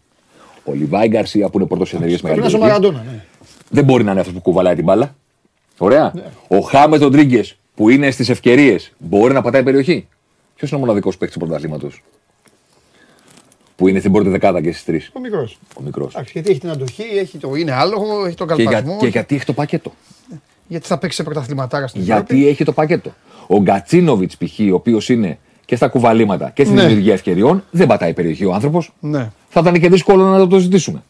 ο Λιβάη Γκαρσία που είναι πρώτος ενέργειας Πρέπει μεγάλη να είσαι ο περιοχή, Μαραντόνα. Ναι. δεν μπορεί να είναι αυτός που κουβαλάει την μπάλα. Ωραία. Ο Χάμες Ροντρίγκες που είναι στις ευκαιρίες μπορεί να πατάει περιοχή. Ποιος είναι ο μοναδικός παίκτης του πρωταθλήματος; Που είναι στην πρώτη δεκάδα και στις τρεις. Ο μικρός. Ο μικρός. Εντάξει, γιατί έχει την αντοχή, έχει το, είναι άλογο, έχει τον Και, για- καλπασμό. και γιατί έχει το πακέτο; Γιατί θα παίξει σε πρωταθληματάρα στην Ευρώπη. Γιατί έχει το πακέτο; Ο Γκατσίνοβιτς π.χ., ο οποίος είναι και στα κουβαλήματα και στη Ναι. δημιουργία ευκαιριών, δεν πατάει περιοχή ο άνθρωπος. Ναι. Θα ήταν και δύσκολο να το ζητήσουμε.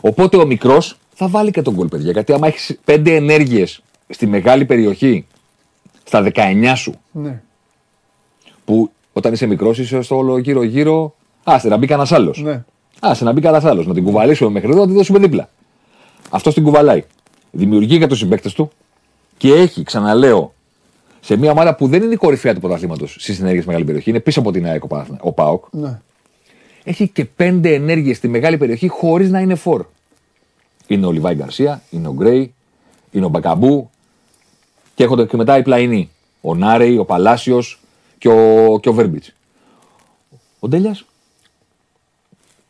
Οπότε ο μικρός θα βάλει και τον γκολ, παιδιά. Γιατί άμα έχεις πέντε ενέργειες στη μεγάλη περιοχή, στα 19 σου, ναι. που όταν είσαι μικρός είσαι στο όλο γύρω-γύρω. Άστε να μπει κανένας άλλος. Ναι. Άστε να μπει κανένας άλλος. Να την κουβαλήσουμε μέχρι εδώ, να την δώσουμε δίπλα. Αυτός την κουβαλάει. Δημιουργεί για τους συμπαίκτες του και έχει, ξαναλέω, σε μια ομάδα που δεν είναι η κορυφαία του πρωταθλήματος στι ενέργειε μεγάλη περιοχή, είναι πίσω από την ΑΕΚ ο Παναθηνα- ο ΠΑΟΚ, ναι. έχει και πέντε ενέργειες στη μεγάλη περιοχή χωρίς να είναι φόρ. Είναι ο Λιβάη Γκαρσία, είναι ο Γκρέι, είναι ο Μπακαμπού, Και έρχονται και μετά οι πλαϊνοί. Ο Νάρεϊ, ο Παλάσιος και ο, και ο Βέρμπιτς. Ο Ντέλιας.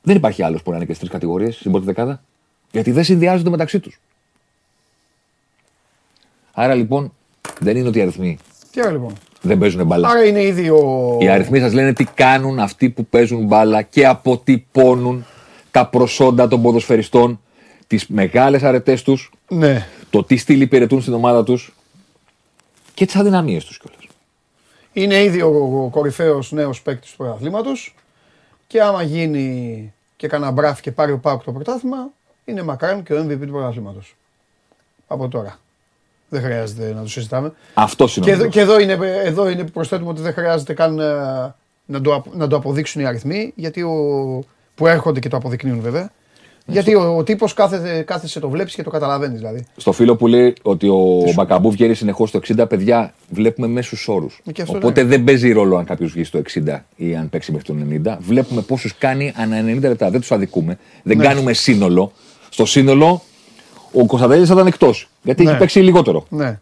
Δεν υπάρχει άλλος που να είναι και στις τρεις κατηγορίες στην πρώτη δεκάδα. Γιατί δεν συνδυάζονται μεταξύ τους. Άρα λοιπόν δεν είναι ότι οι αριθμοί Τι άλλο λοιπόν; δεν παίζουν μπάλα. Άρα είναι ήδη ο. Οι αριθμοί σας λένε τι κάνουν αυτοί που παίζουν μπάλα και αποτυπώνουν τα προσόντα των ποδοσφαιριστών, τις μεγάλες αρετές τους, Ναι. το τι στυλ υπηρετούν στην ομάδα τους και τις αδυναμίες τους κιόλας. Είναι ήδη ο, ο κορυφαίος νέος παίκτης του πρωταθλήματο. Και άμα γίνει και κανένα μπράφ και πάρει ο Πάουκ το πρωτάθλημα, είναι μακράν και ο MVP του πρωταθλήματο. Από τώρα. Δεν χρειάζεται να το συζητάμε. Αυτό είναι. Και, ο εδώ, λόγος. και εδώ, είναι, εδώ είναι που προσθέτουμε ότι δεν χρειάζεται καν ε, να το, απο- να το αποδείξουν οι αριθμοί, γιατί ο, που έρχονται και το αποδεικνύουν βέβαια. Γιατί ο, ο τύπος κάθεται, κάθεσαι, το βλέπεις και το καταλαβαίνεις δηλαδή. Στο φίλο που λέει ότι ο Μπακαμπού βγαίνει συνεχώς στο 60, παιδιά, βλέπουμε μέσους όρους. Ε, και αυτό Οπότε δεν παίζει ρόλο αν κάποιος βγει στο 60 ή αν παίξει μέχρι το 90. Βλέπουμε πόσους κάνει ανά 90 λεπτά. Δεν τους αδικούμε. Δεν Ναι. κάνουμε σύνολο. Στο σύνολο ο Κωνσταντέλης θα ήταν εκτός. Γιατί Ναι. έχει παίξει λιγότερο. Ναι.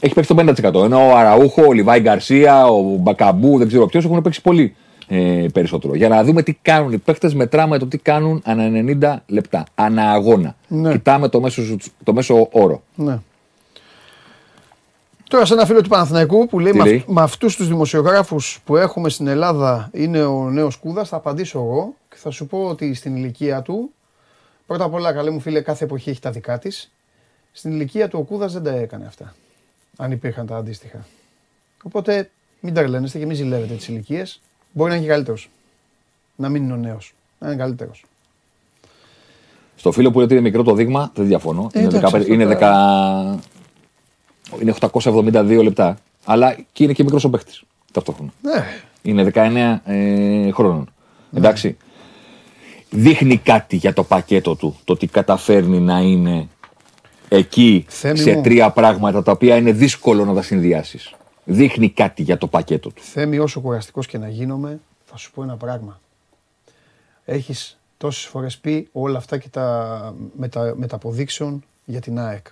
Έχει παίξει το 50%. Ενώ ο Αραούχο, ο Λιβάη Γκαρσία, ο Μπακαμπού, δεν ξέρω ποιος έχουν παίξει πολύ ε, περισσότερο. Για να δούμε τι κάνουν οι παίκτες, μετράμε το τι κάνουν ανά 90 λεπτά. Ανά αγώνα. Ναι. Κοιτάμε το μέσο, το μέσο όρο. Ναι. Τώρα σε ένα φίλο του Παναθηναϊκού που λέει Τι με, λέει; αυ- με αυτούς τους δημοσιογράφους που έχουμε στην Ελλάδα είναι ο νέος Κούδας, θα απαντήσω εγώ και θα σου πω ότι στην ηλικία του, πρώτα απ' όλα καλέ μου φίλε κάθε εποχή έχει τα δικά της, στην ηλικία του ο Κούδας δεν τα έκανε αυτά, αν υπήρχαν τα αντίστοιχα. Οπότε μην τα λένεστε και μην ζηλεύετε τις ηλικίες. μπορεί να είναι και καλύτερος. Να μην είναι ο νέος, να είναι καλύτερος. Στο φίλο που λέει ότι είναι μικρό το δείγμα, δεν διαφωνώ. Ε, είναι, εντάξει, 15 αυτό είναι, τώρα. 10 είναι 872 λεπτά. Αλλά και είναι και μικρός ο παίχτη ταυτόχρονα. Ναι, Είναι 19 ε, χρόνων. Εντάξει. Δείχνει κάτι για το πακέτο του. Το ότι καταφέρνει να είναι εκεί Θέμη σε μου. τρία πράγματα τα οποία είναι δύσκολο να τα συνδυάσεις. Δείχνει κάτι για το πακέτο του. Θέμη, όσο κουραστικός και να γίνομαι, θα σου πω ένα πράγμα. Έχεις τόσες φορές πει όλα αυτά και τα μετα, μεταποδείξεων για την ΑΕΚ.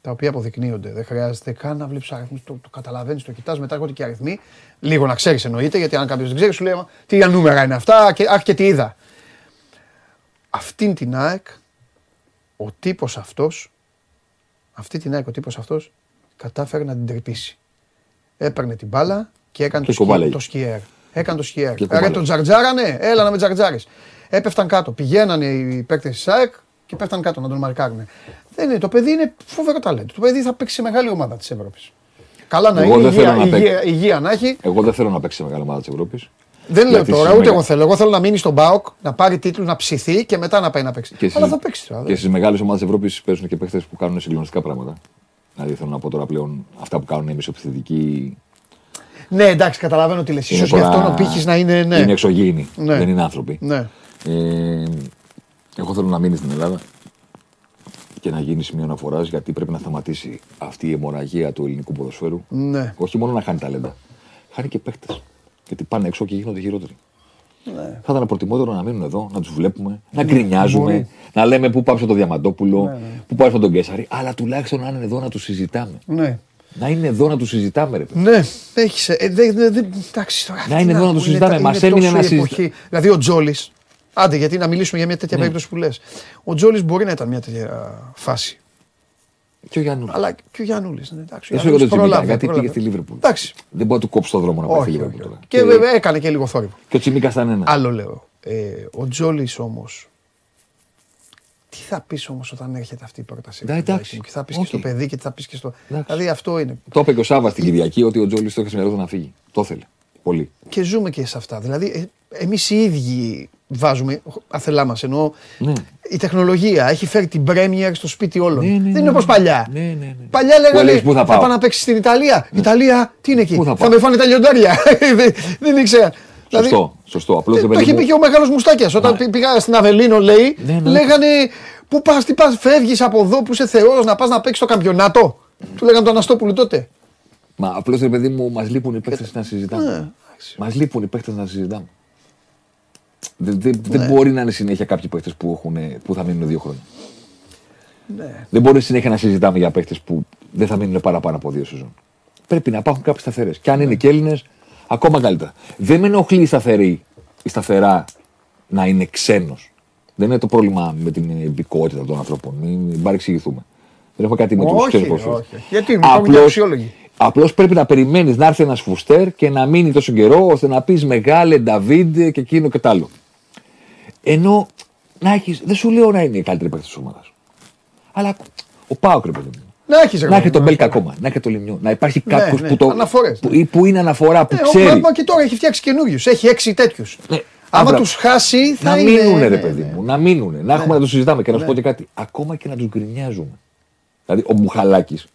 Τα οποία αποδεικνύονται. Δεν χρειάζεται καν να βλέπεις αριθμούς. Το, το καταλαβαίνεις, το κοιτάς, μετά έρχονται και αριθμοί. Λίγο να ξέρεις εννοείται, γιατί αν κάποιος δεν ξέρει, σου λέει «Μα, τι για νούμερα είναι αυτά, και, αχ και τι είδα. Αυτήν την ΑΕΚ, ο τύπος αυτός, αυτή την ΑΕΚ ο τύπος αυτός, κατάφερε να την τρυπήσει. Έπαιρνε την μπάλα και έκανε Και το, σκι, κουβάλαγε. το σκιέρ. Έκανε το σκιέρ. Και Ρε κουβάλαγε. τον τζαρτζάρανε, έλα να με τζαρτζάρεις. Έπεφταν κάτω. Πηγαίνανε οι παίκτες της ΑΕΚ και πέφταν κάτω να τον μαρκάρουν. Δεν είναι, το παιδί είναι φοβερό ταλέντο. Το παιδί θα παίξει σε μεγάλη ομάδα της Ευρώπης. Καλά να Εγώ είναι, δεν θέλω υγεία, να παίξει. υγεία, υγεία να έχει. Εγώ δεν θέλω να παίξει σε μεγάλη ομάδα της Ευρώπης. Δεν λέω Γιατί τώρα, στις ούτε μεγα- εγώ θέλω. Εγώ θέλω να μείνει στον Μπάουκ, να πάρει τίτλου, να ψηθεί και μετά να πάει να παίξει. Και Αλλά στις- θα παίξει τώρα. Και στις μεγάλες ομάδες Ευρώπης παίζουν και παίχτε που κάνουν συγκλονιστικά πράγματα. Δηλαδή θέλω να πω τώρα πλέον αυτά που κάνουν οι μισοπιθετικοί Ναι, εντάξει, καταλαβαίνω τι λες. σω Είναι γι' αυτό τώρα- ο πύχης να είναι. Ναι. είναι εξωγήινοι. Ναι. Δεν είναι άνθρωποι. ναι. Ε, εγώ θέλω να μείνει στην Ελλάδα και να γίνεις σημείο αναφορά γιατί πρέπει να σταματήσει αυτή η αιμορραγία του ελληνικού ποδοσφαίρου. ναι. Όχι μόνο να χάνει ταλέντα, χάνει και παίχτε. Γιατί πάνε έξω και γίνονται χειρότεροι. Ναι. Θα ήταν προτιμότερο να μείνουν εδώ, να τους βλέπουμε, να γκρινιάζουμε, μπορεί. να λέμε πού πάμε στο Διαμαντόπουλο, Ναι, ναι. πού πάμε στον Κέσσαρη, αλλά τουλάχιστον να είναι εδώ να τους συζητάμε. ναι. Να είναι εδώ να τους συζητάμε, ρε παιδί. Ναι, έχει. Ε, δε, δε, δε, εντάξει, τώρα, Να τι είναι εδώ να πω, το συζητάμε. τα- Μας είναι έμεινε τόσο να η συζητα- εποχή. Δηλαδή ο Τζόλης. Άντε, γιατί να μιλήσουμε για μια τέτοια Ναι. περίπτωση που λες. Ο Τζόλης μπορεί να ήταν μια τέτοια φάση. Και ο Γιάννου. Αλλά και ο Γιάννουλης. Ναι, εντάξει, ο Εσύ εγώ Γιάννουλης τον Τσιμίκα, πρόλαβε, γιατί πρόλαβε. πήγε στη Λίβερπουλ. Εντάξει. Δεν μπορεί να του κόψει το δρόμο να πάει στη Όχι, Λίβερπουλ όχι, τώρα. όχι. Και βέβαια έκανε και λίγο θόρυβο. Και ο Τσιμίκα ήταν ένα. Άλλο λέω. Ε, ο Τζόλης όμως. Τι θα πεις όμως όταν έρχεται αυτή η πρόταση. Ναι, από την εντάξει. Brighton Και θα πεις και Όχι. στο παιδί και τι θα πεις και στο. Εντάξει. Δηλαδή αυτό είναι. Το είπε και ο Σάβα την Κυριακή ότι ο Τζόλι το είχε σημερινό να φύγει. Το ήθελε. Πολύ. Και ζούμε και σε αυτά. Δηλαδή, ε, εμείς οι ίδιοι βάζουμε, αθελά μα εννοώ, Ναι. η τεχνολογία έχει φέρει την Premier στο σπίτι όλων. Ναι, ναι, Δεν ναι, είναι όπως ναι. παλιά. Ναι, ναι, ναι. Παλιά λέγανε λες, πού θα πάω; να παίξεις στην Ιταλία. Ιταλία, τι είναι εκεί; Πού θα θα, πάω; με φάνε τα λιοντάρια. [laughs] δεν, δεν ήξερα. Δηλαδή, Σωστό. Σωστό. Απλώς ε, το έχει πει και ο μεγάλος Μουστάκιας. Όταν πη- πήγα στην Αβελίνο, λέει, Ναι, ναι. λέγανε Πού πας, τι πας, φεύγεις από εδώ που είσαι Θεός να πας να παίξεις το καμπιονάτο. Του λέγανε τον Αναστόπουλο τότε. Μα απλώς ρε παιδί μου, μας λείπουν οι παίχτε να Ναι, συζητάμε. εντάξει. Μας λείπουν οι παίχτε να συζητάμε. Δεν, δεν, Ναι. δεν μπορεί να είναι συνέχεια κάποιοι παίχτε που, έχουν, που θα μείνουν δύο χρόνια. Ναι. Δεν μπορεί συνέχεια να συζητάμε για παίχτε που δεν θα μείνουν παραπάνω από δύο σεζόν. Πρέπει να υπάρχουν κάποιε σταθερές. Και αν είναι και Έλληνες, ακόμα καλύτερα. Δεν με ενοχλεί η, σταθερή, η σταθερά να είναι ξένος. Δεν είναι το πρόβλημα με την υπηκότητα των ανθρώπων. Μην, μην παρεξηγηθούμε. Δεν έχω κάτι με τους Όχι, ξένους όχι. Γιατί υπάρχουν και αξιόλογοι. Απλώς πρέπει να περιμένεις να έρθει ένας φουστέρ και να μείνει τόσο καιρό ώστε να πεις Μεγάλε, Νταβίντ και εκείνο και τ' άλλο. Ενώ να έχεις, δεν σου λέω να είναι η καλύτερη παίκτης της ομάδας. Αλλά ο Πάοκ ρε παιδί μου. Να έχεις, ρε Να έχει παιδί τον μου, Μπέλκα ακόμα, να έχει το Λιμιό. Να υπάρχει Ναι, κάποιος ναι, που, το, αναφορές, που, ναι. ή που είναι αναφορά, που Ε, ο ξέρει. Μπράμπα και τώρα έχει φτιάξει καινούριους. Έχει έξι τέτοιους. Ναι. Άμα Άβρα- τους χάσει, θα να είναι. μείνουνε, ρε ναι, παιδί ναι. μου. Να μείνουνε. Να έχουμε να του συζητάμε και να σου πω και κάτι. Ακόμα και να τους γκρινιάζουμε. Δηλαδή, ο Μπουχαλάκης.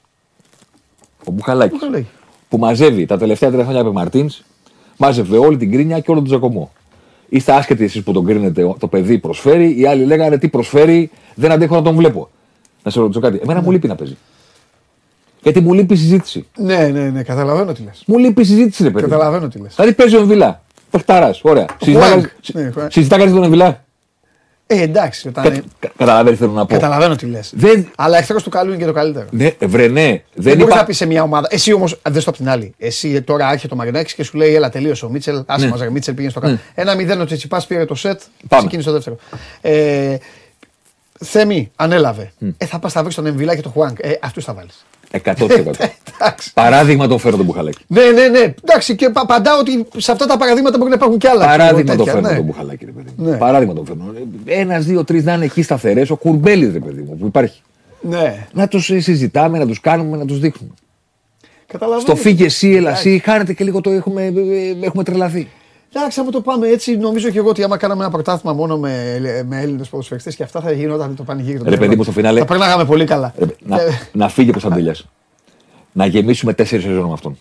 Ο Μπουχαλάκης. Μπουχαλάκης. Που μαζεύει τα τελευταία τρία χρόνια από Μαρτίνς, μάζευε όλη την γκρίνια και όλο τον τζακωμό. Είστε άσχετοι εσείς που τον κρίνετε, το παιδί προσφέρει. Οι άλλοι λέγανε τι προσφέρει, δεν αντέχω να τον βλέπω. Να σε ρωτήσω κάτι. Εμένα μου λείπει να παίζει. Γιατί μου λείπει η συζήτηση. Ναι, ναι, ναι, καταλαβαίνω τι λες. Μου λείπει η συζήτηση, ρε παιδί. Καταλαβαίνω τι λες. Δηλαδή παίζει ο Εμβιλά. Πεχταρά. Ωραία. Συζητά Χουάνκ. κανείς- Ναι, Χουάνκ. Συζητά κανεί τον Εμβιλά. Ε, εντάξει, όταν. Κα, κα, Καταλαβαίνεις τι θέλω να πω. Καταλαβαίνω τι λες. Δεν, Αλλά εχθρό του καλού είναι και το καλύτερο. ναι, βρε, ναι. Δεν Δεν μπορείς είπα. να πεις σε μια ομάδα. Εσύ όμως, δεν στο απ' την άλλη. Εσύ τώρα άρχεται το Μαρινάκη και σου λέει: Έλα, τελείωσε ο Μίτσελ. Άσε Ναι. μας, ρε, Μίτσελ πήγαινε στο κάτω. Ένα μηδέν ο Τσιτσιπάς πήρε το σετ. Πάμε. Ξεκίνησε το δεύτερο. Ε, Θέμη, ανέλαβε. Ε, θα πας θα βρεις τον Εμβιλά και τον Χουάνκ. Ε, αυτούς θα βάλεις. 100%. Εντάξει. Παράδειγμα τον φέρω τον Μπουχαλάκη. Ναι, ναι, ναι. Εντάξει, και πα- απαντάω ότι σε αυτά τα παραδείγματα μπορεί να υπάρχουν κι άλλα. Παράδειγμα ξέρω, τον τέτοια, φέρνω ναι. τον Μπουχαλάκη, ρε παιδί. μου. Ναι. Παράδειγμα τον φέρνω. Ένας, δύο, τρεις να είναι εκεί σταθερές. Ο κουρμπέλης, ρε παιδί μου, που υπάρχει. Ναι, Να τους συζητάμε, να τους κάνουμε, να τους δείχνουμε. καταλαβαίνω. Στο φύγε εσύ, έλα εσύ, χάνετε και λίγο το έχουμε, ε, έχουμε τρελαθεί. Εντάξει, άμα το πάμε έτσι, νομίζω και εγώ ότι άμα κάναμε ένα πρωτάθλημα μόνο με, με Έλληνες ποδοσφαιριστές και αυτά θα γινόταν το πανηγύρι. Ρε παιδί μου, στο φινάλε- Θα περνάγαμε πολύ καλά. Ρε, να, Ε, να φύγει από Σαντελιά. Να γεμίσουμε τέσσερις σεζόν με αυτόν.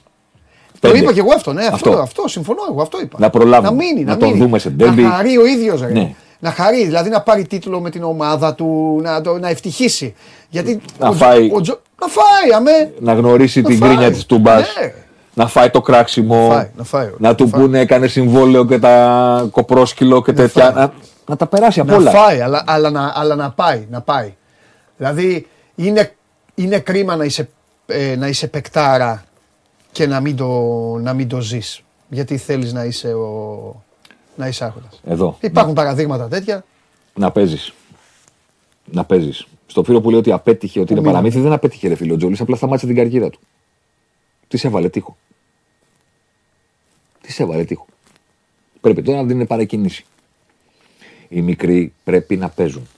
Το Πέντε. είπα και εγώ αυτό, ναι, αυτό, Αυτό. αυτό, συμφωνώ εγώ, αυτό είπα. Να προλάβουμε. Να μείνει, να, Να τον μείνει. δούμε σε Να ντέρμπι. χαρεί ο ίδιος, Ναι. Να χαρεί, δηλαδή να πάρει τίτλο με την ομάδα του, να, το, να ευτυχήσει. Γιατί Να ο Τζο- φάει- ο Τζο- να φάει, αμέ. Να γνωρίσει Να την φάει. γκρίνια της τούμπας. Ναι. Να φάει το κράξιμο. Να φάει, να φάει, να να του φάει. πούνε έκανε συμβόλαιο και τα κοπρόσκυλο και τέτοια. φάει. Να, να τα περάσει από Να όλα. φάει, αλλά, αλλά, να, αλλά να πάει, να πάει. Δηλαδή είναι, είναι κρίμα να είσαι, ε, να είσαι παικτάρα και να μην το, να μην το ζεις. Γιατί θέλεις να είσαι, ο, να είσαι άρχοντας. Εδώ. Υπάρχουν παραδείγματα τέτοια. Να παίζεις. Να παίζεις. Στο φίλο που λέει ότι απέτυχε, ότι είναι μείνει. παραμύθι, δεν απέτυχε ρε φίλο Τζόλη, απλά σταμάτησε την καριέρα του. Τι σε έβαλε τείχο. Τι σε έβαλε τείχο. Πρέπει τώρα να δίνει παρακίνηση. Οι μικροί πρέπει να παίζουν.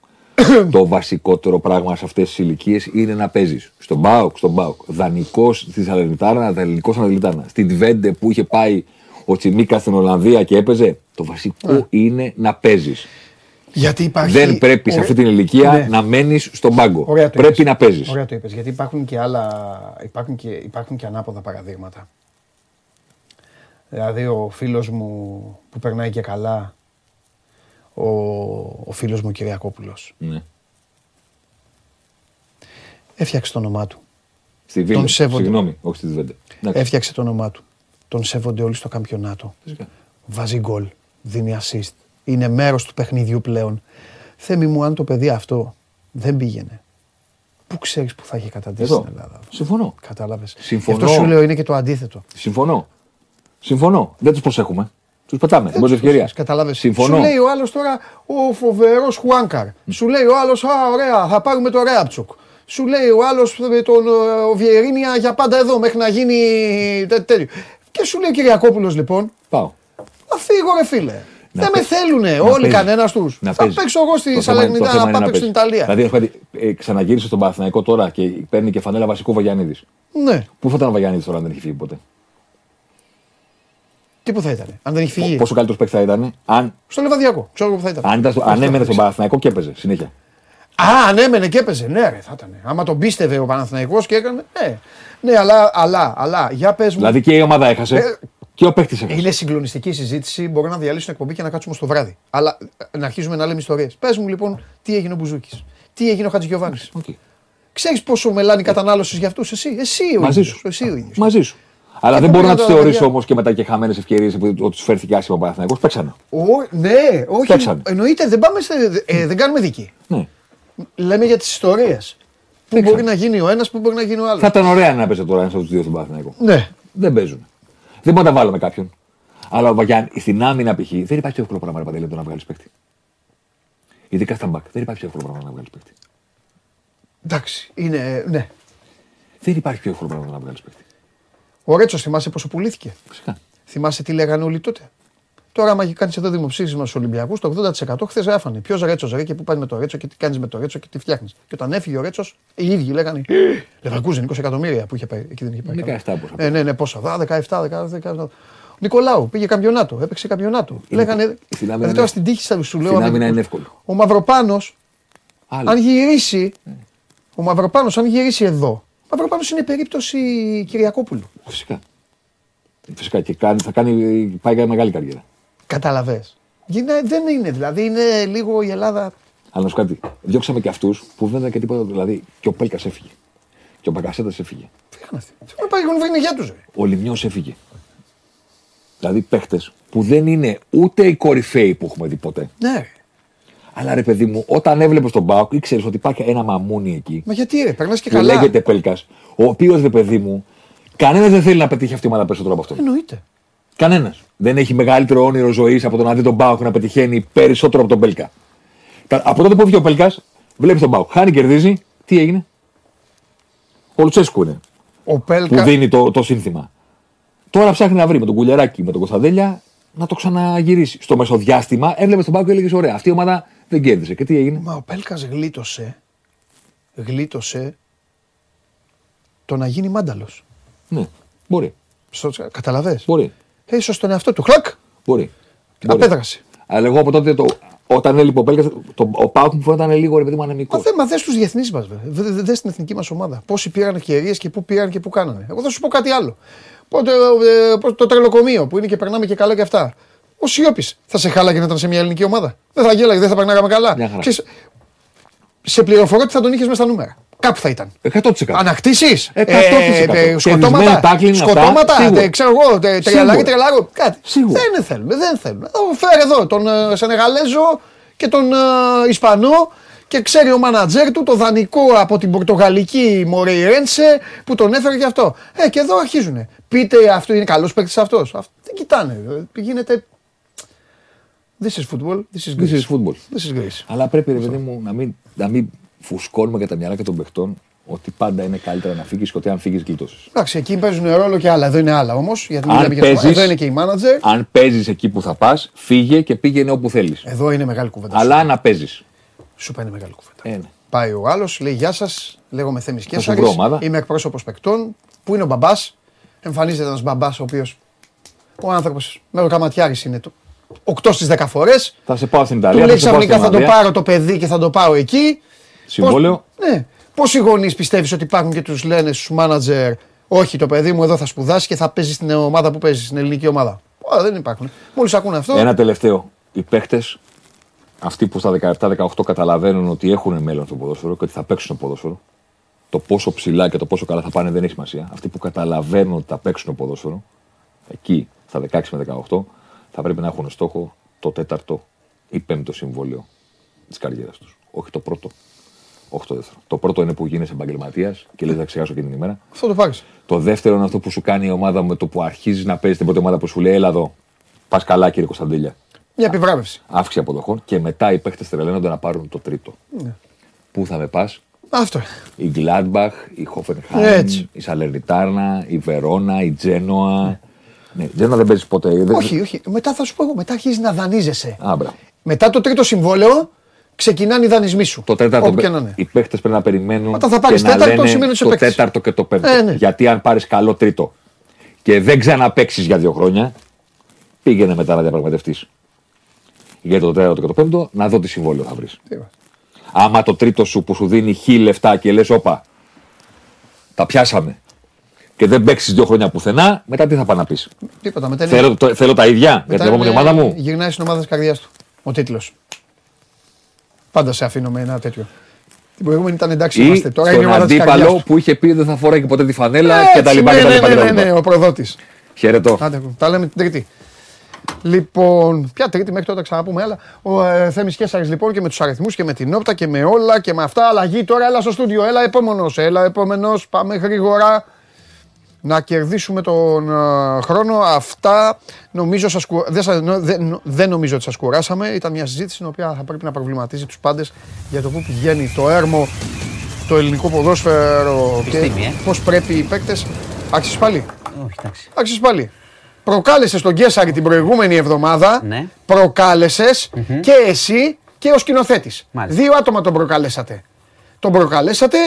[coughs] το βασικότερο πράγμα σε αυτές τις ηλικίες είναι να παίζεις. Στον Μπάουκ, στον Μπάουκ. Δανεικός στη Σαλερνιτάνα, δανεικός στην Αδελιτάνα. Στην Τβέντε που είχε πάει ο Τσιμίκα στην Ολλανδία και έπαιζε. Το βασικό είναι να παίζεις. Γιατί υπάρχει... Δεν πρέπει σε Ωραία- αυτή την ηλικία Ναι. να μένεις στον πάγκο. Ωραία το πρέπει είπες. να παίζεις. Ωραία το είπες, γιατί υπάρχουν και άλλα, υπάρχουν και, υπάρχουν και ανάποδα παραδείγματα. Δηλαδή ο φίλος μου που περνάει και καλά, ο, ο φίλος μου ο Κυριακόπουλος, Ναι. έφτιαξε το όνομά του. Στη Βίλα. Τον σέβονται. Συγγνώμη, όχι στη Τβέντε. Εντάξει. Έφτιαξε το όνομά του. Τον σέβονται όλοι στο καμπιονάτο. Φυσικά. Βάζει γκολ, δίνει assist. Είναι μέρος του παιχνιδιού πλέον. Θέμη μου, αν το παιδί αυτό δεν πήγαινε, πού ξέρεις που θα είχε καταντήσει Εδώ. στην Ελλάδα. Συμφωνώ. Κατάλαβες. Συμφωνώ. Γι' αυτό σου λέω είναι και το αντίθετο. Συμφωνώ. Συμφωνώ. Δεν τους προσέχουμε. Τους πετάμε. Δεν ευκαιρία. Κατάλαβε. Συμφωνώ. Σου λέει ο άλλος τώρα ο φοβερός Χουάνκαρ. Σου λέει ο άλλος, Α, ωραία, θα πάρουμε το Ρέαπτσουκ. Σου λέει ο άλλος με τον ε, ο Βιερίνια για πάντα εδώ μέχρι να γίνει τέ- τέτοιο. Και σου λέει ο Κυριακόπουλος λοιπόν, Πάω. να φύγω ρε φίλε. Να Δεν με παί- θέλουνε να όλοι παίζει. κανένας τους. Να Θα παίζει. παίξω εγώ Το στη θέμα- το Σαλernitana θέμα να είναι πάω να παίξω στην παίζει. Ιταλία. Δηλαδή, έχω κάτι, ε, ξαναγύρισε στον Παναθηναϊκό τώρα και παίρνει και φανέλα βασικού Βαγιανίδης. Ναι, Πού θα ήταν ο Βαγιανίδης τώρα αν δεν είχε φύγει ποτέ; Τι που θα ήταν, αν δεν έχει φύγει. Πόσο καλύτερος παίκτης θα ήταν αν, Στο Λεβαδιακό, ξέρω εγώ που θα ήταν. αν, ήταν στο- αν έμενε στον Παναθηναϊκό και έπαιζε συνέχεια. Α, αν έμενε και έπαιζε. Ναι, ρε, θα ήταν. Άμα τον πίστευε ο Παναθηναϊκός και έκανε. Ναι, ναι αλλά, αλλά, αλλά, για πες μου. Δηλαδή και η ομάδα έχασε Ε, και ο παίκτης έχασε. Είναι συγκλονιστική συζήτηση. Μπορώ να διαλύσω την εκπομπή και να κάτσουμε στο βράδυ. Αλλά ε, να αρχίζουμε να λέμε ιστορίες. Πες μου λοιπόν, τι έγινε ο Μπουζούκης. Τι έγινε ο Χατζηγιοβάνης. Οκ. Ξέρεις πόσο μελάνη κατανάλωση για αυτούς, εσύ. Εσύ ο Μαζί ίδιος, σου. Εσύ ο ίδιος. Μαζί σου. Αλλά Και δεν πού μπορώ να πήγα τους τώρα, θεωρήσω παιδιά; όμως και μετά και χαμένες ευκαιρίες επειδή τους φέρθηκε άσχημα ο Παναθηναϊκός. Παίξανε. Ο, ναι, όχι. Παίξανε. Εννοείται, δεν, πάμε σε, ε, δεν κάνουμε δίκη. Ναι. Λέμε για τις ιστορίες. Πού μπορεί να γίνει ο ένας, πού μπορεί να γίνει ο άλλος. Θα ήταν ωραία να παίζει τώρα ένας από τους δύο στον Παναθηναϊκό. Ναι. Δεν παίζουν. Δεν μπορεί να τα βάλουμε κάποιον. Αλλά ο Βαγιάν, στην άμυνα π.χ. δεν υπάρχει πιο εύκολο πράγμα ρε Παντελή, το να βγάλεις παίκτη. Ειδικά στα μπακ. Δεν υπάρχει πιο εύκολο πράγμα να βγάλεις παίκτη. Εντάξει. Είναι. Ναι. Δεν υπάρχει πιο εύκολο πράγμα να βγάλεις παίκτη. Ο Ρέτσος θυμάσαι πόσο πουλήθηκε; Φυσικά. Θυμάσαι τι λέγανε όλοι τότε; Τώρα, άμα κάνει εδώ δημοψήφισμα στους Ολυμπιακούς, το 80% χθες γράφανε. Ποιος Ρέτσος, ρε, και πού πα με το Ρέτσο και τι κάνεις με το Ρέτσο και τι φτιάχνεις. Και όταν έφυγε ο Ρέτσος, οι ίδιοι λέγανε Λεβαρκούζεν 20 εκατομμύρια που είχε πάει. Εκεί δεν είχε πάει. 17 πόσα. Ναι, ναι, ναι, πόσα. Δα, 17, 17, 17. Νικολάου πήγε καμπιονάτο, έπαιξε καμπιονάτο. Λέγανε. στην άμυνα Δηλαδή είναι- τώρα στην τύχη σα σου λέω. Στην αν- άμυνα είναι εύκολο. Ο Μαυροπάνος, Άλλο. αν γυρίσει. Ο Μαυροπάνος, αν γυρίσει εδώ. Ο Μαυροπάνο είναι περίπτωση Κυριακόπουλου. Φυσικά. Φυσικά και κάνει, θα κάνει, πάει για μεγάλη καριέρα. Καταλαβέ. Δεν είναι δηλαδή, είναι λίγο η Ελλάδα. Αλλά να σου πω κάτι. Διώξαμε και αυτούς που δεν ήταν και τίποτα. Δηλαδή και ο Πέλκας έφυγε. Και ο Μπακασέτα έφυγε. Φύγανε αυτοί. Θέλουν να πάει να βρει για τους. Ο Λιμιό έφυγε. Δηλαδή παίχτες που δεν είναι ούτε οι κορυφαίοι που έχουμε δει ποτέ. Ναι. Αλλά ρε παιδί μου, όταν έβλεπες τον Μπάουκ, ήξερες ότι υπάρχει ένα μαμούνι εκεί Μα γιατί ρε, περνάς και που καλά. λέγεται Πέλκας, ο οποίος ρε παιδί μου, κανένας δεν θέλει να πετύχει αυτή η ομάδα περισσότερο από αυτόν. Εννοείται. Κανένας. Δεν έχει μεγαλύτερο όνειρο ζωής από το να δει τον Μπάουκ να πετυχαίνει περισσότερο από τον Πέλκα. Τα- Από τότε που βγήκε ο Πέλκας, βλέπεις τον Μπάουκ. Χάνει, κερδίζει. Τι έγινε; Ο Λουτσέσκου είναι Ο που Πέλκα. δίνει το, το σύνθημα. Τώρα ψάχνει να βρει με τον Κουλιαράκη, με τον Κωνσταντέλια να το ξαναγυρίσει. Στο μεσοδιάστημα έβλεπες τον Μπάουκ και έλεγες: Ωραία, αυτή η ομάδα δεν κέρδισε. Και τι έγινε; Μα ο Πέλκας γλίτωσε. Γλίτωσε το να γίνει μάνταλος. Ναι, μπορεί. Καταλαβέ. Μπορεί. Έσω στον εαυτό του. Χλακ! μπορεί. Μπορεί. Απέδρασε. Αλλά εγώ από τότε, το, όταν έλειπε ο Πέλκας, το, ο Πάουκ μου φαίνονταν λίγο ρε παιδί μου ανεμικός. Μα δεν μα δε του διεθνείς μας, βέβαια. Δε στην εθνική μας ομάδα. Πόσοι πήραν ευκαιρίες και πού πήραν και πού κάνανε. Εγώ θα σου πω κάτι άλλο. Πότε, ε, πώς- το τρελοκομείο που είναι και περνάμε και καλά και αυτά. Ο Σιώπης θα σε χάλαγε να ήταν σε μια ελληνική ομάδα. Δεν θα γέλαγε, δεν θα περνάγαμε καλά. Μια χαρά. Ξέρεις, σε πληροφορώ ότι θα τον είχες μέσα στα νούμερα. Κάπου θα ήταν. 100%. Ανακτήσεις; 100%. σκοτώματα; Κερδισμένα tackling, αυτά, Σκοτώματα; σίγουρα. ε, ξέρω εγώ. τε- Τρελάρι, Σίγουρα. τρελάρο. Κάτι. Σίγουρα. Δεν θέλουμε. Δεν θέλουμε. Θα φέρει εδώ τον ε, Σενεγαλέζο και τον ε, Ισπανό και ξέρει ο μάνατζέρ του το δανεικό από την Πορτογαλική Μορέιρένσε που τον έφερε και αυτό. Ε, και εδώ αρχίζουν. Πείτε αυτό είναι καλός παίκτης αυτός. Δεν κοιτάνε. ε, Γίνεται. This is football. This is This Greece. is football. This is Greece. Αλλά πρέπει ρε παιδί μου να μην, να μην φουσκώνουμε για τα μυαλά και των παιχτών ότι πάντα είναι καλύτερα να φύγεις και ότι αν φύγεις γλίτωσε. Εντάξει, εκεί παίζουν ρόλο και άλλα. Εδώ είναι άλλα όμως. Γιατί Αν μιλάμε για το- παίζεις- Εδώ είναι και η μάνατζερ. Αν παίζεις εκεί που θα πας, φύγε και πήγαινε όπου θέλεις. Εδώ είναι μεγάλη κουβέντα. Αλλά να παίζεις. Σου πάει μεγάλη κουβέντα. Ε, ναι. Πάει ο άλλος, λέει Γεια σας, λέγομαι Θέμης σου Κέσσαρης. βρω ομάδα. Είμαι εκπρόσωπος παικτών. Πού είναι ο μπαμπάς; Εμφανίζεται ένας μπαμπάς ο οποίο. Ο άνθρωπος με ο καματιάρη είναι το 8 στις 10 φορές. Θα σε πάω στην Του Ιταλία. λέει θα σε πάω στην ξαφνικά θα το Ολλανδία. πάρω το παιδί και θα το πάω εκεί. Συμβόλαιο. Πώς, ναι. Πόσοι γονείς πιστεύεις ότι υπάρχουν και τους λένε στους μάνατζερ, Όχι, το παιδί μου εδώ θα σπουδάσει και θα παίζει στην ομάδα που παίζει, στην ελληνική ομάδα. Ω, δεν υπάρχουν. Μόλις ακούνε αυτό. Ένα τελευταίο. Οι παίχτες, αυτοί που στα 17-18 καταλαβαίνουν ότι έχουν μέλλον στο ποδόσφαιρο και ότι θα παίξουν στο ποδόσφαιρο, το πόσο ψηλά και το πόσο καλά θα πάνε δεν έχει σημασία. Αυτοί που καταλαβαίνουν ότι θα παίξουν στο ποδόσφαιρο, εκεί στα 16 με 18, θα πρέπει να έχουν στόχο το τέταρτο ή πέμπτο συμβόλαιο της καριέρας τους. Όχι το πρώτο. Όχι το δεύτερο. Το πρώτο είναι που γίνεσαι επαγγελματίας και λες να ξεχάσω και την ημέρα. Αυτό το πάρει. Το δεύτερο είναι αυτό που σου κάνει η ομάδα με το που αρχίζεις να παίζεις την πρώτη ομάδα που σου λέει Έλα εδώ. Πας καλά, κύριε Κωνσταντέλια. Μια επιβράβευση. Αύξηση αποδοχών και μετά οι παίχτε τρελαίνονται να πάρουν το τρίτο. Ναι. Πού θα με πας, Αυτό. η Gladbach, η Hoffenheim, Έτσι. η Σαλερνιτάρνα, η Βερόνα, η Τζένοα. Ναι, η Τζένοα δεν παίζεις ποτέ. Δεν... Όχι, όχι. Μετά θα σου πω εγώ, μετά αρχίζεις να δανείζεσαι. Α, μπράβο. Μετά το τρίτο συμβόλαιο ξεκινάνε οι δανεισμοί σου. Το τέταρτο, Όπου και να είναι. οι παίχτες πρέπει να περιμένουν Όταν θα και πάρεις να τέταρτο, λένε σημαίνει ότι το είσαι παίκτης. τέταρτο και το πέμπτο. Ε, ναι. Γιατί αν πάρεις καλό τρίτο και δεν ξαναπέξει για δύο χρόνια, πήγαινε μετά να διαπραγματευτείς. Για το τέταρτο και το πέμπτο, να δω τι συμβόλαιο θα βρεις. Τίποτα. Άμα το τρίτο σου που σου δίνει χι λεφτά και λες, όπα, τα πιάσαμε και δεν παίξεις δύο χρόνια πουθενά, μετά τι θα πάει να πεις; Τίποτα. Μετά είναι- Θέλω, το- θέλω τα ίδια για μετά την επόμενη είναι- ομάδα μου; Γυρνάει στην ομάδα της καρδιάς του. Ο τίτλος. Πάντα σε αφήνω με ένα τέτοιο. Την προηγούμενη ήταν εντάξει, Ή είμαστε. Τώρα είναι η στον ομάδα της καρδιάς αντίπαλο του. που είχε πει δεν θα φοράει και ποτέ τη φανέλα Έτσι, και τα λοιπά. ναι, και τα ναι, λοιπά, ναι, και τα ναι, λοιπά. ο προδότης. Χαιρετώ. Άντε, τα λέμε την Τρίτη. Λοιπόν, ποια τρίτη μέχρι τότε ξαναπούμε, αλλά ο ε, Θέμης Κέσσαρη λοιπόν και με τους αριθμούς και με την όπτα και με όλα και με αυτά. Αλλαγή τώρα, έλα στο στούντιο, έλα επόμενος, έλα επόμενος. Πάμε γρήγορα να κερδίσουμε τον ε, χρόνο. Αυτά νομίζω σας, κου- δεν, σας- δεν, δεν νομίζω ότι σας κουράσαμε. Ήταν μια συζήτηση στην οποία θα πρέπει να προβληματίζει τους πάντες για το πού πηγαίνει το έρμο, το ελληνικό ποδόσφαιρο και Επιστήμη, ε. πώς πρέπει οι παίκτες. Άξιες πάλι. Όχι, εντάξει. Άξιες πάλι. Προκάλεσες τον Γκέσαρη την προηγούμενη εβδομάδα. Ναι. Προκάλεσες και εσύ και ο σκηνοθέτης. Μάλιστα. Δύο άτομα τον προκαλέσατε. Τον προκαλέσατε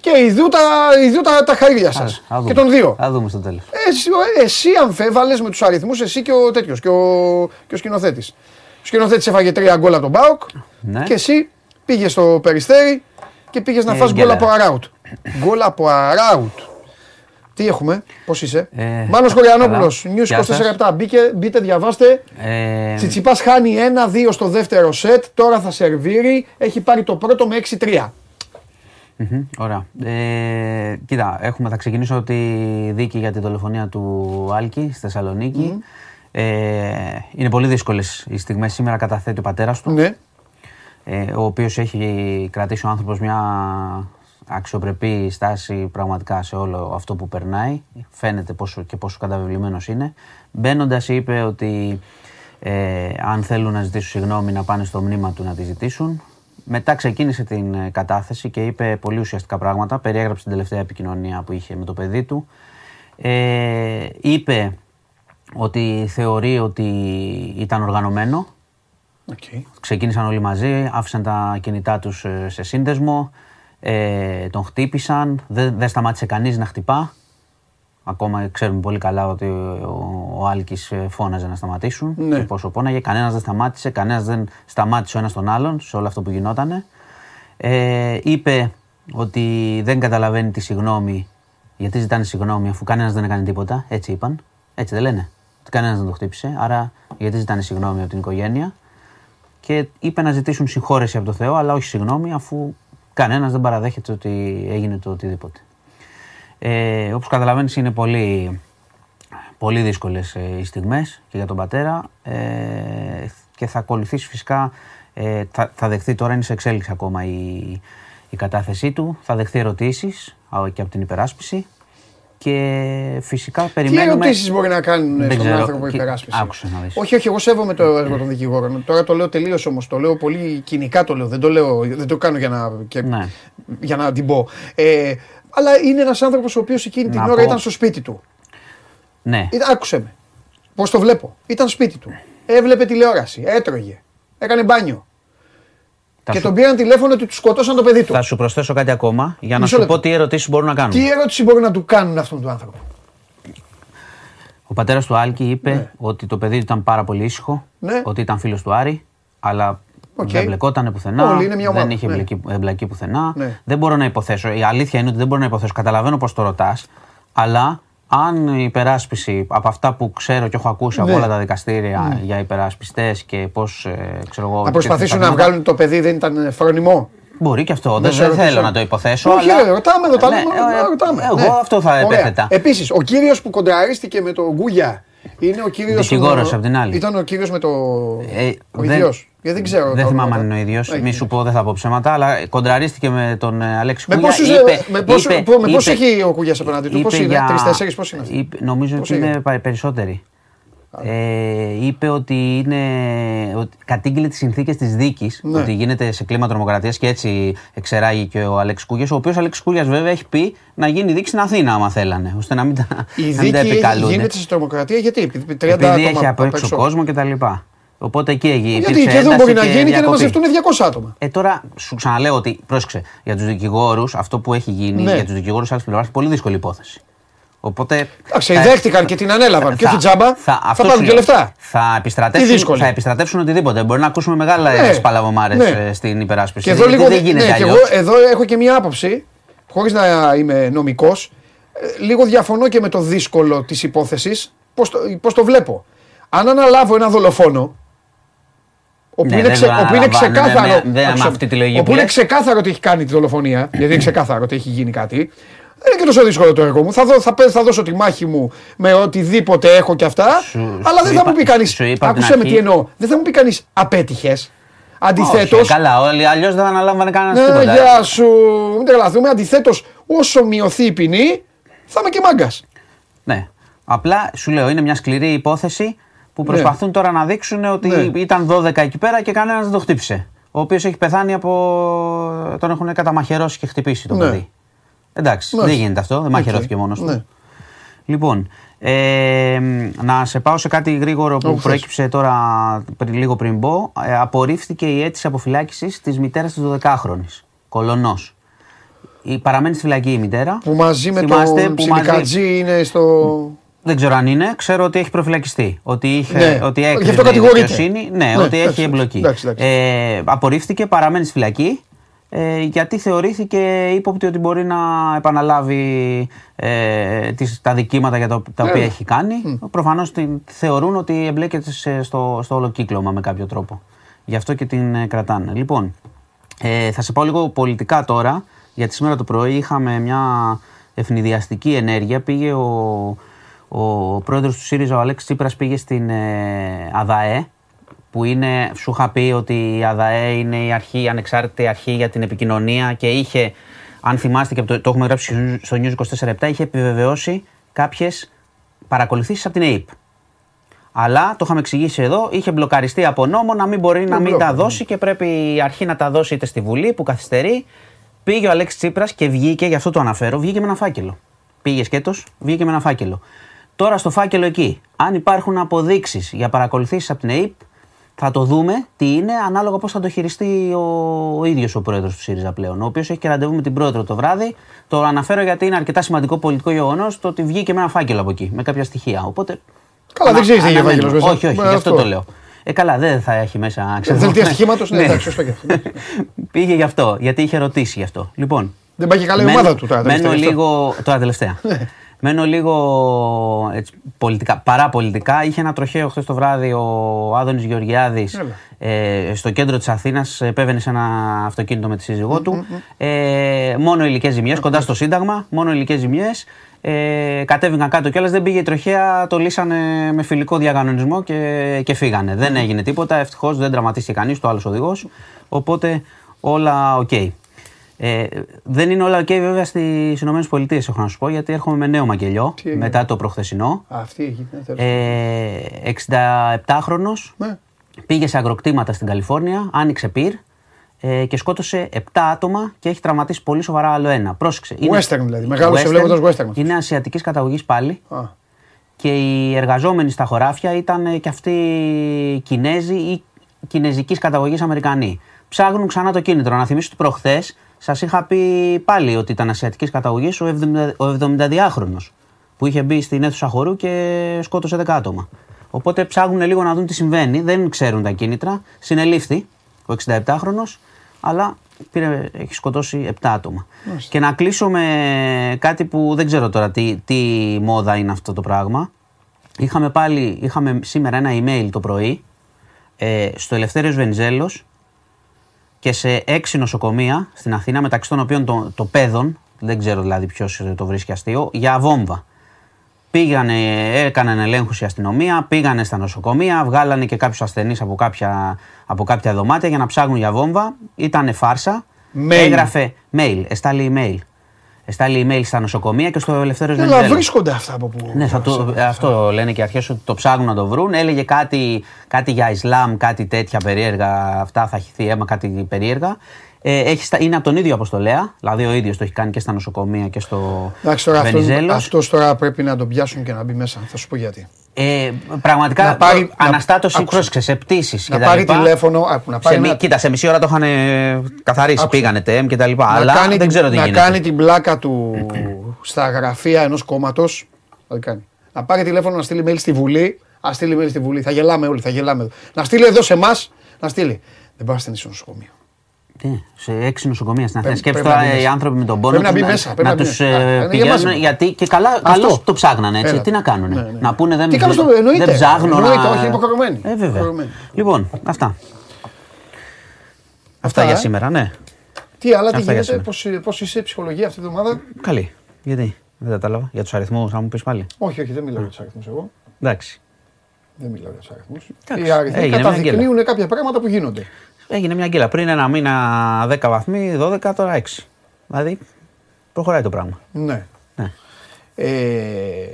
και ιδού τα, ιδού τα, τα χαρίλια σας. Θα δούμε. Και τον δύο. Θα δούμε στο τέλος. Εσύ, εσύ αμφέβαλες με τους αριθμούς, εσύ και ο τέτοιος και ο, και ο σκηνοθέτης. Ο σκηνοθέτης έφαγε τρία γκολ από τον Μπάουκ Ναι. και εσύ πήγες στο περιστέρι και πήγες να Ε, φας γκολ γκέλα. από αράουτ. γκολ από αράουτ. Τι έχουμε, πώς είσαι; Ε, Μάνος καλά. Κοριανόπουλος, News Γεια σας. 24 Μπήκε, μπείτε, διαβάστε. Ε, Τσιτσιπάς χάνει 1-2 στο δεύτερο σετ. Τώρα θα σερβίρει. Έχει πάρει το πρώτο με 6-3. Μμμ, Ωραία. Ε, κοίτα, έχουμε, θα ξεκινήσω τη δίκη για τη δολοφονία του Άλκη στη θεσσαλονικη Ε, είναι πολύ δύσκολες οι στιγμές. Σήμερα καταθέτει ο πατέρας του, Ναι. ε, ο οποίος έχει κρατήσει ο άνθρωπος μια αξιοπρεπή στάση πραγματικά σε όλο αυτό που περνάει. Φαίνεται πόσο και πόσο καταβεβλημένος είναι. Μπαίνοντας, είπε ότι ε, αν θέλουν να ζητήσουν συγγνώμη να πάνε στο μνήμα του να τη ζητήσουν. Μετά ξεκίνησε την ε, κατάθεση και είπε πολύ ουσιαστικά πράγματα. Περιέγραψε την τελευταία επικοινωνία που είχε με το παιδί του. Ε, είπε ότι θεωρεί ότι ήταν οργανωμένο Okay. Ξεκίνησαν όλοι μαζί, άφησαν τα κινητά τους ε, σε σύνδεσμο, ε, τον χτύπησαν, δεν, δεν σταμάτησε κανείς να χτυπά. Ακόμα ξέρουμε πολύ καλά ότι ο, ο Άλκης ε, φώναζε να σταματήσουν Ναι. και πόσο πόναγε. Κανένας δεν σταμάτησε, κανένας δεν σταμάτησε ο ένας τον άλλον σε όλο αυτό που γινότανε. Ε, είπε ότι δεν καταλαβαίνει τη συγγνώμη, γιατί ζητάνε συγγνώμη αφού κανένας δεν έκανε τίποτα, έτσι είπαν. Έτσι δεν λένε, ότι κανένας δεν το χτύπησε, άρα γιατί ζητάνε συγγνώμη από την οικογένεια και είπε να ζητήσουν συγχώρεση από το Θεό, αλλά όχι συγγνώμη, αφού κανένας δεν παραδέχεται ότι έγινε το οτιδήποτε. Ε, Όπως καταλαβαίνεις, είναι πολύ, πολύ δύσκολες οι στιγμές και για τον πατέρα. Ε, και θα ακολουθήσει φυσικά, ε, θα, θα δεχθεί τώρα, είναι σε εξέλιξη ακόμα η, η κατάθεσή του. Θα δεχθεί ερωτήσεις και από την υπεράσπιση. Και φυσικά Τι περιμένουμε. ερωτήσεις μπορεί να κάνουν Δεν στον ξέρω. άνθρωπο Και- υπεράσπιση; άκουσε να δεις. Όχι, όχι, εγώ σέβομαι το έργο των δικηγόρων. Τώρα το λέω τελείως όμως. Το λέω πολύ κοινικά το λέω. Δεν το, λέω, δεν το κάνω για να, και, Ναι. για να την πω. Ε, αλλά είναι ένας άνθρωπος ο οποίος εκείνη την Να ώρα πω- ήταν στο σπίτι του. Ναι, Ήταν, άκουσε με. Πώς το βλέπω. Ήταν σπίτι του. Έβλεπε τηλεόραση. Έτρωγε. Έκανε μπάνιο. Θα και σου- τον πήραν τηλέφωνο ότι του σκοτώσαν το παιδί του. Θα σου προσθέσω κάτι ακόμα για να Μισό σου λεπτό. πω τι ερωτήσεις μπορούν να κάνουν. Τι ερώτηση μπορεί να του κάνουν αυτόν τον άνθρωπο. Ο πατέρας του Άλκη είπε ότι το παιδί του ήταν πάρα πολύ ήσυχο, Ναι. ότι ήταν φίλος του Άρη, αλλά Οκ. δεν μπλεκόταν πουθενά. Όλοι είναι μια ομάδα, δεν είχε ναι. εμπλεκεί, εμπλακεί πουθενά. Ναι. Δεν μπορώ να υποθέσω. Η αλήθεια είναι ότι δεν μπορώ να υποθέσω. Καταλαβαίνω πώς το ρωτάς, αλλά αν η υπεράσπιση από αυτά που ξέρω και έχω ακούσει Ναι. από όλα τα δικαστήρια για υπερασπιστέ και πώς ξέρω εγώ. Να και προσπαθήσουν να πράγματα, βγάλουν το παιδί δεν ήταν φρονιμό. Μπορεί και αυτό. Δεν, σε δεν ρωτήσω. θέλω να το υποθέσω. Όχι, αλλά... ρε, ρωτάμε εδώ, τα Ναι, λέμε, ε, ρωτάμε. Εγώ ναι. αυτό θα Ωραία. επέθετα. Επίσης, ο κύριος που κοντραρίστηκε με τον Γκούγια είναι ο κύριος... Δικηγόρος ο- απ' την άλλη. Ήταν ο κύριος με το... Ε, ο δεν- ίδιος. Γιατί δεν ξέρω. Δεν τα θυμάμαι αν ονόματα. είναι ο ίδιο. Έχει. Μη σου πω, δεν θα πω ψέματα, αλλά κοντραρίστηκε με τον ε, Αλέξη Με Κούγια. πόσους, είπε- ε, με πόσους- είπε- πο- με πόσους είπε- έχει ο Κούγιας απέναντι του, πώς είπε είναι, για- τρεις-τέσσερις, πώς είναι; αυτοί; είπε- Νομίζω Πώς ότι είναι; είναι; πα- περισσότεροι. Ε, είπε ότι είναι. Ότι κατήγγειλε τις συνθήκες της δίκης, Ναι. ότι γίνεται σε κλίμα τρομοκρατίας και έτσι εξεράγει και ο Αλέξη Κούγιας. Ο οποίος Αλέξη Κούγιας βέβαια έχει πει να γίνει δίκης στην Αθήνα, άμα θέλανε, ώστε να μην τα, Η να μην τα δίκη επικαλούνται. γίνεται σε τρομοκρατία γιατί, επειδή 30 Επειδή άτομα έχει από απ' έξω κόσμο κτλ. Οπότε εκεί έγινε. Γιατί υπήρξε και εδώ ένταση μπορεί να γίνει και να διακοπή. μαζευτούν 200 άτομα. Ε, τώρα σου ξαναλέω ότι, πρόσεξε, για τους δικηγόρους, αυτό που έχει γίνει Ναι. για τους δικηγόρους άλλης πλευράς είναι πολύ δύσκολη υπόθεση. Οπότε. Εντάξει, θα- δέχτηκαν και την ανέλαβαν. Και θα- όχι τζάμπα, θα αυτός πάρουν σου και λέω. λεφτά. Θα Τι επιστρατεύσουν, δύσκολη. θα επιστρατεύσουν οτιδήποτε. Μπορεί να ακούσουμε μεγάλα Ναι, σπαλαβομάρες ναι. στην υπεράσπιση. Και εδώ Γιατί λίγο. δεν γίνεται ναι, και εγώ αλλιώς. εδώ έχω και μία άποψη, χωρίς να είμαι νομικός. Λίγο διαφωνώ και με το δύσκολο της υπόθεσης. Πώς το, πώς το βλέπω. Αν αναλάβω ένα δολοφόνο. Όπου, Ναι, είναι, δεν ξε, το όπου είναι αναλαμβάνω, ναι, ξεκάθαρο. ναι, ναι, με άκουσε, αυτή τη λογική όπου που είναι λες. ξεκάθαρο ότι έχει κάνει τη δολοφονία, γιατί είναι ξεκάθαρο ότι έχει γίνει κάτι. Δεν είναι και τόσο δύσκολο το έργο μου. Θα, δω, θα, πέ- θα δώσω τη μάχη μου με οτιδήποτε έχω και αυτά. Σου- αλλά σου δεν θα είπα- μου πει κανεί. σου είπα από την Άκουσε με αρχή- τι εννοώ. Δεν θα μου πει κανείς απέτυχες. Αντιθέτω. Όχι, καλά, όλοι αλλιώς δεν αναλάμβανε κανένας Ναι, τίποτα. γεια σου. Μην τρελαθούμε. Αντιθέτως, όσο μειωθεί η ποινή, θα είμαι και μάγκας. Ναι. Απλά σου λέω, είναι μια σκληρή υπόθεση που προσπαθούν τώρα να δείξουν ότι Ναι. ήταν 12 εκεί πέρα και κανένας δεν το χτύπησε. Ο οποίος έχει πεθάνει από. τον έχουν καταμαχαιρώσει και χτυπήσει το Ναι. παιδί. Εντάξει, Μάλιστα. δεν γίνεται αυτό, δεν μαχαιρώθηκε μόνος του. Ναι. Λοιπόν, ε, να σε πάω σε κάτι γρήγορο που Όπου θες. προέκυψε τώρα πριν, λίγο πριν μπω. Ε, απορρίφθηκε η αίτηση αποφυλάκησης της μητέρας της 12χρονη. Κολονός. Παραμένει στη φυλακή η μητέρα. Που μαζί με Θυμάστε τον που μαζί- Ψιλικατζή είναι στο. δεν ξέρω αν είναι. Ξέρω ότι έχει προφυλακιστεί. Ότι, είχε, Ναι. ότι Γι' έκρινε αυτό η κατηγορείται. δικαιοσύνη. Ναι, Ναι, ότι εντάξει, έχει εμπλοκή. εντάξει, εντάξει. Ε, απορρίφθηκε, παραμένει στη φυλακή. Ε, γιατί θεωρήθηκε ύποπτη ότι μπορεί να επαναλάβει ε, τις, τα δικήματα για τα, τα Ναι. οποία έχει κάνει. Προφανώς την θεωρούν ότι εμπλέκεται σε- στο, στο όλο κύκλωμα με κάποιο τρόπο. Γι' αυτό και την ε, κρατάνε. Λοιπόν, ε, θα σε πάω λίγο πολιτικά τώρα, γιατί σήμερα το πρωί είχαμε μια ευνηδιαστική ενέργεια. Πήγε ο, ο πρόεδρος του ΣΥΡΙΖΑ, ο Αλέξης Τσίπρας, πήγε στην ε, ΑΔΑΕ, που είναι, σου είχα πει ότι η ΑΔΑΕ είναι η αρχή, η ανεξάρτητη αρχή για την επικοινωνία και είχε, αν θυμάστε και το, το έχουμε γράψει στο News 24-7, είχε επιβεβαιώσει κάποιες παρακολουθήσεις από την ΑΕΠ. Αλλά το είχαμε εξηγήσει εδώ, είχε μπλοκαριστεί από νόμο να μην μπορεί να μην μπλοκ, τα ναι. δώσει και πρέπει η αρχή να τα δώσει είτε στη Βουλή που καθυστερεί. Πήγε ο Αλέξης Τσίπρας και βγήκε, γι' αυτό το αναφέρω, βγήκε με ένα φάκελο. Πήγε σκέτος, βγήκε με ένα φάκελο. Τώρα στο φάκελο εκεί, αν υπάρχουν αποδείξεις για παρακολουθήσεις από την ΑΕΠ, θα το δούμε τι είναι ανάλογα πώς θα το χειριστεί ο, ο ίδιος ο πρόεδρος του ΣΥΡΙΖΑ πλέον. Ο οποίος έχει και ραντεβού με την πρόεδρο το βράδυ. Το αναφέρω γιατί είναι αρκετά σημαντικό πολιτικό γεγονός το ότι βγήκε με ένα φάκελο από εκεί, με κάποια στοιχεία. Οπότε. Καλά, δεν ξέρεις τι έχει ο αναμένω. φάκελος μέσα. Όχι, όχι, Ε, γι' αυτό αυτό. το λέω. Ε, καλά, δεν θα έχει μέσα. ξέρω, Δελτία στοιχήματος, ναι, εντάξει, σωστό και αυτό. [laughs] Πήγε γι' αυτό, γιατί είχε ρωτήσει γι' αυτό. Λοιπόν, Δεν πάει και καλά η μένω- ομάδα του τώρα. Μένω τελευταία, γι' αυτό. λίγο. Τώρα τελευταία. Μένω λίγο έτσι, πολιτικά, παραπολιτικά. Είχε ένα τροχαίο χθες το βράδυ ο Άδωνης Γεωργιάδης ε, στο κέντρο της Αθήνας. Επέβαινε σε ένα αυτοκίνητο με τη σύζυγό του. Ε, μόνο υλικές ζημιές, κοντά στο Σύνταγμα. Μόνο υλικές ζημιές. Ε, κατέβηκαν κάτω κιόλας, δεν πήγε η τροχαία, το λύσανε με φιλικό διακανονισμό και, και φύγανε. Δεν έγινε τίποτα, ευτυχώς δεν τραυματίστηκε κανείς, ο άλλος οδηγός. Οπότε όλα οκ. Ε, δεν είναι όλα οκ βέβαια στις ΗΠΑ, έχω να σου πω, γιατί έρχομαι με νέο μακελειό Τι έγινε; μετά το προχθεσινό. Αυτή εκεί. ναι, τέλος. Ε, 67χρονος Ναι. πήγε σε αγροκτήματα στην Καλιφόρνια, άνοιξε πυρ ε, και σκότωσε 7 άτομα και έχει τραυματίσει πολύ σοβαρά άλλο ένα. Πρόσεξε. Western δηλαδή, μεγάλωσε βλέποντας western. Είναι ασιατικής καταγωγής πάλι Α, και οι εργαζόμενοι στα χωράφια ήταν ε, και αυτοί Κινέζοι ή κινέζικης καταγωγής Αμερικανοί. Ψάχνουν ξανά το κίνητρο. Να θυμίσω ότι προχθές σας είχα πει πάλι ότι ήταν ασιατικής καταγωγής ο 70 ο 72χρονο που είχε μπει στην αίθουσα χορού και σκότωσε 10 άτομα. Οπότε ψάχνουν λίγο να δουν τι συμβαίνει. Δεν ξέρουν τα κίνητρα. Συνελήφθη ο 67χρονο, αλλά πήρε, έχει σκοτώσει 7 άτομα. Και να κλείσω με κάτι που δεν ξέρω τώρα τι, τι μόδα είναι αυτό το πράγμα. Είχαμε πάλι, είχαμε σήμερα ένα email το πρωί ε, στο Ελευθέριος Βενιζέλος και σε έξι νοσοκομεία στην Αθήνα, μεταξύ των οποίων το, το παιδόν, δεν ξέρω δηλαδή ποιος το βρίσκει αστείο, για βόμβα. Πήγανε, έκαναν ελέγχους η αστυνομία, πήγανε στα νοσοκομεία, βγάλανε και κάποιους ασθενείς από κάποια, από κάποια δωμάτια για να ψάχνουν για βόμβα. Ήταν φάρσα. Mail. Έγραφε mail, εστάλει email. Εστάλει email στα νοσοκομεία και στο Ελευθέριος Έλα, Βενιζέλος. βρίσκονται αυτά από που. Ναι, θα το, αυτό λένε και οι αρχές ότι το ψάχνουν να το βρουν. Έλεγε κάτι, κάτι για Ισλάμ, κάτι τέτοια περίεργα. Αυτά θα χυθεί αίμα, κάτι περίεργα. Ε, έχει, στα- είναι από τον ίδιο αποστολέα, δηλαδή ο ίδιος το έχει κάνει και στα νοσοκομεία και στο Εντάξει τώρα αυτό, Βενιζέλος. αυτός τώρα πρέπει να τον πιάσουν και να μπει μέσα. Θα σου πω γιατί. Ε, πραγματικά Να πάρει- να- αναστάτωση άκουσε. πρόσεξε σε πτήσεις Να και πάρει τα λοιπά. τηλέφωνο. άκου, Να Σε, πάρει μη- ένα- κοίτα, σε μισή ώρα το είχαν καθαρίσει. Άκουσε. Πήγανε τεμ και τα λοιπά. να αλλά κάνει δεν την- ξέρω τι να γίνεται. κάνει την πλάκα του στα γραφεία ενός κόμματος. Θα την κάνει. Να πάρει τηλέφωνο να στείλει mail στη Βουλή. Α στείλει mail στη Βουλή. Θα γελάμε όλοι. Θα γελάμε εδώ. Να στείλει εδώ σε εμάς. Να στείλει. Δεν πάω να στείλει στο νοσοκομείο. Τι, σε έξι νοσοκομεία στην Αθήνα. Πρέπει- Σκέψτε πρέπει να τώρα μπεις οι μέσα. άνθρωποι με τον πόνο Πρέπει να τους μπει μέσα, πρέπει να να μπει τους μέσα. Α, ε, είναι για πηγαίνουν μας. γιατί και καλά Αυτό. καλώς το ψάγνανε έτσι. Έλα. Τι να κάνουνε; Ναι, ναι. Να πούνε δεν Τι κάνουν στο- εννοείται. δεν ψάχνω Εννοείται, να... όχι, είναι υποχρεωμένοι. Ε, βέβαια. Υποχρεωμένοι. Λοιπόν, αυτά. Αυτά ε. για σήμερα, ναι. Τι άλλα, τι Αυτά για γίνεται, σήμερα. πώς, πώς είσαι η ψυχολογία αυτή τη εβδομάδα; Καλή. Γιατί, δεν κατάλαβα. Για τους αριθμούς, θα μου πεις πάλι. Όχι, όχι, δεν μιλάω για τους αριθμούς εγώ. Εντάξει. Δεν μιλάω για τους αριθμούς. Εντάξει, Οι αριθμοί έγινε μια καταδεικνύουν κάποια πράγματα που γίνονται. Έγινε μια γκέλα. Πριν ένα μήνα 10 βαθμοί, 12, τώρα 6. Δηλαδή προχωράει το πράγμα. Ναι. Ναι. Ε,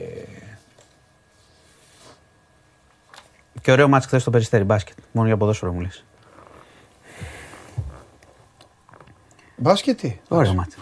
Και ωραίο μάτς χθες στο περιστέρι μπάσκετ. Μόνο για ποδόσφαιρο μου λες. μπάσκετ τι; Ωραίο μάτς.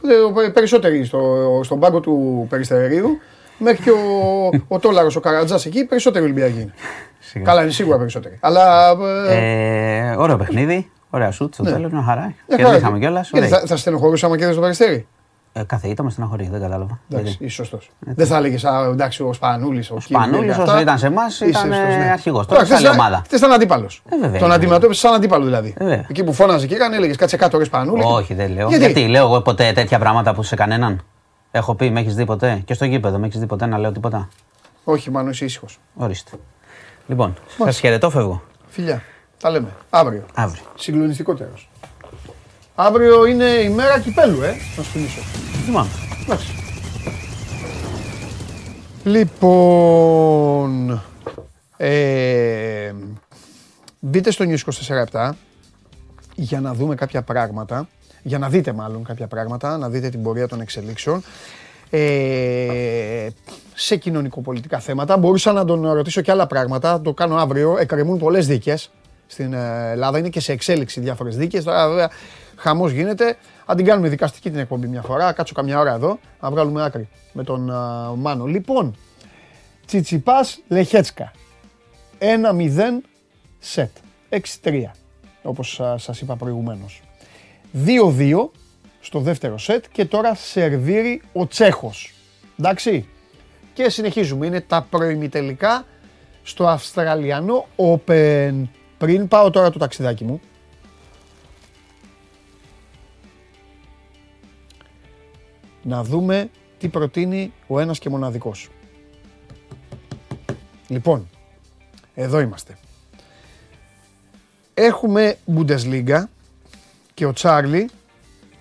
Ε, Περισσότεροι στο, στον πάγκο του Περιστερίου μέχρι και ο, ο Τόλαρος, ο Καρατζάς εκεί, περισσότεροι Ολυμπιακοί είναι. Σιγά. Καλά, είναι σίγουρα περισσότεροι. Αλλά. Ε, Ε, ωραίο παιχνίδι. Ωραία σουτ στο Ναι. τέλος, μια χαρά. ε, Κερδίσαμε καλά. κιόλας. Γιατί Θα, θα στενοχωρούσαμε και στο Περιστέρι. Ε, κάθε ήττα με στεναχωρεί, δεν κατάλαβα. Εντάξει, Γιατί. είσαι σωστός. Δεν θα έλεγες, εντάξει, ο Σπανούλης. Ο Σπανούλης, Κίμπερ, όσο αυτά. ήταν σε εμάς, Είσαι ήταν, σωστός, ε, αρχηγός. Τώρα Τώρα σε άλλη ομάδα. Χθε ήταν αντίπαλος. Ε, βέβαια, Τον είναι. αντιμετώπισες σαν αντίπαλο δηλαδή. Ε, βέβαια. Εκεί που φώναζε και έκανε, έλεγες κάτσε κάτω ρε Σπανούλη. Όχι, δεν λέω. Γιατί; Γιατί; λέω εγώ ποτέ τέτοια πράγματα που σε κανέναν. Έχω πει, με έχεις δει ποτέ; Και στο γήπεδο, με έχεις δει ποτέ να λέω τίποτα; Όχι, μάλλον είσαι ήσυχος. Ορίστε. Λοιπόν, σας χαιρετώ, φεύγω. Φιλιά. Τα λέμε. Αύριο. Αύριο. Συγκλονιστικότερος. Αύριο είναι η μέρα κυπέλου, ε. Να σου θυμίσω. Θυμάμαι. Εντάξει. Λοιπόν, ε, μπείτε στο News 24 για να δούμε κάποια πράγματα, για να δείτε μάλλον κάποια πράγματα, να δείτε την πορεία των εξελίξεων. Ε, σε κοινωνικοπολιτικά θέματα. Μπορούσα να τον ρωτήσω και άλλα πράγματα. Το κάνω αύριο. Εκκρεμούν πολλές δίκες στην ε, Ελλάδα. Είναι και σε εξέλιξη διάφορες δίκες. Τώρα βέβαια χαμός γίνεται. Αν την κάνουμε δικαστική την εκπομπή μια φορά, κάτσω καμιά ώρα εδώ, να βγάλουμε άκρη με τον α, Μάνο. Λοιπόν, Τσιτσιπάς Λεχέτσκα. 1-0 σετ. 6-3. Όπως σας είπα προηγουμένως. 2-2 στο δεύτερο σετ και τώρα σερβίρει ο Τσέχος. Εντάξει; Και συνεχίζουμε. Είναι τα προημιτελικά στο Αυστραλιανό Open. Πριν πάω τώρα το ταξιδάκι μου. Να δούμε τι προτείνει ο ένας και μοναδικός. Λοιπόν, εδώ είμαστε. Έχουμε Bundesliga και ο Τσάρλι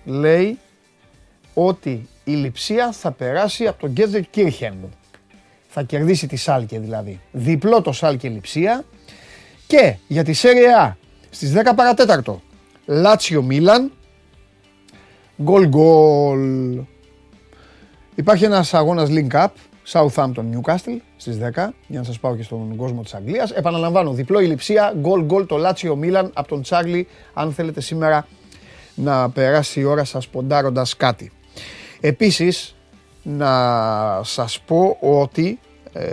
λέει ότι η Λιψία θα περάσει από τον Γκέζερ Κίρχεν. Θα κερδίσει τη Σάλκε δηλαδή. Διπλό το Σάλκε Λιψία. Και για τη Serie A στις 10 παρατέταρτο Λάτσιο Μίλαν. Γκολ γκολ. Υπάρχει ένας αγώνας link up. Southampton Newcastle στις 10 για να σας πάω και στον κόσμο της Αγγλίας. Επαναλαμβάνω, διπλό η Λιψία, γκολ γκολ το Λάτσιο Μίλαν από τον Τσάρλι αν θέλετε σήμερα να περάσει η ώρα σας ποντάροντας κάτι. Επίσης, να σας πω ότι, ε,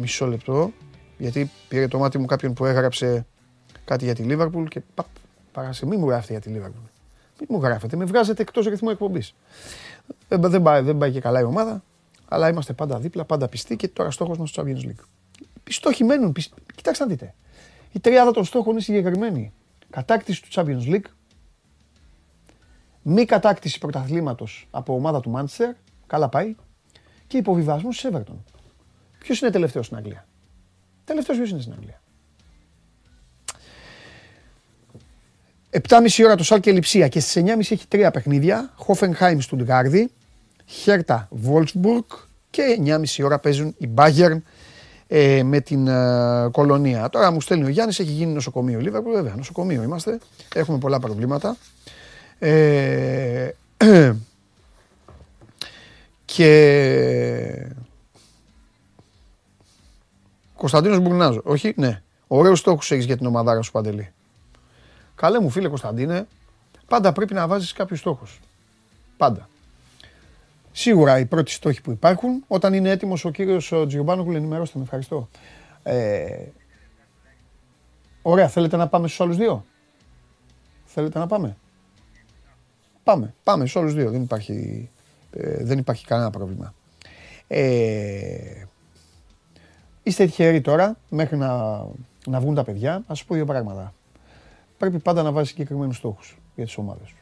μισό λεπτό, γιατί πήρε το μάτι μου κάποιον που έγραψε κάτι για τη Λίβαρπουλ και παπ, παράσε, μη μου γράφετε για τη Λίβαρπουλ. Μην μου γράφετε, με βγάζετε εκτός ρυθμού εκπομπής. Δεν, δεν, πάει, δεν πάει και καλά η ομάδα, αλλά είμαστε πάντα δίπλα, πάντα πιστοί και τώρα στόχος μας στο Champions League. Οι στόχοι μένουν, πισ- κοιτάξτε να δείτε. Η τριάδα των στόχων είναι συγκεκριμένη. Κατάκτηση του Champions League, μη κατάκτηση πρωταθλήματος από ομάδα του Μάντσεστερ, καλά πάει, και υποβιβασμός τη Everton. Ποιος είναι τελευταίος στην Αγγλία; Τελευταίος ποιο είναι στην Αγγλία. 7.30 ώρα το Σάλκε Λιψία και στις 9.30 έχει τρία παιχνίδια. Χόφενχάιμ Στουτγκάρδη, Χέρτα Βόλσμπουργκ και 9.30 ώρα παίζουν οι Bayern ε, με την ε, κολονία. Τώρα μου στέλνει ο Γιάννης, έχει γίνει νοσοκομείο. Λίβερπουλ, βέβαια, νοσοκομείο είμαστε. Έχουμε πολλά προβλήματα. Ε, [clears throat] και Κωνσταντίνος Μπουρνάζο. Όχι, ναι. Ωραίους στόχους έχεις για την ομαδάρα σου, Παντελή. Καλέ μου φίλε Κωνσταντίνε, πάντα πρέπει να βάζεις κάποιους στόχους. Πάντα. Σίγουρα οι πρώτοι στόχοι που υπάρχουν, όταν είναι έτοιμος ο κύριος Τζιομπάνογκλου, ενημερώστε με, ευχαριστώ. Ε, ωραία, θέλετε να πάμε στους άλλους δύο; Θέλετε να πάμε; Πάμε, πάμε στους άλλους δύο, δεν υπάρχει, ε, δεν υπάρχει κανένα πρόβλημα. Ε, είστε τυχεροί τώρα, μέχρι να, να βγουν τα παιδιά, να σας πω δύο πράγματα. Πρέπει πάντα να βάζεις συγκεκριμένους στόχους για τις ομάδες σου.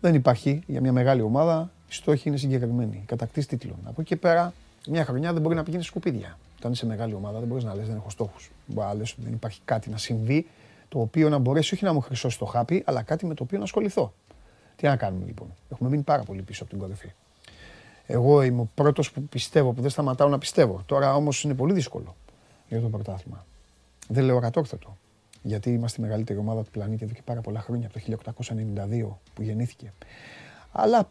Δεν υπάρχει για μια μεγάλη ομάδα, οι στόχοι είναι συγκεκριμένοι. Κατακτήσεις τίτλων. Από εκεί και πέρα, μια χρονιά δεν μπορεί να πηγαίνεις σκουπίδια. Όταν είσαι μεγάλη ομάδα, δεν μπορείς να λες δεν έχω στόχους. Μπορεί να λες ότι δεν υπάρχει κάτι να συμβεί το οποίο να μπορέσει όχι να μου χρυσώσει το χάπι, αλλά κάτι με το οποίο να ασχοληθώ. Τι να κάνουμε λοιπόν. Έχουμε μείνει πάρα πολύ πίσω από την κορυφή. Εγώ είμαι ο πρώτος που πιστεύω, που δεν σταματάω να πιστεύω. Τώρα όμως είναι πολύ δύσκολο για το πρωτάθλημα. Δεν λέω κατόρθωτο. Γιατί είμαστε η μεγαλύτερη ομάδα του πλανήτη εδώ και πάρα πολλά χρόνια, από το 1892 που γεννήθηκε. Αλλά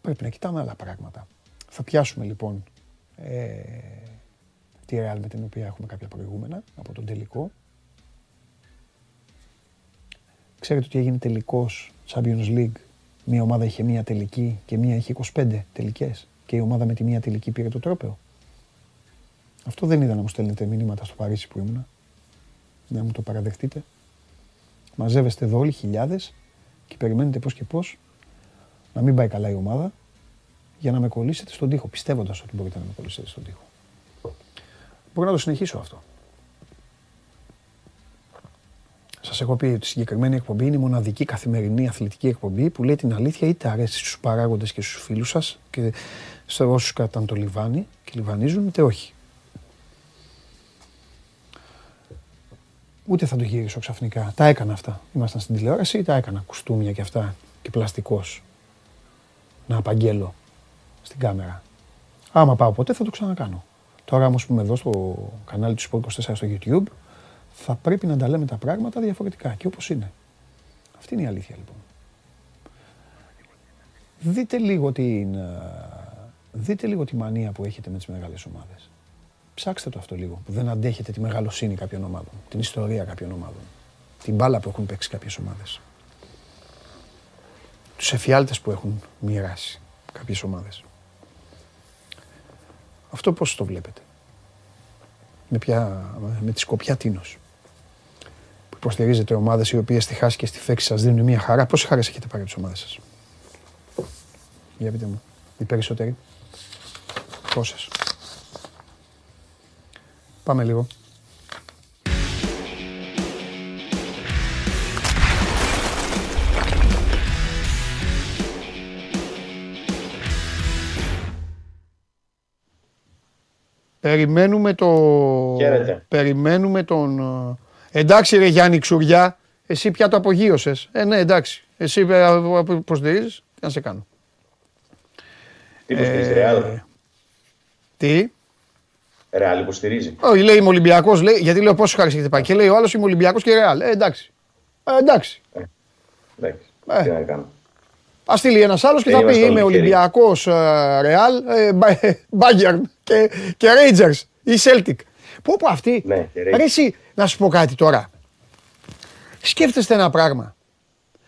πρέπει να κοιτάμε άλλα πράγματα. Θα πιάσουμε λοιπόν ε, τη Real με την οποία έχουμε κάποια προηγούμενα από τον τελικό. Ξέρετε ότι έγινε τελικός Champions League. Μία ομάδα είχε μία τελική και μία είχε 25 τελικές. Και η ομάδα με τη μία τελική πήρε το τρόπεο. Αυτό δεν είδα να μου στέλνετε μηνύματα στο Παρίσι που ήμουνα. Να μου το παραδεχτείτε. Μαζεύεστε εδώ όλοι χιλιάδες και περιμένετε πώς και πώς να μην πάει καλά η ομάδα για να με κολλήσετε στον τοίχο, πιστεύοντας ότι μπορείτε να με κολλήσετε στον τοίχο. Μπορώ να το συνεχίσω αυτό. Σας έχω πει ότι η συγκεκριμένη εκπομπή είναι η μοναδική καθημερινή αθλητική εκπομπή που λέει την αλήθεια είτε αρέσει στους παράγοντες και στους φίλους σας και σε όσους κρατάνε το λιβάνι και λιβανίζουν, είτε όχι. Ούτε θα το γυρίσω ξαφνικά. Τα έκανα αυτά. Ήμασταν στην τηλεόραση, τα έκανα κουστούμια και αυτά και πλαστικός. Να απαγγέλω στην κάμερα. Άμα πάω ποτέ θα το ξανακάνω. Τώρα όμως που είμαι εδώ στο κανάλι του Sport 24 στο YouTube, θα πρέπει να τα λέμε τα πράγματα διαφορετικά και όπως είναι. Αυτή είναι η αλήθεια λοιπόν. Δείτε λίγο την, δείτε λίγο τη μανία που έχετε με τις μεγάλες ομάδες. Ψάξτε το αυτό λίγο, που δεν αντέχετε τη μεγαλοσύνη κάποιων ομάδων, την ιστορία κάποιων ομάδων, την μπάλα που έχουν παίξει κάποιες ομάδες. Τους εφιάλτες που έχουν μοιράσει κάποιες ομάδες. Αυτό πώς το βλέπετε; Με, ποια, με τη σκοπιά τίνος; Που υποστηρίζετε ομάδες οι οποίες στη χάση και στη φέξη σας δίνουν μια χαρά. Πόσες χαρές έχετε πάρει από τις ομάδες σας; Για πείτε μου. Οι περισσότεροι. Πόσες; Πάμε λίγο. Περιμένουμε το... Χαίρετε. Περιμένουμε τον... ε, Εντάξει ρε Γιάννη Ξουριά, εσύ πια το απογείωσες. Ε, ναι, εντάξει. Εσύ ε, υποστηρίζεις, τι να σε κάνω. Τι υποστηρίζει, Ρεάλ; Τι; Ρεάλ υποστηρίζει. Όχι, λέει είμαι Ολυμπιακός, λέει, γιατί λέω πόσο χάρη έχετε πάει. Και λέει ο άλλος είμαι Ολυμπιακός και Ρεάλ. Ε, εντάξει. Ε, εντάξει. Εντάξει, Ε. τι να κάνω. Α στείλει ένας άλλος και Δεν θα πει είμαστε είμαι όλοι Ολυμπιακός Ρεάλ, Μπάγκερν και, και Rangers ή Celtic. Πού πω αυτή. Ναι, και Rangers. Ρε εσύ, να σου πω κάτι τώρα. Σκέφτεστε ένα πράγμα.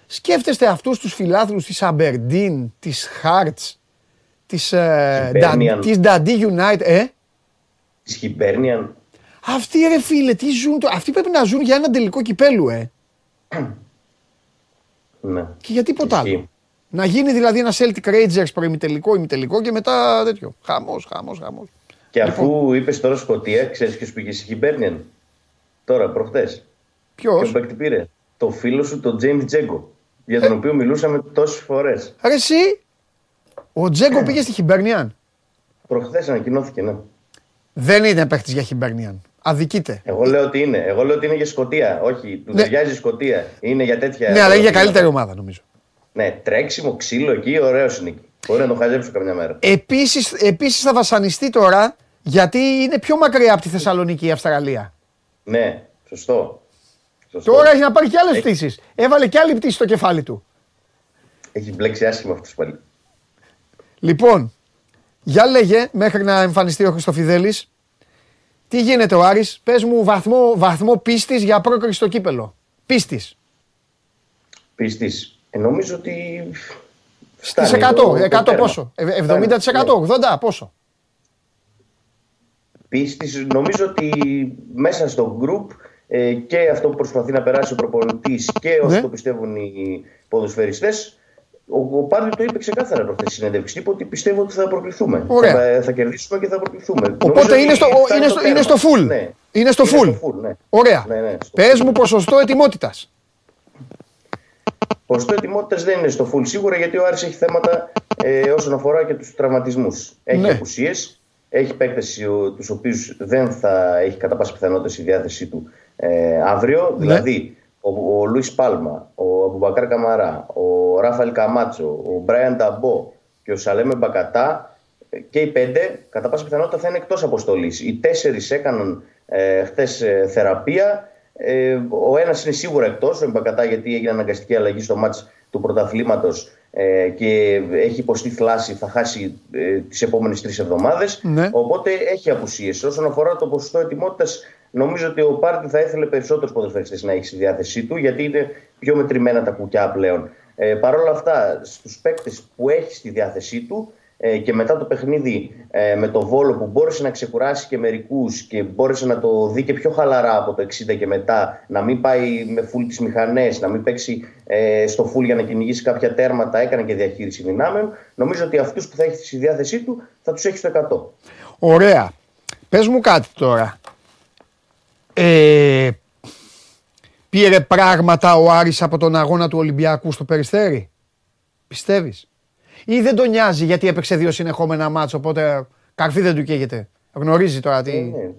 Σκέφτεστε αυτούς τους φιλάθλους της Αμπερντίν, της Hearts, της, ε, Hibernian. Nda- της Dundee United. Ε; Της Χιμπέρνιαν. Αυτοί ρε φίλε, τι ζουν, το- αυτοί πρέπει να ζουν για ένα τελικό κυπέλου, ε. [clears throat] Ναι. Και για τίποτα Ισχύει. άλλο. Να γίνει δηλαδή ένα Celtic Rangers προημιτελικό, ημιτελικό και μετά τέτοιο. Χαμός, χαμός, χαμός. Και Λοιπόν. αφού είπες τώρα Σκοτία, ξέρεις ποιος πήγε στη Χιμπέρνιαν. Τώρα, προχτές. Ποιος, Ποιο παίκτη πήρε; Το φίλο σου, τον James Τζέγκο. Για τον οποίο μιλούσαμε τόσες φορές. ρε εσύ, ο Τζέγκο πήγε στη Χιμπέρνιαν. Προχθές ανακοινώθηκε, ναι. Δεν είναι παίχτης για Χιμπέρνιαν. Αδικείται. Εγώ λέω ότι είναι. Εγώ λέω ότι είναι για Σκοτία. Όχι, του Ναι. ταιριάζει η Σκοτία. Είναι για τέτοια. Ναι, αλλά είναι για καλύτερη ομάδα νομίζω. Ναι, τρέξιμο, ξύλο εκεί, ωραίο είναι εκεί. Μπορεί να το χαζέψω καμιά μέρα. Επίσης, επίσης θα βασανιστεί τώρα γιατί είναι πιο μακριά από τη Θεσσαλονίκη η Αυστραλία. Ναι, σωστό. σωστό. Τώρα έχει να πάρει και άλλες πτήσεις. Έβαλε και άλλη πτήση στο κεφάλι του. Έχει μπλέξει άσχημα αυτός πάλι. Λοιπόν, για λέγε μέχρι να εμφανιστεί ο Χριστοφιδέλης. Τι γίνεται ο Άρης, πες μου βαθμό, βαθμό πίστης για πρόκριση στο κύπελο. Πίστης. Πίστης. Ε, νομίζω ότι. Στις φτάνει 100, το- 100 το τέρμα. πόσο, Ε, 70%, 80 πόσο; Πίστης, νομίζω ότι μέσα στο group ε, και αυτό που προσπαθεί να περάσει ο προπονητής και όσοι Ναι. το πιστεύουν οι ποδοσφαιριστές ο, ο Πάρντιο το είπε ξεκάθαρα προχθές στη συνέντευξη. Είπε ότι πιστεύω ότι θα προκριθούμε. Ωραία. Θα, θα κερδίσουμε και θα προκριθούμε. Νομίζω Οπότε ότι είναι στο, φτάνει είναι το στο, είναι τέρμα. στο full. Ναι. Είναι στο full. ναι. Ωραία. Ναι, ναι, στο Πες full. μου ποσοστό ετοιμότητας. Ποσοστό ετοιμότητας δεν είναι στο full σίγουρα γιατί ο Άρης έχει θέματα ε, όσον αφορά και τους τραυματισμούς. Έχει Ναι. απουσίες, έχει παίκτες τους οποίους δεν θα έχει κατά πάσα πιθανότητα η διάθεσή του ε, αύριο. Ναι. Δηλαδή ο, ο Λουίς Πάλμα, ο Αμπουμπακάρ Καμαρά, ο Ράφαλ Καμάτσο, ο Μπράιαν Ταμπό και ο Σαλέμε Μπακατά και οι πέντε κατά πάσα πιθανότητα θα είναι εκτός αποστολής. Οι τέσσερις έκαναν ε, χθες ε, θεραπεία. Ε, ο ένας είναι σίγουρα εκτός, ο Μπακατά, γιατί έγινε αναγκαστική αλλαγή στο μάτς του πρωταθλήματος ε, και έχει υποστεί θλάση, θα χάσει ε, τις επόμενες τρεις εβδομάδες. Ναι. Οπότε έχει απουσίες. Όσον αφορά το ποσοστό ετοιμότητας, νομίζω ότι ο Πάρτι θα ήθελε περισσότερους ποδοσφαιριστές να έχει στη διάθεσή του, γιατί είναι πιο μετρημένα τα κουκιά πλέον. Ε, Παρ' όλα αυτά, στους παίκτες που έχει στη διάθεσή του, ε, και μετά το παιχνίδι ε, με το Βόλο που μπόρεσε να ξεκουράσει και μερικούς και μπόρεσε να το δει και πιο χαλαρά από το 60 και μετά, να μην πάει με φουλ τις μηχανές, να μην παίξει ε, στο φουλ για να κυνηγήσει κάποια τέρματα, έκανε και διαχείριση δυνάμεων. Νομίζω ότι αυτούς που θα έχει στη διάθεσή του θα τους έχει στο 100. Ωραία. Πες μου κάτι τώρα. Ε, πήρε πράγματα ο Άρης από τον αγώνα του Ολυμπιακού στο Περιστέρι; Πιστεύεις; Ή δεν τον νοιάζει γιατί έπαιξε δύο συνεχόμενα μάτσο, οπότε καρφί δεν του καίγεται. Γνωρίζει τώρα τι... Ε, ναι.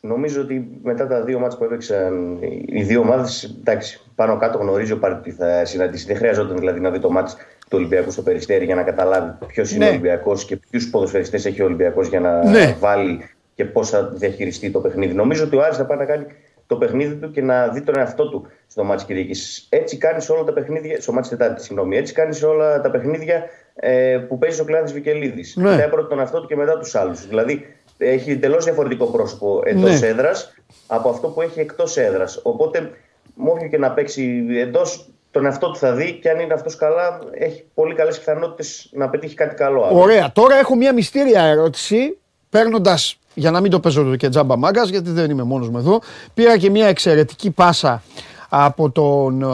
Νομίζω ότι μετά τα δύο μάτς που έπαιξαν οι δύο ομάδες, εντάξει, πάνω κάτω γνωρίζει ο Πάρτι θα συναντήσει. Δεν χρειαζόταν δηλαδή να δει το μάτς του Ολυμπιακού στο Περιστέρι για να καταλάβει ποιος είναι ναι. ο Ολυμπιακός και ποιους ποδοσφαιριστές έχει ο Ολυμπιακός για να ναι. βάλει και πώς θα διαχειριστεί το παιχνίδι. Νομίζω ότι ο Άρης θα πάει να κάνει το παιχνίδι του και να δει τον εαυτό του στο μάτι Κυριακής. Έτσι κάνεις όλα τα παιχνίδια. Στο μάτι Τετάρτης, συγγνώμη. Έτσι κάνεις όλα τα παιχνίδια ε, που παίζει ο Κλάδης Βικελίδης. Ναι. Μετά πρώτα τον εαυτό του και μετά τους άλλους. Δηλαδή έχει εντελώς διαφορετικό πρόσωπο εντός ναι. έδρας από αυτό που έχει εκτός έδρας. Οπότε, με και να παίξει εντός, τον εαυτό του θα δει και αν είναι αυτός καλά, έχει πολύ καλές πιθανότητες να πετύχει κάτι καλό. Ωραία. Τώρα έχω μια μυστήρια ερώτηση. Παίρνοντας για να μην το παίζω και τζάμπα μάγκας, γιατί δεν είμαι μόνος μου εδώ. Πήρα και μια εξαιρετική πάσα από τον ε,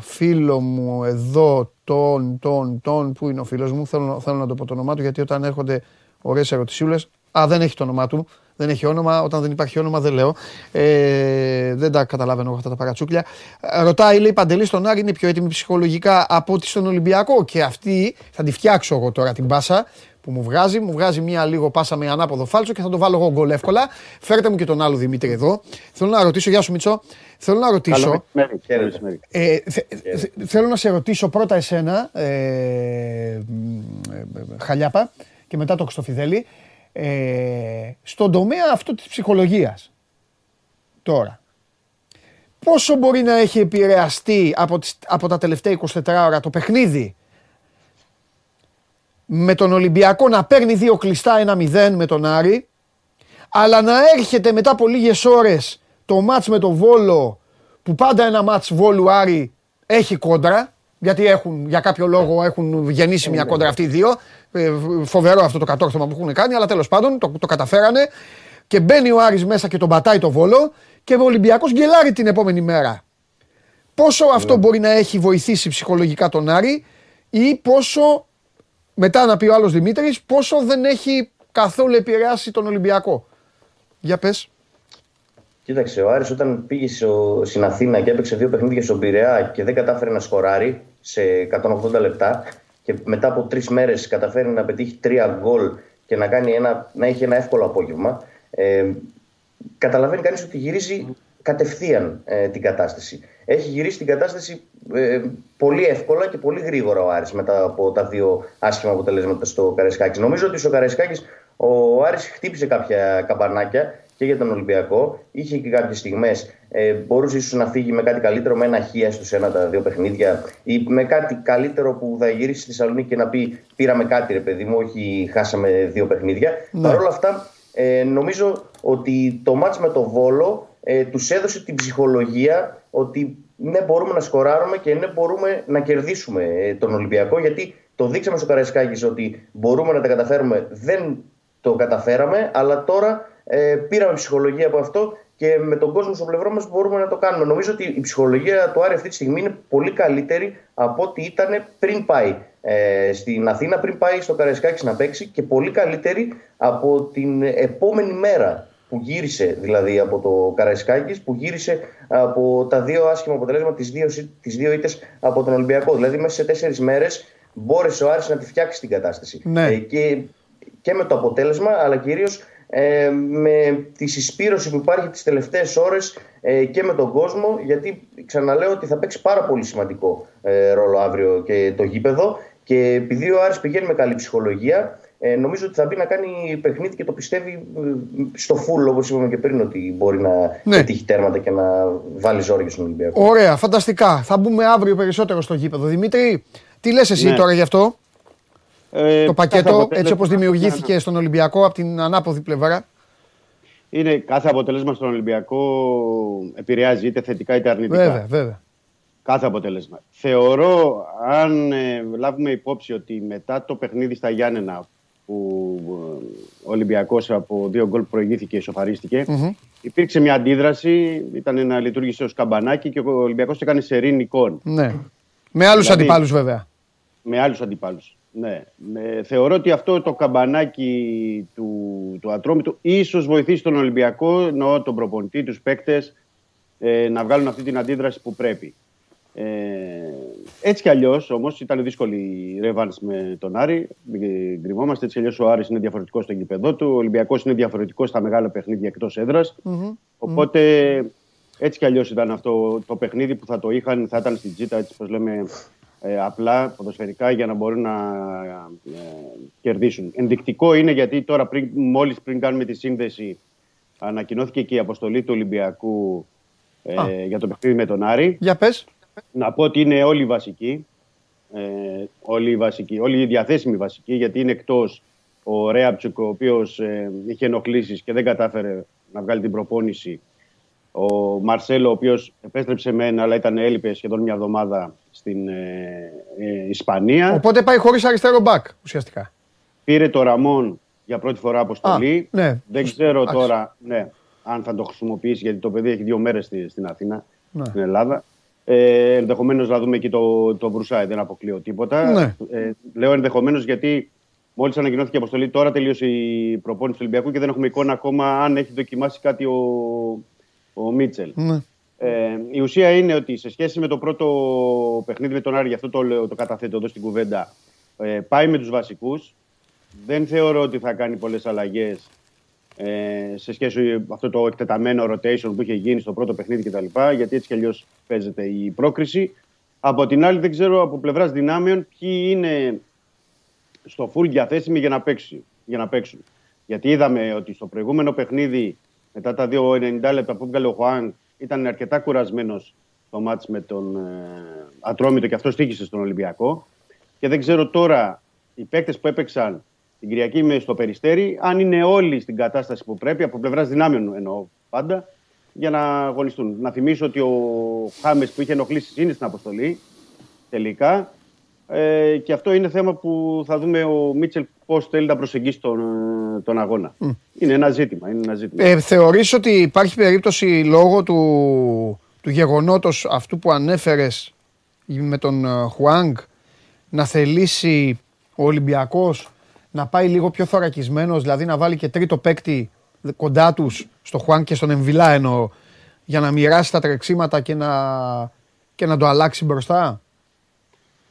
φίλο μου εδώ, τον, τον, τον, που είναι ο φίλος μου, θέλω, θέλω να το πω το όνομά του, γιατί όταν έρχονται ωραίες ερωτησούλες, α, δεν έχει το όνομά του, δεν έχει όνομα, όταν δεν υπάρχει όνομα δεν λέω, ε, δεν τα καταλαβαίνω αυτά τα παρατσούκλια. Ρωτάει, λέει, Παντελή στον Άρη είναι πιο έτοιμη ψυχολογικά από ότι στον Ολυμπιακό και αυτή, θα τη φτιάξω εγώ τώρα την πάσα, που μου βγάζει. Μου βγάζει μία λίγο πάσα με ανάποδο φάλτσο και θα το βάλω εγώ γκολ εύκολα. Φέρτε μου και τον άλλο Δημήτρη εδώ. Θέλω να ρωτήσω, Γεια σου Μιτσό. Θέλω να ρωτήσω. Ε, θέλω να σε ρωτήσω πρώτα εσένα, ε, ε, Χαλιάπα, και μετά το Χρυστοφιδέλη. Ε, στον τομέα αυτό της ψυχολογίας. Τώρα. Πόσο μπορεί να έχει επηρεαστεί από, τις, από τα τελευταία 24 ώρα το παιχνίδι; Με τον Ολυμπιακό να παίρνει δύο κλειστά ένα 0 με τον Άρη, αλλά να έρχεται μετά από λίγες ώρες το μάτς με τον Βόλο, που πάντα ένα μάτς Βόλου Άρη έχει κόντρα, γιατί έχουν, για κάποιο λόγο έχουν γεννήσει μια κόντρα αυτοί οι δύο. Ε, φοβερό αυτό το κατόρθωμα που έχουν κάνει, αλλά τέλος πάντων το, το καταφέρανε. Και μπαίνει ο Άρης μέσα και τον πατάει το Βόλο και ο Ολυμπιακός γκελάρει την επόμενη μέρα. Πόσο αυτό ναι. μπορεί να έχει βοηθήσει ψυχολογικά τον Άρη ή πόσο μετά να πει ο άλλος Δημήτρης πόσο δεν έχει καθόλου επηρεάσει τον Ολυμπιακό. Για πες. Κοίταξε, ο Άρης όταν πήγε στην Αθήνα και έπαιξε δύο παιχνίδια στον Πειραιά και δεν κατάφερε να σκοράρει σε 180 λεπτά και μετά από τρεις μέρες καταφέρει να πετύχει τρία γκολ και να, κάνει ένα, να έχει ένα εύκολο απόγευμα. Ε, καταλαβαίνει κανείς ότι γυρίζει κατευθείαν ε, την κατάσταση. Έχει γυρίσει την κατάσταση ε, πολύ εύκολα και πολύ γρήγορα ο Άρης μετά από τα δύο άσχημα αποτελέσματα στο Καρεσκάκης. Νομίζω ότι στο Καρεσκάκης ο Άρης χτύπησε κάποια καμπανάκια και για τον Ολυμπιακό. Είχε και κάποιες στιγμές. Ε, μπορούσε ίσως να φύγει με κάτι καλύτερο, με ένα χία στους ένα τα δύο παιχνίδια ή με κάτι καλύτερο που θα γυρίσει στη Θεσσαλονίκη και να πει Πήραμε κάτι, ρε παιδί μου, όχι χάσαμε δύο παιχνίδια. Ναι. Παρ' όλα αυτά, ε, νομίζω ότι το μάτς με το Βόλο ε, τους έδωσε την ψυχολογία ότι ναι μπορούμε να σκοράρουμε και ναι μπορούμε να κερδίσουμε ε, τον Ολυμπιακό γιατί το δείξαμε στο Καραϊσκάκης ότι μπορούμε να τα καταφέρουμε, δεν το καταφέραμε αλλά τώρα ε, πήραμε ψυχολογία από αυτό και με τον κόσμο στο πλευρό μας μπορούμε να το κάνουμε. Νομίζω ότι η ψυχολογία του Άρη αυτή τη στιγμή είναι πολύ καλύτερη από ό,τι ήταν πριν πάει ε, στην Αθήνα, πριν πάει στο Καραϊσκάκης να παίξει και πολύ καλύτερη από την επόμενη μέρα που γύρισε δηλαδή από το Καραϊσκάκης, που γύρισε από τα δύο άσχημα αποτελέσματα, τις δύο, τις δύο ήττες από τον Ολυμπιακό. Δηλαδή μέσα σε τέσσερις μέρες μπόρεσε ο Άρης να τη φτιάξει την κατάσταση. Ναι. Ε, και, και με το αποτέλεσμα, αλλά κυρίως ε, με τη συσπήρωση που υπάρχει τις τελευταίες ώρες ε, και με τον κόσμο, γιατί ξαναλέω ότι θα παίξει πάρα πολύ σημαντικό ε, ρόλο αύριο και το γήπεδο και επειδή ο Άρης πηγαίνει με καλή ψυχολογία, Ε, νομίζω ότι θα μπει να κάνει παιχνίδι και το πιστεύει ε, στο full, όπως είπαμε και πριν, ότι μπορεί να Ναι. πετύχει τέρματα και να βάλει ζόρια στον Ολυμπιακό. Ωραία, φανταστικά. Θα μπούμε αύριο περισσότερο στο γήπεδο. Δημήτρη, τι λες εσύ Ναι. τώρα γι' αυτό, Ε, το κάθε πακέτο αποτέλεσμα- έτσι όπως δημιουργήθηκε στον Ολυμπιακό από την ανάποδη πλευρά; Είναι κάθε αποτέλεσμα στον Ολυμπιακό επηρεάζει είτε θετικά είτε αρνητικά. Βέβαια, βέβαια. Κάθε αποτέλεσμα. Θεωρώ, αν ε, λάβουμε υπόψη ότι μετά το παιχνίδι στα Γιάννενα που ε, ο Ολυμπιακός από δύο γκολ προηγήθηκε και ισοφαρίστηκε, υπήρξε μια αντίδραση, ήταν να λειτουργήσε ως καμπανάκι και ο Ολυμπιακός έκανε σερή νικών Ναι. Με άλλους Δηλαδή- αντιπάλους βέβαια. με άλλους αντιπάλους. Ναι. Με- θεωρώ ότι αυτό το καμπανάκι του, του Ατρόμητου ίσως βοηθήσει τον Ολυμπιακό, εννοώ τον προπονητή, τους παίκτες, ε, να βγάλουν αυτή την αντίδραση που πρέπει. Ε, έτσι κι αλλιώς όμως ήταν δύσκολη η ρεβάνς με τον Άρη. Μην Γκριμόμαστε. Έτσι κι αλλιώς ο Άρης είναι διαφορετικός στο γήπεδό του. Ο Ολυμπιακός είναι διαφορετικός στα μεγάλα παιχνίδια εκτός έδρας. Οπότε έτσι κι αλλιώς ήταν αυτό το παιχνίδι που θα το είχαν, θα ήταν στην τζίτα, έτσι όπω λέμε, ε, απλά ποδοσφαιρικά για να μπορούν να ε, κερδίσουν. Ενδεικτικό είναι γιατί τώρα πριν, μόλις πριν κάνουμε τη σύνδεση ανακοινώθηκε και η αποστολή του Ολυμπιακού ε, Α. για το παιχνίδι με τον Άρη. Για πες. Να πω ότι είναι όλοι οι βασικοί. Ε, όλοι οι βασικοί, όλοι οι διαθέσιμοι βασικοί, γιατί είναι εκτός ο Ρέαψουκ, ο οποίος ε, είχε ενοχλήσεις και δεν κατάφερε να βγάλει την προπόνηση. Ο Μαρσέλο, ο οποίος επέστρεψε μεν, αλλά ήταν έλειπε σχεδόν μια εβδομάδα στην ε, ε, Ισπανία. Οπότε πάει χωρίς αριστερό μπακ ουσιαστικά. Πήρε το Ραμόν για πρώτη φορά αποστολή. Α, ναι. Δεν ξέρω Εντάξει. τώρα ναι, αν θα το χρησιμοποιήσει, γιατί το παιδί έχει δύο μέρες στην Αθήνα, Ναι. στην Ελλάδα. Ε, ενδεχομένως να δούμε εκεί το, το Βρουσάι, δεν αποκλείω τίποτα. Ναι. Ε, λέω ενδεχομένως γιατί μόλις ανακοινώθηκε η αποστολή, τώρα τελείωσε η προπόνηση του Ολυμπιακού και δεν έχουμε εικόνα ακόμα αν έχει δοκιμάσει κάτι ο, ο Μίτσελ. Ναι. Ε, η ουσία είναι ότι σε σχέση με το πρώτο παιχνίδι με τον Άρη, γι' αυτό το, λέω, το καταθέτω εδώ στην κουβέντα, ε, πάει με τους βασικούς. Δεν θεωρώ ότι θα κάνει πολλές αλλαγές ε, σε σχέση με αυτό το εκτεταμένο rotation που είχε γίνει στο πρώτο παιχνίδι κτλ. Γιατί έτσι κι αλλιώς παίζεται η πρόκριση. Από την άλλη δεν ξέρω από πλευράς δυνάμεων ποιοι είναι στο full διαθέσιμοι για να, παίξει, για να παίξουν. Γιατί είδαμε ότι στο προηγούμενο παιχνίδι, μετά τα δύο 90 λεπτά που έβγαλε ο Χουάν, ήταν αρκετά κουρασμένος το μάτς με τον ε, Ατρόμητο και αυτό στήχησε στον Ολυμπιακό. Και δεν ξέρω τώρα οι παίκτες που έπαιξαν την Κυριακή με στο Περιστέρι, αν είναι όλοι στην κατάσταση που πρέπει, από πλευράς δυνάμεων εννοώ πάντα, για να αγωνιστούν. Να θυμίσω ότι ο Χάμες που είχε ενοχλήσει είναι στην αποστολή τελικά. Ε, και αυτό είναι θέμα που θα δούμε ο Μίτσελ πώς θέλει να προσεγγίσει τον, ε, τον αγώνα. Είναι ένα ζήτημα. Είναι ένα ζήτημα. Ε, θεωρείς ότι υπάρχει περίπτωση λόγω του, του γεγονότος αυτού που ανέφερες με τον ε, Χουάνγκ να θελήσει ο Ολυμπιακός να πάει λίγο πιο θωρακισμένος, δηλαδή να βάλει και τρίτο παίκτη κοντά τους στο Χουάνγκ και στον Εμβιλά εννοώ, για να μοιράσει τα τρεξίματα και να, και να το αλλάξει μπροστά.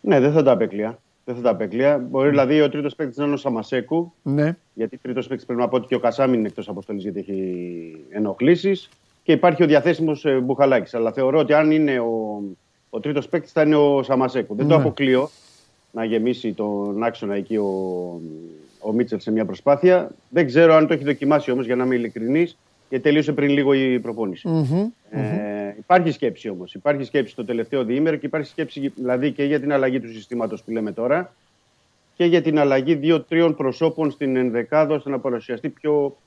Ναι, δεν θα τα απέκλεια. Δεν θα τα απέκλεια. Μπορεί δηλαδή ο τρίτος παίκτης να είναι ο Σαμασέκου. Ναι. Γιατί τρίτος παίκτης πρέπει να πω ότι και ο Κασάμιν είναι εκτός αποστολής γιατί έχει ενοχλήσεις. Και υπάρχει ο διαθέσιμος Μπουχαλάκης. Αλλά θεωρώ ότι αν είναι ο, ο τρίτος παίκτης θα είναι ο Σαμασέκου. Δεν το Ναι. αποκλείω να γεμίσει τον άξονα εκεί ο, ο Μίτσελ σε μια προσπάθεια. Δεν ξέρω αν το έχει δοκιμάσει όμως για να είμαι ειλικρινής. Γιατί τελείωσε πριν λίγο η προπόνηση. Ε, υπάρχει σκέψη όμως. Υπάρχει σκέψη το τελευταίο διήμερο και υπάρχει σκέψη δηλαδή και για την αλλαγή του συστήματος που λέμε τώρα και για την αλλαγή δύο-τριών προσώπων στην ενδεκάδα ώστε να παρουσιαστεί πιο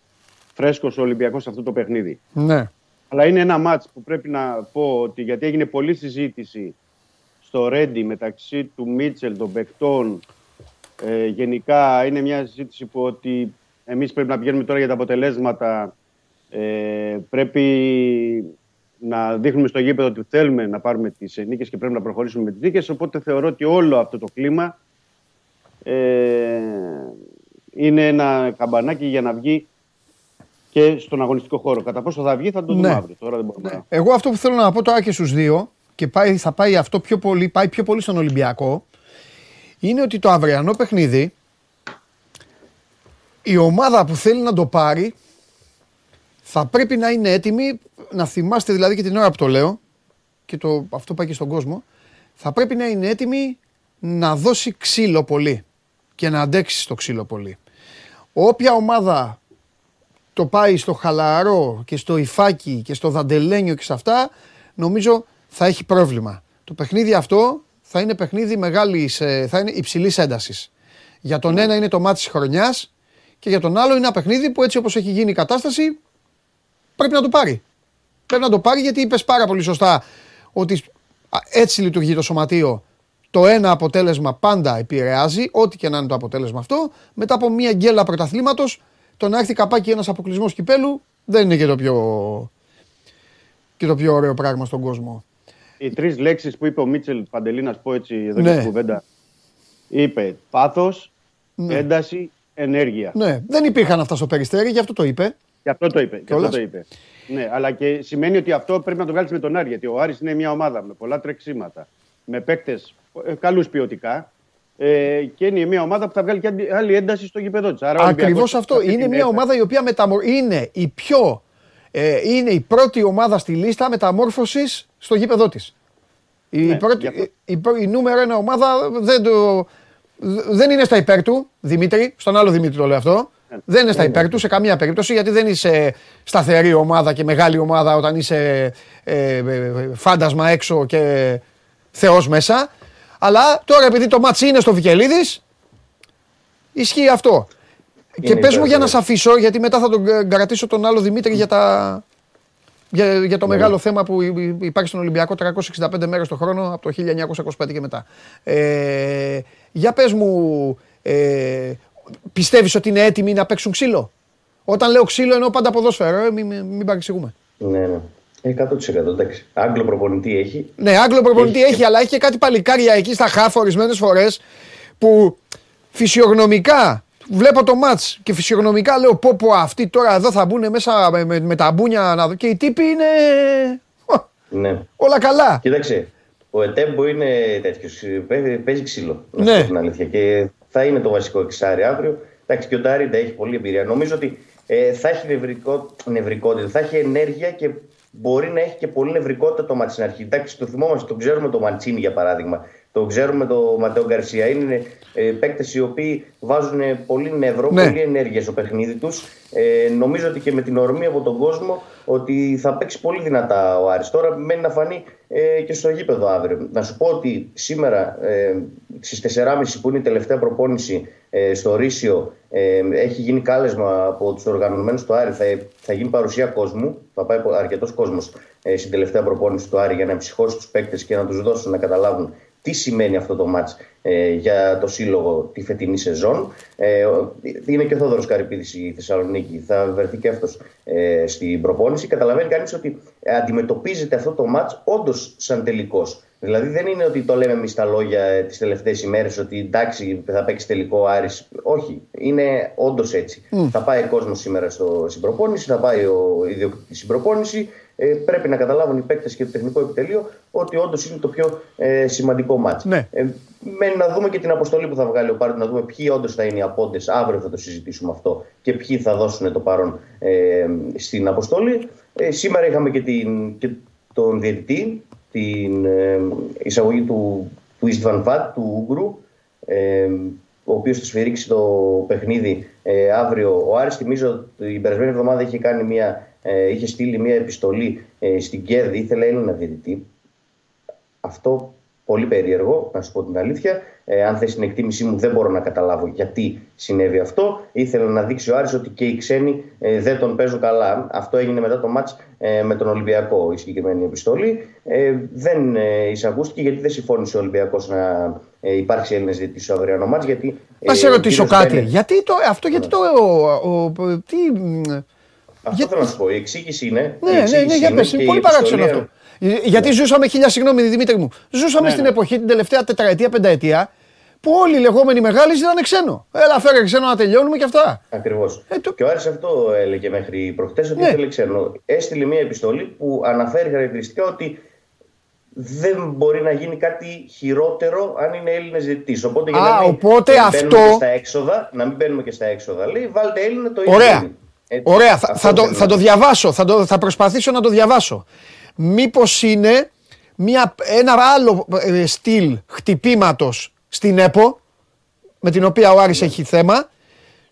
φρέσκος ο Ολυμπιακός σε αυτό το παιχνίδι. Ναι. Αλλά είναι ένα μάτς που πρέπει να πω ότι γιατί έγινε πολλή συζήτηση στο Ρέντι μεταξύ του Μίτσελ, των παικτών. Ε, γενικά είναι μια συζήτηση που ότι εμείς πρέπει να πηγαίνουμε τώρα για τα αποτελέσματα. Ε, πρέπει να δείχνουμε στο γήπεδο ότι θέλουμε να πάρουμε τις νίκες και πρέπει να προχωρήσουμε με τις νίκες. Οπότε θεωρώ ότι όλο αυτό το κλίμα ε, είναι ένα καμπανάκι για να βγει και στον αγωνιστικό χώρο. Κατά πόσο θα βγει θα το δούμε Ναι. αύριο. Τώρα δεν μπορούμε να... Εγώ αυτό που θέλω να πω τώρα και στους δύο και πάει, θα πάει αυτό πιο πολύ, πάει πιο πολύ στον Ολυμπιακό είναι ότι το αυριανό παιχνίδι η ομάδα που θέλει να το πάρει θα πρέπει να είναι έτοιμη, να θυμάστε δηλαδή και την ώρα που το λέω και το, αυτό πάει και στον κόσμο, θα πρέπει να είναι έτοιμη να δώσει ξύλο πολύ και να αντέξει στο ξύλο πολύ. όποια ομάδα το πάει στο χαλαρό και στο υφάκι και στο δαντελένιο και σε αυτά, νομίζω θα έχει πρόβλημα. Το παιχνίδι αυτό θα είναι παιχνίδι μεγάλης, ε, θα είναι υψηλής έντασης. Για τον ένα είναι το μάτι της χρονιάς και για τον άλλο είναι ένα παιχνίδι που έτσι όπως έχει γίνει η κατάσταση πρέπει να το πάρει. Πρέπει να το πάρει γιατί είπες πάρα πολύ σωστά ότι έτσι λειτουργεί το σωματείο. Το ένα αποτέλεσμα πάντα επηρεάζει, ό,τι και να είναι το αποτέλεσμα αυτό. Μετά από μια γκέλα πρωταθλήματος, το να έρθει καπάκι ένας αποκλεισμός κυπέλου δεν είναι και το πιο, και το πιο ωραίο πράγμα στον κόσμο. Οι τρεις λέξεις που είπε ο Μίτσελ Παντελή, να πω έτσι εδώ ναι. στην κουβέντα. Είπε πάθος, ναι. ένταση, ενέργεια. Ναι, δεν υπήρχαν αυτά στο περιστέρι, γι' αυτό το είπε. Γι' αυτό το είπε. αυτό το είπε. Ναι, αλλά και σημαίνει ότι αυτό πρέπει να το βγάλεις με τον Άρη. Γιατί ο Άρης είναι μια ομάδα με πολλά τρεξίματα. Με παίκτες ε, καλούς ποιοτικά. Ε, και είναι μια ομάδα που θα βγάλει και άλλη ένταση στο γήπεδο της. Ακριβώς αυτό. Είναι μια ομάδα η οποία μεταμορ... είναι η πιο. Ε, είναι η πρώτη ομάδα στη λίστα μεταμόρφωσης στο γήπεδο της. Η, ναι, πρώτη, η, η, νούμερο ένα ομάδα δεν, το, δεν είναι στα υπέρ του, Δημήτρη. Στον άλλο Δημήτρη το λέω αυτό. Δεν είναι στα ναι, υπέρ ναι. του σε καμία περίπτωση γιατί δεν είσαι σταθερή ομάδα και μεγάλη ομάδα όταν είσαι ε, ε, φάντασμα έξω και θεός μέσα. Αλλά τώρα επειδή το ματς είναι στο Βικελίδης, ισχύει αυτό. Και πες μου για να σε αφήσω, γιατί μετά θα τον κρατήσω τον άλλο Δημήτρη για, τα... για, για το ναι. μεγάλο θέμα που υπάρχει στον Ολυμπιακό 365 μέρες το χρόνο από το 1925 και μετά. Ε, για πες μου, ε, πιστεύεις ότι είναι έτοιμοι να παίξουν ξύλο; Όταν λέω ξύλο εννοώ πάντα ποδόσφαιρο, ε, μην, μην παρεξηγούμε. Ναι, ναι. 100% εντάξει. Άγγλο προπονητή έχει. Ναι, Άγγλο προπονητή έχει, έχει αλλά έχει και κάτι παλικάρια εκεί στα χάφ ορισμένες φορές που φυσιογνωμικά βλέπω το μάτ και φυσιογνωμικά λέω πω πω αυτοί τώρα εδώ θα μπουν μέσα με, με, με τα μπούνια να δω και οι τύποι είναι ναι. όλα καλά. Κοίταξε, ο Ετέμπο είναι τέτοιος. Παίζει ξύλο. Ναι. Την αλήθεια. Και θα είναι το βασικό εξάρι αύριο. Εντάξει, και ο Ντάριντα έχει πολλή εμπειρία. Νομίζω ότι ε, θα έχει νευρικό, νευρικότητα, θα έχει ενέργεια και μπορεί να έχει και πολύ νευρικότητα το μάτι στην αρχή. Εντάξει, το θυμόμαστε, το ξέρουμε το Μαντσίνη για παράδειγμα. Το ξέρουμε το Ματέο Γκαρσία. Είναι ε, παίκτες οι οποίοι βάζουν πολύ νεύρο, ναι. πολύ ενέργεια στο παιχνίδι τους. Ε, νομίζω ότι και με την ορμή από τον κόσμο ότι θα παίξει πολύ δυνατά ο Άρης. Τώρα μένει να φανεί ε, και στο γήπεδο αύριο. Να σου πω ότι σήμερα ε, στις 4.30 που είναι η τελευταία προπόνηση ε, στο Ρήσιο ε, έχει γίνει κάλεσμα από τους οργανωμένους του Άρη. Θα, θα γίνει παρουσία κόσμου, θα πάει αρκετός κόσμος ε, στην τελευταία προπόνηση του Άρη για να εμψυχώσει τους παίκτες και να τους δώσουν να καταλάβουν τι σημαίνει αυτό το μάτς ε, για το σύλλογο τη φετινή σεζόν; Ε, είναι και ο Θόδωρος Καρυπίδης στη Θεσσαλονίκη, θα βρεθεί και αυτός ε, στην προπόνηση. Καταλαβαίνει κανείς ότι αντιμετωπίζεται αυτό το μάτς όντως σαν τελικός. Δηλαδή δεν είναι ότι το λέμε εμείς τα λόγια ε, τις τελευταίες ημέρες ότι εντάξει θα παίξει τελικό Άρης. Όχι, είναι όντως έτσι. Θα πάει ο κόσμος σήμερα στο, στην προπόνηση, θα πάει ο ιδιοκτήτης στην προπόνηση, ε, πρέπει να καταλάβουν οι παίκτες και το τεχνικό επιτελείο ότι όντως είναι το πιο ε, σημαντικό μάτσο. Ναι. Ε, μένει να δούμε και την αποστολή που θα βγάλει ο Πάρντ, να δούμε ποιοι όντως θα είναι οι απόντες. Αύριο θα το συζητήσουμε αυτό και ποιοι θα δώσουν το παρόν ε, στην αποστολή. Ε, σήμερα είχαμε και, την, και τον διαιτητή, την ε, εισαγωγή του, του Ιστβαν Βατ, του Ούγκρου, ε, ο οποίος θα σφυρίξει το παιχνίδι ε, αύριο. Ο Άρης, θυμίζω, την περασμένη εβδομάδα είχε κάνει μια ε, είχε στείλει μια επιστολή ε, στην ΚΕΔ, ήθελε Έλληνα διαιτητή. Αυτό πολύ περίεργο, να σου πω την αλήθεια. Ε, αν θες την εκτίμησή μου, δεν μπορώ να καταλάβω γιατί συνέβη αυτό. Ήθελε να δείξει ο Άρης ότι και οι ξένοι ε, δεν τον παίζουν καλά. Αυτό έγινε μετά το μάτς ε, με τον Ολυμπιακό, η συγκεκριμένη επιστολή. Ε, δεν ε, εισακούστηκε γιατί δεν συμφώνησε ο Ολυμπιακός να ε, υπάρξει Έλληνες διαιτητής στο αυριανό μάτς. Γιατί, ε, σε ρωτήσω κάτι. Γιατί το, αυτό γιατί το... Ο, τι, αυτό θέλω να σου πω. Η εξήγηση είναι. Ναι, ναι, ναι, για πες, είναι πολύ παράξενο αυτό. Γιατί ναι. ζούσαμε, χίλια συγγνώμη Δημήτρη μου, ζούσαμε ναι, στην ναι. εποχή την τελευταία τετραετία, πενταετία, που όλοι οι λεγόμενοι μεγάλοι ήταν ξένο. Έλα, φέρε ξένο να τελειώνουμε και αυτά. Ακριβώς. Ε, το... Και ο Άρης αυτό έλεγε μέχρι προχτές ότι ναι. ήθελε ξένο. Έστειλε μια επιστολή που αναφέρει χαρακτηριστικά ότι δεν μπορεί να γίνει κάτι χειρότερο αν είναι Έλληνας διαιτητής. Οπότε, για να μην, οπότε αυτό... στα έξοδα, να μην μπαίνουμε και στα έξοδα, λέει βάλτε Έλληνα το ίδιο. Ωραία. Ωραία, θα, θα, το, θα το διαβάσω, θα, το, θα προσπαθήσω να το διαβάσω. Μήπως είναι μια, ένα άλλο ε, στυλ χτυπήματος στην ΕΠΟ, με την οποία ο Άρης έχει θέμα,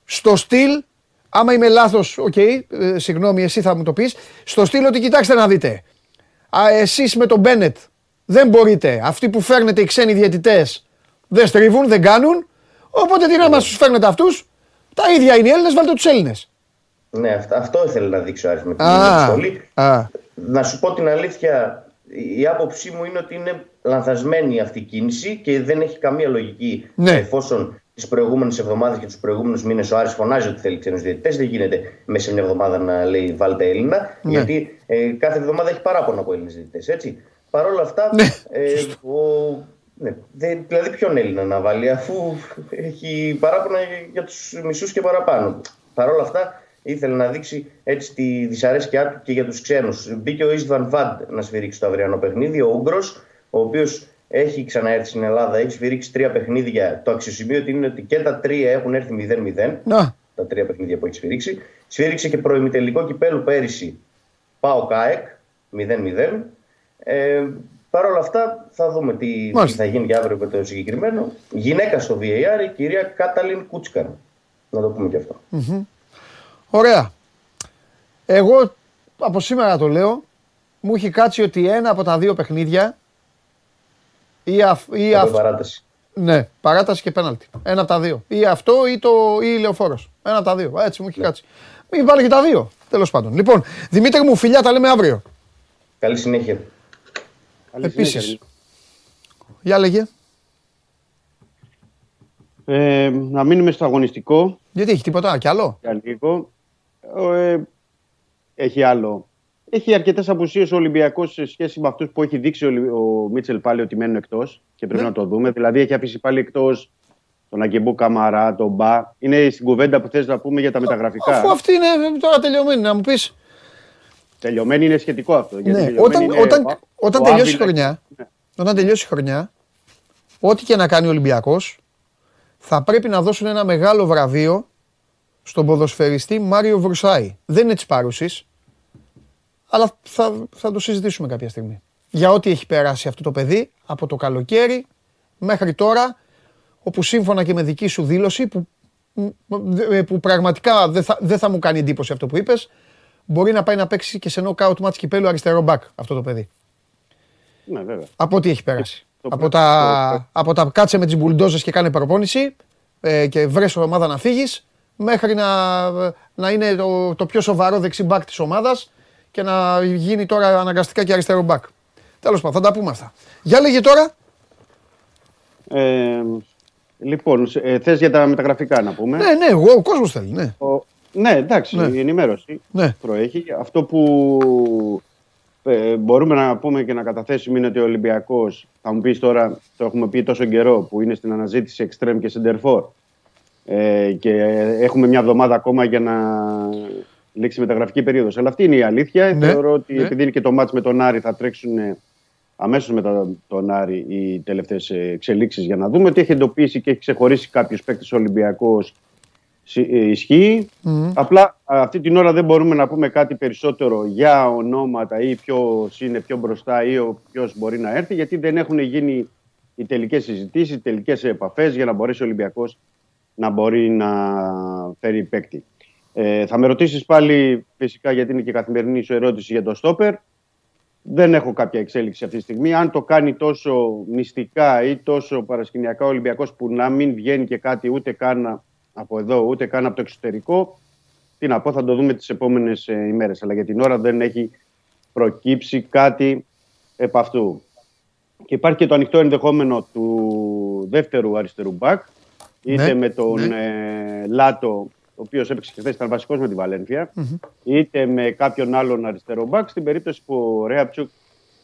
Στο στυλ, άμα είμαι λάθος, οκ, ε, συγγνώμη, εσύ θα μου το πεις. Στο στυλ ότι κοιτάξτε να δείτε. Εσείς με τον Μπένετ δεν μπορείτε. Αυτοί που φέρνετε οι ξένοι διαιτητές δεν στρίβουν, δεν κάνουν. Οπότε τι να μας τους φέρνετε αυτούς; Τα ίδια είναι οι Έλληνες, βάλτε τους Έλληνες. Ναι, αυτό, αυτό ήθελε να δείξω άρθρο με την Α, σχολή. α. Να σου πω την αλήθεια, η άποψή μου είναι ότι είναι λανθασμένη αυτή η κίνηση και δεν έχει καμία λογική Ναι. εφόσον τις προηγούμενες εβδομάδες και τους προηγούμενους μήνες ο Άρης φωνάζει ότι θέλει ξένους διαιτητές. Δεν γίνεται μέσα σε μια εβδομάδα να λέει βάλτε Έλληνα, Ναι. γιατί ε, κάθε εβδομάδα έχει παράπονο από Έλληνες διαιτητές. Έτσι. Παρ' όλα αυτά, Ναι, ε, ο, ναι, δεν- δηλαδή ποιον Έλληνα να βάλει, αφού έχει παράπονα για τους μισούς και παραπάνω. Παρ' όλα αυτά, ήθελε να δείξει έτσι τη δυσαρέσκειά του και για τους ξένους. Μπήκε ο Ιστβαν Βαντ να σφυρίξει το αυριανό παιχνίδι, ο Ούγγρο, ο οποίος έχει ξαναέρθει στην Ελλάδα, έχει σφυρίξει τρία παιχνίδια. Το αξιοσημείωτο είναι ότι και τα τρία έχουν έρθει 0-0 Να, τα τρία παιχνίδια που έχει σφυρίξει. Σφύριξε και προημιτελικό κυπέλου πέρυσι Πάο ΚΑΕΚ 0-0. Ε, Παρ' όλα αυτά θα δούμε τι, τι Μάλιστα. θα γίνει και αύριο με το συγκεκριμένο. Γυναίκα στο VAR, η κυρία Κάταλιν Κούτσκαν. Να το πούμε και αυτό. Ωραία. Εγώ από σήμερα το λέω, μου έχει κάτσει ότι ένα από τα δύο παιχνίδια ή, αυ, ή Εδώ αυ- παράταση. Ναι, παράταση και πέναλτι. Ένα από τα δύο. Ή αυτό ή, το, ή λεωφόρος. Ένα από τα δύο. Έτσι μου έχει κάτσει. Μην βάλει και τα δύο. Τέλος πάντων. Λοιπόν, Δημήτρη μου, φιλιά, τα λέμε αύριο. Καλή συνέχεια. Καλή Επίσης. συνέχεια. Για λέγε. Ε, να μείνουμε στο αγωνιστικό Γιατί έχει τίποτα κι άλλο; για λίγο. Ε, έχει άλλο. Έχει αρκετές απουσίες ο Ολυμπιακός σε σχέση με αυτούς που έχει δείξει ο, Λι- ο Μίτσελ πάλι ότι μένουν εκτός και πρέπει Ναι. να το δούμε. Δηλαδή έχει αφήσει πάλι εκτός τον Αγκεμπού Καμαρά, τον Μπα. Είναι στην κουβέντα που θες να πούμε για τα μεταγραφικά. Αφού αυτή είναι τώρα τελειωμένη, να μου πεις. Τελειωμένη είναι σχετικό αυτό. γιατί Ναι, τελειωμένη όταν, είναι όταν, ο- όταν ο τελειώσει η Άβυλα- χρονιά, Ναι. όταν τελειώσει η χρονιά, ό,τι και να κάνει ο Ολυμπιακός, θα πρέπει να δώσουν ένα μεγάλο βραβείο στον ποδοσφαιριστή Μάριο Βρουσάη. Δεν είναι της πάρουση, αλλά θα, θα το συζητήσουμε κάποια στιγμή. Για ό,τι έχει περάσει αυτό το παιδί από το καλοκαίρι μέχρι τώρα, όπου σύμφωνα και με δική σου δήλωση, που, που πραγματικά δεν θα, δεν θα μου κάνει εντύπωση αυτό που είπες, μπορεί να πάει να παίξει και σε knockout match κυπέλου αριστερό μπακ αυτό το παιδί. Ναι, βέβαια. Από ό,τι έχει περάσει. Το από, πρέ- τα, το- από τα κάτσε με τις μπουλντόζες και κάνε προπόνηση ε, και βρες ομάδα να φύγεις μέχρι να, να είναι το, το πιο σοβαρό δεξί μπακ της ομάδας και να γίνει τώρα αναγκαστικά και αριστερό μπακ. Τέλος πάντων, θα τα πούμε αυτά. Για λέγε τώρα. Ε, λοιπόν, σε- ε, θες για τα μεταγραφικά να πούμε; Ναι, ναι, εγώ, ο κόσμος θέλει, ναι. Ο- ναι, εντάξει, Ναι. η ενημέρωση Ναι. προέχει. Αυτό που ε, μπορούμε να πούμε και να καταθέσουμε είναι ότι ο Ολυμπιακός, θα μου πεις τώρα, το έχουμε πει τόσο καιρό, που είναι στην αναζήτηση εξτρέμ και σεντερφόρ ε, και έχουμε μια εβδομάδα ακόμα για να λήξει η μεταγραφική περίοδος. Αλλά αυτή είναι η αλήθεια. Ναι, Θεωρώ ότι ναι. επειδή είναι και το μάτς με τον Άρη θα τρέξουν ε, αμέσως μετά τον Άρη οι τελευταίες ε, εξελίξεις για να δούμε ότι έχει εντοπίσει και έχει ξεχωρίσει κάποιους παίκτες ο Ολυμπιακός Συ- ε, ισχύει. Απλά α, αυτή την ώρα δεν μπορούμε να πούμε κάτι περισσότερο για ονόματα ή ποιος είναι πιο μπροστά ή ποιος μπορεί να έρθει, γιατί δεν έχουν γίνει οι τελικές συζητήσεις, οι τελικές επαφές για να μπορέσει ο Ολυμπιακός να μπορεί να φέρει παίκτη. Ε, θα με ρωτήσεις πάλι φυσικά γιατί είναι και καθημερινή σου ερώτηση για το στόπερ. Δεν έχω κάποια εξέλιξη αυτή τη στιγμή. Αν το κάνει τόσο μυστικά ή τόσο παρασκηνιακά ο Ολυμπιακός που να μην βγαίνει και κάτι ούτε καν από εδώ ούτε καν από το εξωτερικό, τι να πω, θα το δούμε τις επόμενες ε, ημέρες. Αλλά για την ώρα δεν έχει προκύψει κάτι επ' αυτού. Και υπάρχει και το ανοιχτό ενδεχόμενο του δεύτερου αριστερού μπακ, είτε Ναι, με τον ναι. ε, Λάτο, ο οποίος έπαιξε και χθες, ήταν βασικός με τη βαλενθια είτε με κάποιον άλλον αριστερό μπακ, στην περίπτωση που ο Ρέαπτσουκ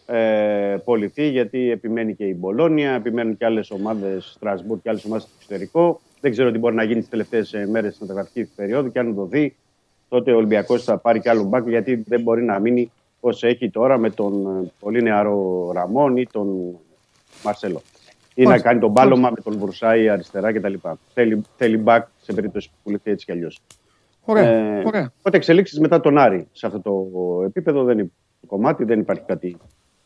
ε, πολιθεί, γιατί επιμένει και η Μπολόνια, επιμένουν και άλλες ομάδες, Στρασβούρ και άλλες ομάδες στο εξωτερικό. Δεν ξέρω τι μπορεί να γίνει τις τελευταίες ε, μέρες της μεταγραφικής περίοδου και αν δοθεί, τότε ο Ολυμπιακός θα πάρει και άλλο μπακ, γιατί δεν μπορεί να μείνει όσο έχει τώρα με τον ε, πολύ νεαρό Ραμόν ή τον Μαρσέλο. Ή να Μάλιστα. κάνει τον μπάλωμα με τον Βρουσάη αριστερά κτλ. Θέλει, θέλει μπακ σε περίπτωση που πουληθεί έτσι κι αλλιώς. Ωραία, Ε, ωραία. Οπότε εξελίξεις μετά τον Άρη σε αυτό το επίπεδο δεν υπάρχει κομμάτι, δεν υπάρχει κάτι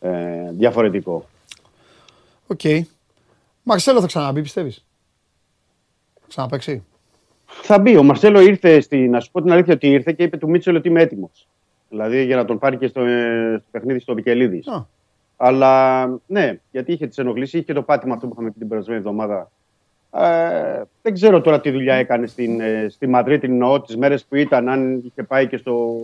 ε, διαφορετικό. Οκ. Μαρσέλο θα ξαναμπεί, πιστεύεις; Θα ξαναπαίξει; Θα μπει. Ο Μαρσέλο ήρθε, στη, να σου πω την αλήθεια, ότι ήρθε και είπε του Μίτσελ ότι είμαι έτοιμος. Δηλαδή για να τον πάρει και στο, ε, στο παιχνίδι στο Βικελίδης. Α. Αλλά ναι, γιατί είχε τις ενοχλήσεις, είχε και το πάτημα αυτό που είχαμε πει την περασμένη εβδομάδα. Ε, δεν ξέρω τώρα τι δουλειά έκανε στην, ε, στη Μαδρίτη, εννοώ τις μέρες που ήταν, αν είχε πάει και στο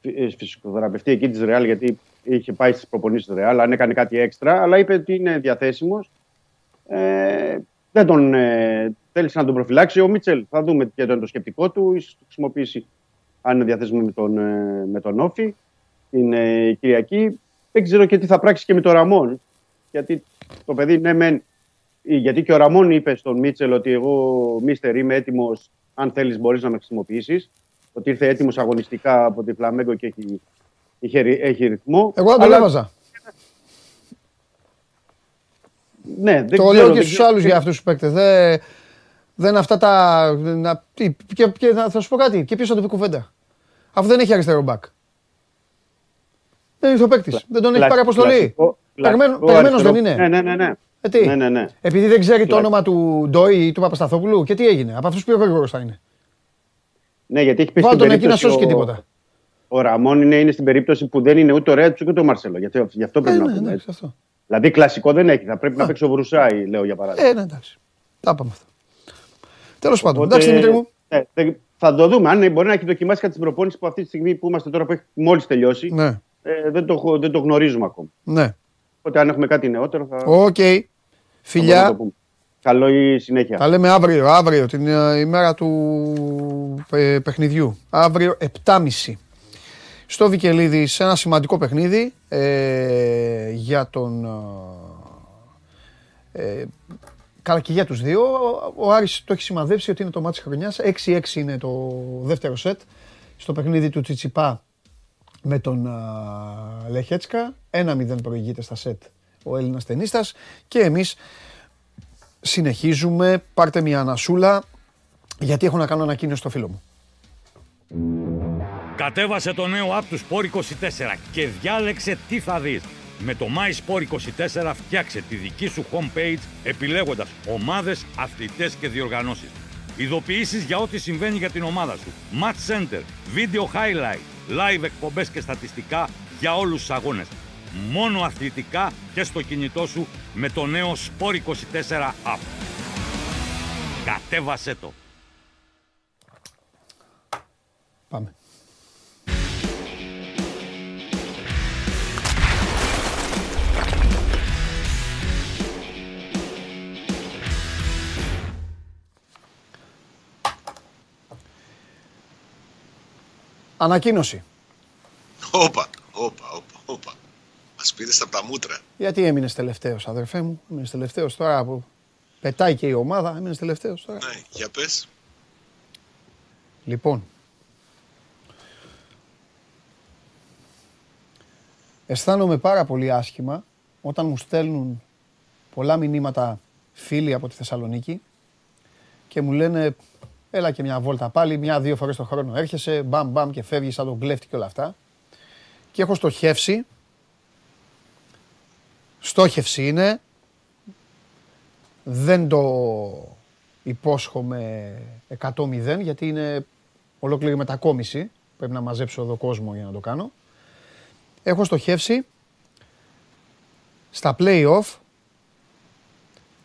ε, φυσικοθεραπευτή εκεί της Ρεάλ, γιατί είχε πάει στις προπονήσεις της Ρεάλ, αν έκανε κάτι έξτρα, αλλά είπε ότι είναι διαθέσιμος. Ε, δεν τον ε, θέλησε να τον προφυλάξει. Ο Μίτσελ θα δούμε ποιο είναι το σκεπτικό του. ίσως το χρησιμοποιήσει αν είναι διαθέσιμο με τον, ε, με τον Όφη την ε, Κυριακή. Δεν ξέρω και τι θα πράξεις και με τον Ραμόν. Γιατί το παιδί, ναι, μεν, γιατί και ο Ραμόν είπε στον Μίτσελ ότι εγώ, Μίστερ, είμαι έτοιμος. Αν θέλεις, μπορείς να με χρησιμοποιήσεις. Ότι ήρθε έτοιμος αγωνιστικά από τη Φλαμέγκο και έχει, έχει, έχει ρυθμό. Εγώ δεν τον Αλλά- έβαζα. Ναι, δεν Το ξέρω, λέω και δεν στους ξέρω. άλλους για αυτούς τους παίκτες. Δεν, δεν αυτά τα. Να, τι, και, και, θα, θα σου πω κάτι. Και ποιο θα το πει κουβέντα. Αφού δεν έχει αριστερό μπακ. Δεν είναι ο παίκτης. Δεν τον έχει πάρει αποστολή. Κλασικό- Περιγμένο- κλασικό Περιγμένος δεν αριστερό. είναι; Ναι, ναι, ναι. ναι. Ε, τι; Ναι, ναι, ναι. Επειδή δεν ξέρει το Κλασικό. όνομα του Ντόι ή του Παπασταθόπουλου. Και τι έγινε; Από αυτούς πιο γρήγορος θα είναι. Ναι, γιατί έχει πει Βάλ στην τον εκεί να περίπτωση σώσει και ο- τίποτα. Ο Ραμόν είναι, είναι στην περίπτωση που δεν είναι ούτε ο Ρέτσου ούτε ο Μαρσέλο. Γιατί, γι' αυτό Ε, πρέπει ναι, να πούμε. εντάξει, έτσι. αυτό. Δηλαδή κλασικό δεν έχει. Θα πρέπει Α. να παίξει ο Βρουσάη, λέω για παράδειγμα. Ε, ναι, εντάξει. Τα είπαμε αυτά. Τέλος πάντων. Οπότε, Εντάξει, Δημήτρη μου. ναι, δεν- θα το δούμε. Αν μπορεί να έχει δοκιμάσει κάτι στην προπόνηση που αυτή τη στιγμή που είμαστε τώρα που έχει μόλις τελειώσει. Ναι, Ε, δεν, το, έχω- δεν το γνωρίζουμε ακόμα. ναι. Οπότε αν έχουμε κάτι νεότερο θα, θα Οκ. μπορούμε να Φιλιά. το πούμε. Καλή συνέχεια. Τα λέμε αύριο, αύριο, την ε, ημέρα του ε, παιχνιδιού. Αύριο 7.30. Στο Βικελίδη, σε ένα σημαντικό παιχνίδι ε, για τον... Ε, ε, καλά και για τους δύο. Ο, ο Άρης το έχει σημαδέψει ότι είναι το μάτι της χρονιάς. 6-6 είναι το δεύτερο σετ. Στο παιχνίδι του Τσιτσιπά με τον α, Λεχέτσκα. 1-0 προηγείται στα σετ ο Έλληνας ταινίστας. Και εμείς συνεχίζουμε. Πάρτε μια ανασούλα γιατί έχω να κάνω ανακοίνωση στο φίλο μου. Κατέβασε το νέο app του Sport 24 και διάλεξε τι θα δεις. Με το My Sport 24 φτιάξε τη δική σου homepage επιλέγοντας ομάδες, αθλητές και διοργανώσεις. Ειδοποιήσεις για ό,τι συμβαίνει για την ομάδα σου. Match Center, Video Highlight, Live εκπομπές και στατιστικά για όλους τους αγώνες. Μόνο αθλητικά και στο κινητό σου με το νέο Sport 24 app. Κατέβασέ το! Πάμε. Ανακοίνωση. Όπα, όπα, όπα, όπα. Μας πήρες από τα μούτρα. Γιατί έμεινες τελευταίος, αδερφέ μου; Έμεινες τελευταίος τώρα που πετάει και η ομάδα. Έμεινες τελευταίος τώρα. Ναι, για πες. Λοιπόν. Αισθάνομαι πάρα πολύ άσχημα όταν μου στέλνουν πολλά μηνύματα φίλοι από τη Θεσσαλονίκη και μου λένε έλα και μια βόλτα πάλι, μια-δύο φορές το χρόνο έρχεσαι, μπαμ μπαμ και φεύγεις σαν τον κλέφτη και όλα αυτά. Και έχω στοχεύσει, στόχευση είναι, δεν το υπόσχομαι 100-0 γιατί είναι ολόκληρη μετακόμιση. Πρέπει να μαζέψω εδώ κόσμο για να το κάνω. Έχω στοχεύσει στα play-off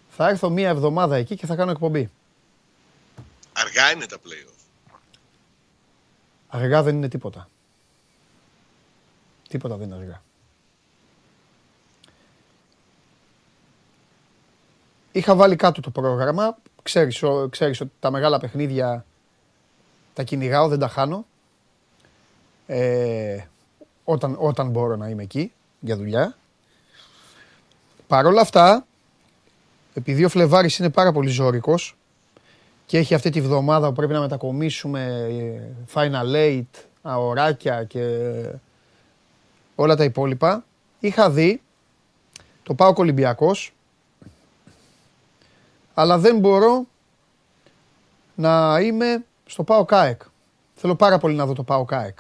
θα έρθω μία εβδομάδα εκεί και θα κάνω εκπομπή. Αργά είναι τα play-off. Αργά δεν είναι τίποτα. Τίποτα δεν είναι αργά. Είχα βάλει κάτω το πρόγραμμα. Ξέρεις, ο- ξέρεις ότι τα μεγάλα παιχνίδια τα κυνηγάω, δεν τα χάνω. Ε, όταν, όταν μπορώ να είμαι εκεί για δουλειά. Παρ' όλα αυτά, επειδή ο Φλεβάρης είναι πάρα πολύ ζώρικος και έχει αυτή τη βδομάδα που πρέπει να μετακομίσουμε ε, Final Eight, αοράκια και όλα τα υπόλοιπα, είχα δει το πάω Ολυμπιακός αλλά δεν μπορώ να είμαι στο Πάο ΚΑΕΚ. Θέλω πάρα πολύ να δω το Πάο ΚΑΕΚ.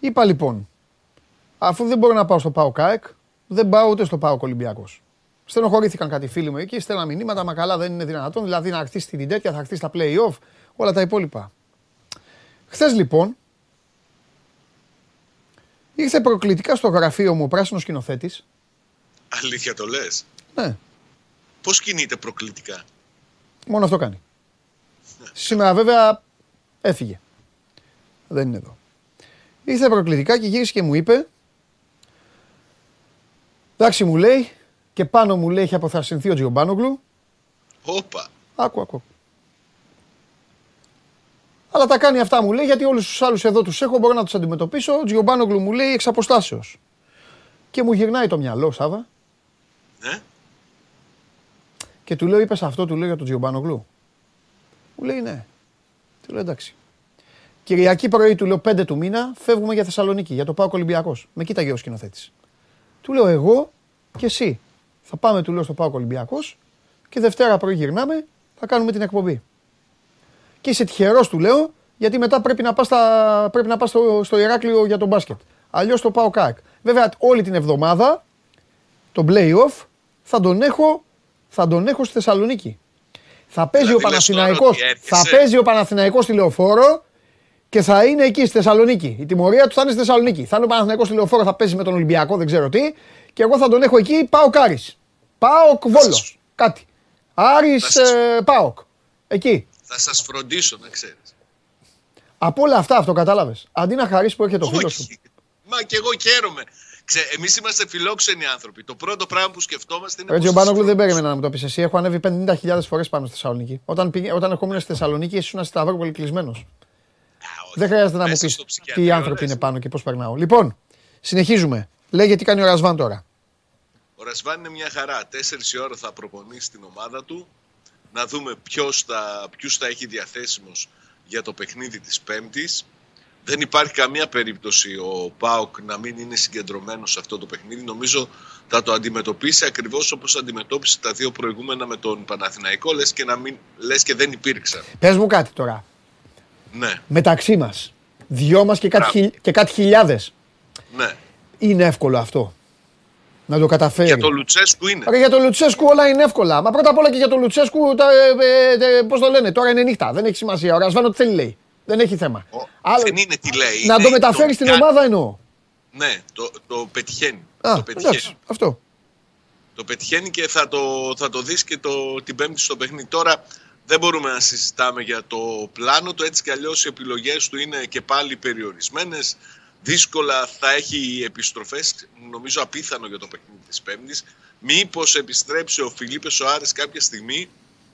Είπα λοιπόν, αφού δεν μπορώ να πάω στο Πάο ΚΑΕΚ, δεν πάω ούτε στο Πάο Ολυμπιακός. Στενοχωρήθηκαν κάτι φίλοι μου εκεί, στέλναν μηνύματα, μα καλά δεν είναι δυνατόν. Δηλαδή να έρθει στην τέτοια, θα έρθει στα play-off, όλα τα υπόλοιπα. Χθες λοιπόν, ήρθε προκλητικά στο γραφείο μου ο πράσινος σκηνοθέτης. Αλήθεια το λες; Ναι, Πώς κινείται προκλητικά; μόνο αυτό κάνει. Σήμερα βέβαια έφυγε. Δεν είναι εδώ. Ήρθε προκλητικά και γύρισε και μου είπε. Εντάξει μου λέει και πάνω μου λέει έχει αποθαρρυνθεί ο Τζιομπάνογλου. Όπα. Άκου, άκου. Αλλά τα κάνει αυτά μου λέει γιατί όλους τους άλλους εδώ τους έχω, μπορώ να τους αντιμετωπίσω. Ο Τζιομπάνογλου μου λέει εξ αποστάσεως. Και μου γυρνάει το μυαλό, Σάβα, Ναι. και του λέω: Είπες αυτό, του λέω για τον Τζιομπάνογλου. Μου λέει ναι. Του λέω εντάξει. Κυριακή πρωί του λέω 5 του μήνα φεύγουμε για Θεσσαλονίκη για το Πάο Ολυμπιακός. Με κοίταγε ο σκηνοθέτης. Του λέω εγώ και εσύ. Θα πάμε, του λέω, στο Πάο Ολυμπιακός και Δευτέρα πρωί γυρνάμε, θα κάνουμε την εκπομπή. Και είσαι τυχερός, του λέω, γιατί μετά πρέπει να πας πρέπει να πας στο, στο Ηράκλειο για τον μπάσκετ. Αλλιώς το πάω ΚΑΕΚ. Βέβαια, όλη την εβδομάδα, το play-off, θα τον έχω, θα τον έχω στη Θεσσαλονίκη. Θα παίζει Δηλαδή, ο λες τώρα Παναθηναϊκός, ότι έρχεσαι. θα παίζει ο Παναθηναϊκός στη Λεωφόρο και θα είναι εκεί στη Θεσσαλονίκη. Η τιμωρία του θα είναι στη Θεσσαλονίκη. Θα είναι ο Παναθηναϊκός στη Λεωφόρο, θα παίζει με τον Ολυμπιακό, δεν ξέρω τι. Και εγώ θα τον έχω εκεί, πάω Κάρις. Πάω Βόλος, κάτι. Άρης Θα σας- ε, Πάοκ. Εκεί. Θα σας φροντίσω να ξέρεις. Από όλα αυτά, αυτό κατάλαβες. Αντί να χαρίσει που έρχεται ο φίλος σου. Μα και εγώ χαίρομαι. Ξέ, εμείς είμαστε φιλόξενοι άνθρωποι. Το πρώτο πράγμα που σκεφτόμαστε είναι. Ρε πώς θα Τζιομπάνογλου δεν φροντίσουμε. περίμενα να μου το πεις εσύ. Έχω ανέβει 50.000 φορές πάνω στη Θεσσαλονίκη. Όταν, πήγε, όταν ερχόμουν στη Θεσσαλονίκη, ήσουν στη Σταυρόπολη κλεισμένος. Α, όχι. Δεν χρειάζεται να μου Μέσα πεις στο τι ψυχιατρίο, άνθρωποι λες. είναι πάνω και πώς περνάω. Λοιπόν, συνεχίζουμε. Λέγε τι κάνει ο Ρασβάν τώρα. Ο Ρασβάν είναι μια χαρά. Τέσσερις η ώρα θα προπονήσει την ομάδα του. Να δούμε ποιος θα, ποιους θα έχει διαθέσιμος για το παιχνίδι της Πέμπτης. Δεν υπάρχει καμία περίπτωση ο Πάοκ να μην είναι συγκεντρωμένος σε αυτό το παιχνίδι. Νομίζω θα το αντιμετωπίσει ακριβώς όπως αντιμετώπισε τα δύο προηγούμενα με τον Παναθηναϊκό. Λες και, να μην, λες και δεν υπήρξαν. Πες μου κάτι τώρα. Ναι, Μεταξύ μας, δυο μας και κάτι, Μπράβο. χιλ- και κάτι χιλιάδες. ναι. Είναι εύκολο αυτό. Να το καταφέρει. Για τον Λουτσέσκου είναι. Ρε, για τον Λουτσέσκου όλα είναι εύκολα. Μα πρώτα απ' όλα και για τον Λουτσέσκου, τα, ε, ε, πώς το λένε, τώρα είναι νύχτα. Δεν έχει σημασία. Ο Ρασβάν ό,τι θέλει λέει. Δεν έχει θέμα. Ο- Άλλο- Δεν είναι τι λέει. να είναι το μεταφέρεις στην κάνει. ομάδα εννοώ. Ναι, το, το πετυχαίνει. Α, το πετυχαίνει. εντάξει, αυτό. Το πετυχαίνει και θα το, θα το δεις και το, την πέμπτη στο παιχνίδι. Τώρα δεν μπορούμε να συζητάμε για το πλάνο του. Έτσι κι αλλιώς οι επιλογές του είναι και πάλι περιορισμένες. Δύσκολα θα έχει επιστροφές. Νομίζω απίθανο για το παιχνίδι της πέμπτης. Μήπως επιστρέψει ο Φιλίππες Σοάρες κάποια στιγμή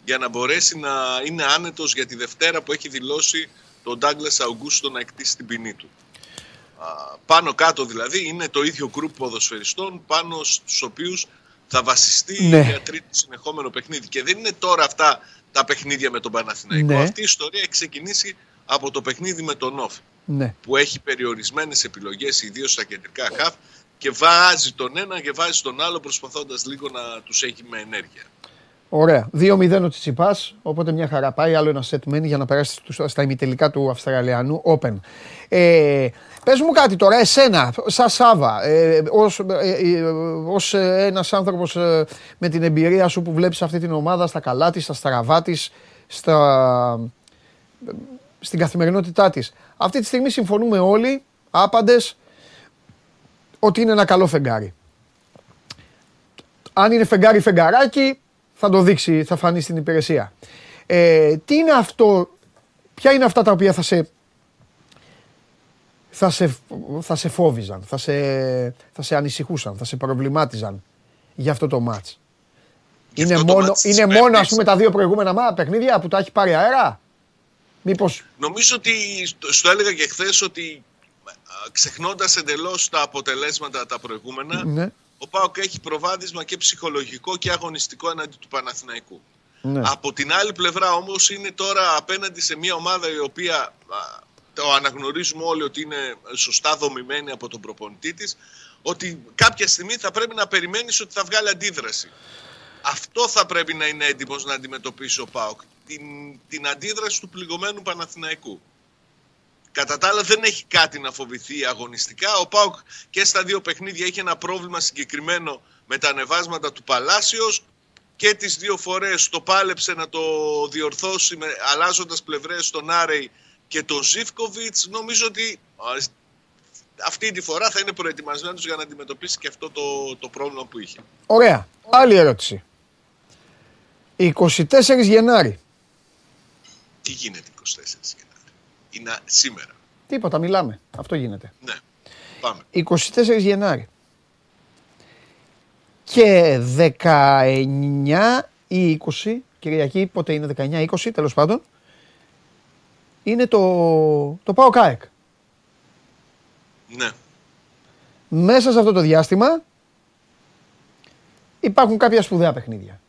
για να μπορέσει να είναι άνετος για τη Δευτέρα που έχει δηλώσει τον Ντάγκλας Αουγκούστο να εκτίσει την ποινή του. Α, πάνω κάτω δηλαδή είναι το ίδιο γκρουπ ποδοσφαιριστών πάνω στους οποίους θα βασιστεί Ναι. για τρίτο συνεχόμενο παιχνίδι. Και δεν είναι τώρα αυτά τα παιχνίδια με τον Παναθηναϊκό. Ναι. Αυτή η ιστορία έχει ξεκινήσει από το παιχνίδι με τον Όφ Ναι. που έχει περιορισμένες επιλογές ιδίως στα κεντρικά χαφ και βάζει τον ένα και βάζει τον άλλο προσπαθώντας λίγο να τους έχει με ενέργεια. Ωραία. 2-0 ο Τσιτσιπάς, οπότε μια χαρά πάει. Άλλο ένα σετ μένει για να περάσει στους- στα ημιτελικά του Αυστραλιανού Open. Ε, Πες μου κάτι τώρα, εσένα, σαν Σάβα, ε, ως, ε, ε, ως ε, ένας άνθρωπος ε, με την εμπειρία σου που βλέπεις αυτή την ομάδα στα καλά της, στα στραβά της, στα, στην καθημερινότητά της. Αυτή τη στιγμή συμφωνούμε όλοι, άπαντες, ότι είναι ένα καλό φεγγάρι. Αν είναι φεγγάρι φεγγαράκι, θα το δείξει, θα φανεί στην υπηρεσία. Ε, τι είναι αυτό, ποια είναι αυτά τα οποία θα σε, θα σε, θα σε φόβιζαν, θα σε, θα σε ανησυχούσαν, θα σε προβλημάτιζαν για αυτό το μάτς; Γι' Είναι, αυτό το μόνο, μάτς της είναι μόνο ας Πέμπτης. πούμε τα δύο προηγούμενα μα, παιχνίδια που τα έχει πάρει αέρα; Μήπως, Νομίζω ότι στο- στο έλεγα και χθες ότι ξεχνώντας εντελώς τα αποτελέσματα τα προηγούμενα ναι, ο Πάοκ έχει προβάδισμα και ψυχολογικό και αγωνιστικό εναντί του Παναθηναϊκού. ναι. Από την άλλη πλευρά όμως είναι τώρα απέναντι σε μια ομάδα η οποία α, το αναγνωρίζουμε όλοι ότι είναι σωστά δομημένη από τον προπονητή της ότι κάποια στιγμή θα πρέπει να περιμένεις ότι θα βγάλει αντίδραση. Αυτό θα πρέπει να είναι έτοιμος να αντιμετωπίσει ο ΠΑΟΚ. Την, την αντίδραση του πληγωμένου Παναθηναϊκού. Κατά τα άλλα δεν έχει κάτι να φοβηθεί αγωνιστικά. Ο Πάουκ και στα δύο παιχνίδια είχε ένα πρόβλημα συγκεκριμένο με τα ανεβάσματα του Παλάσιος και τις δύο φορές το πάλεψε να το διορθώσει με, αλλάζοντας πλευρές στον Άρεϊ και τον Ζίφκοβιτς. Νομίζω ότι αυτή τη φορά θα είναι προετοιμασμένος για να αντιμετωπίσει και αυτό το, το πρόβλημα που είχε. Ωραία. Άλλη ερώτηση. 24 Γενάρη. Τι γίνεται 24 Γενάρη. Είναι σήμερα. Τίποτα, μιλάμε. Αυτό γίνεται. Ναι. Πάμε. 24 Γενάρη. Και 19 ή 20, Κυριακή, πότε είναι 19-20, τέλος πάντων, είναι το, το ΠΑΟ ΚΑΕΚ. Ναι. Μέσα σε αυτό το διάστημα υπάρχουν κάποια σπουδαία παιχνίδια.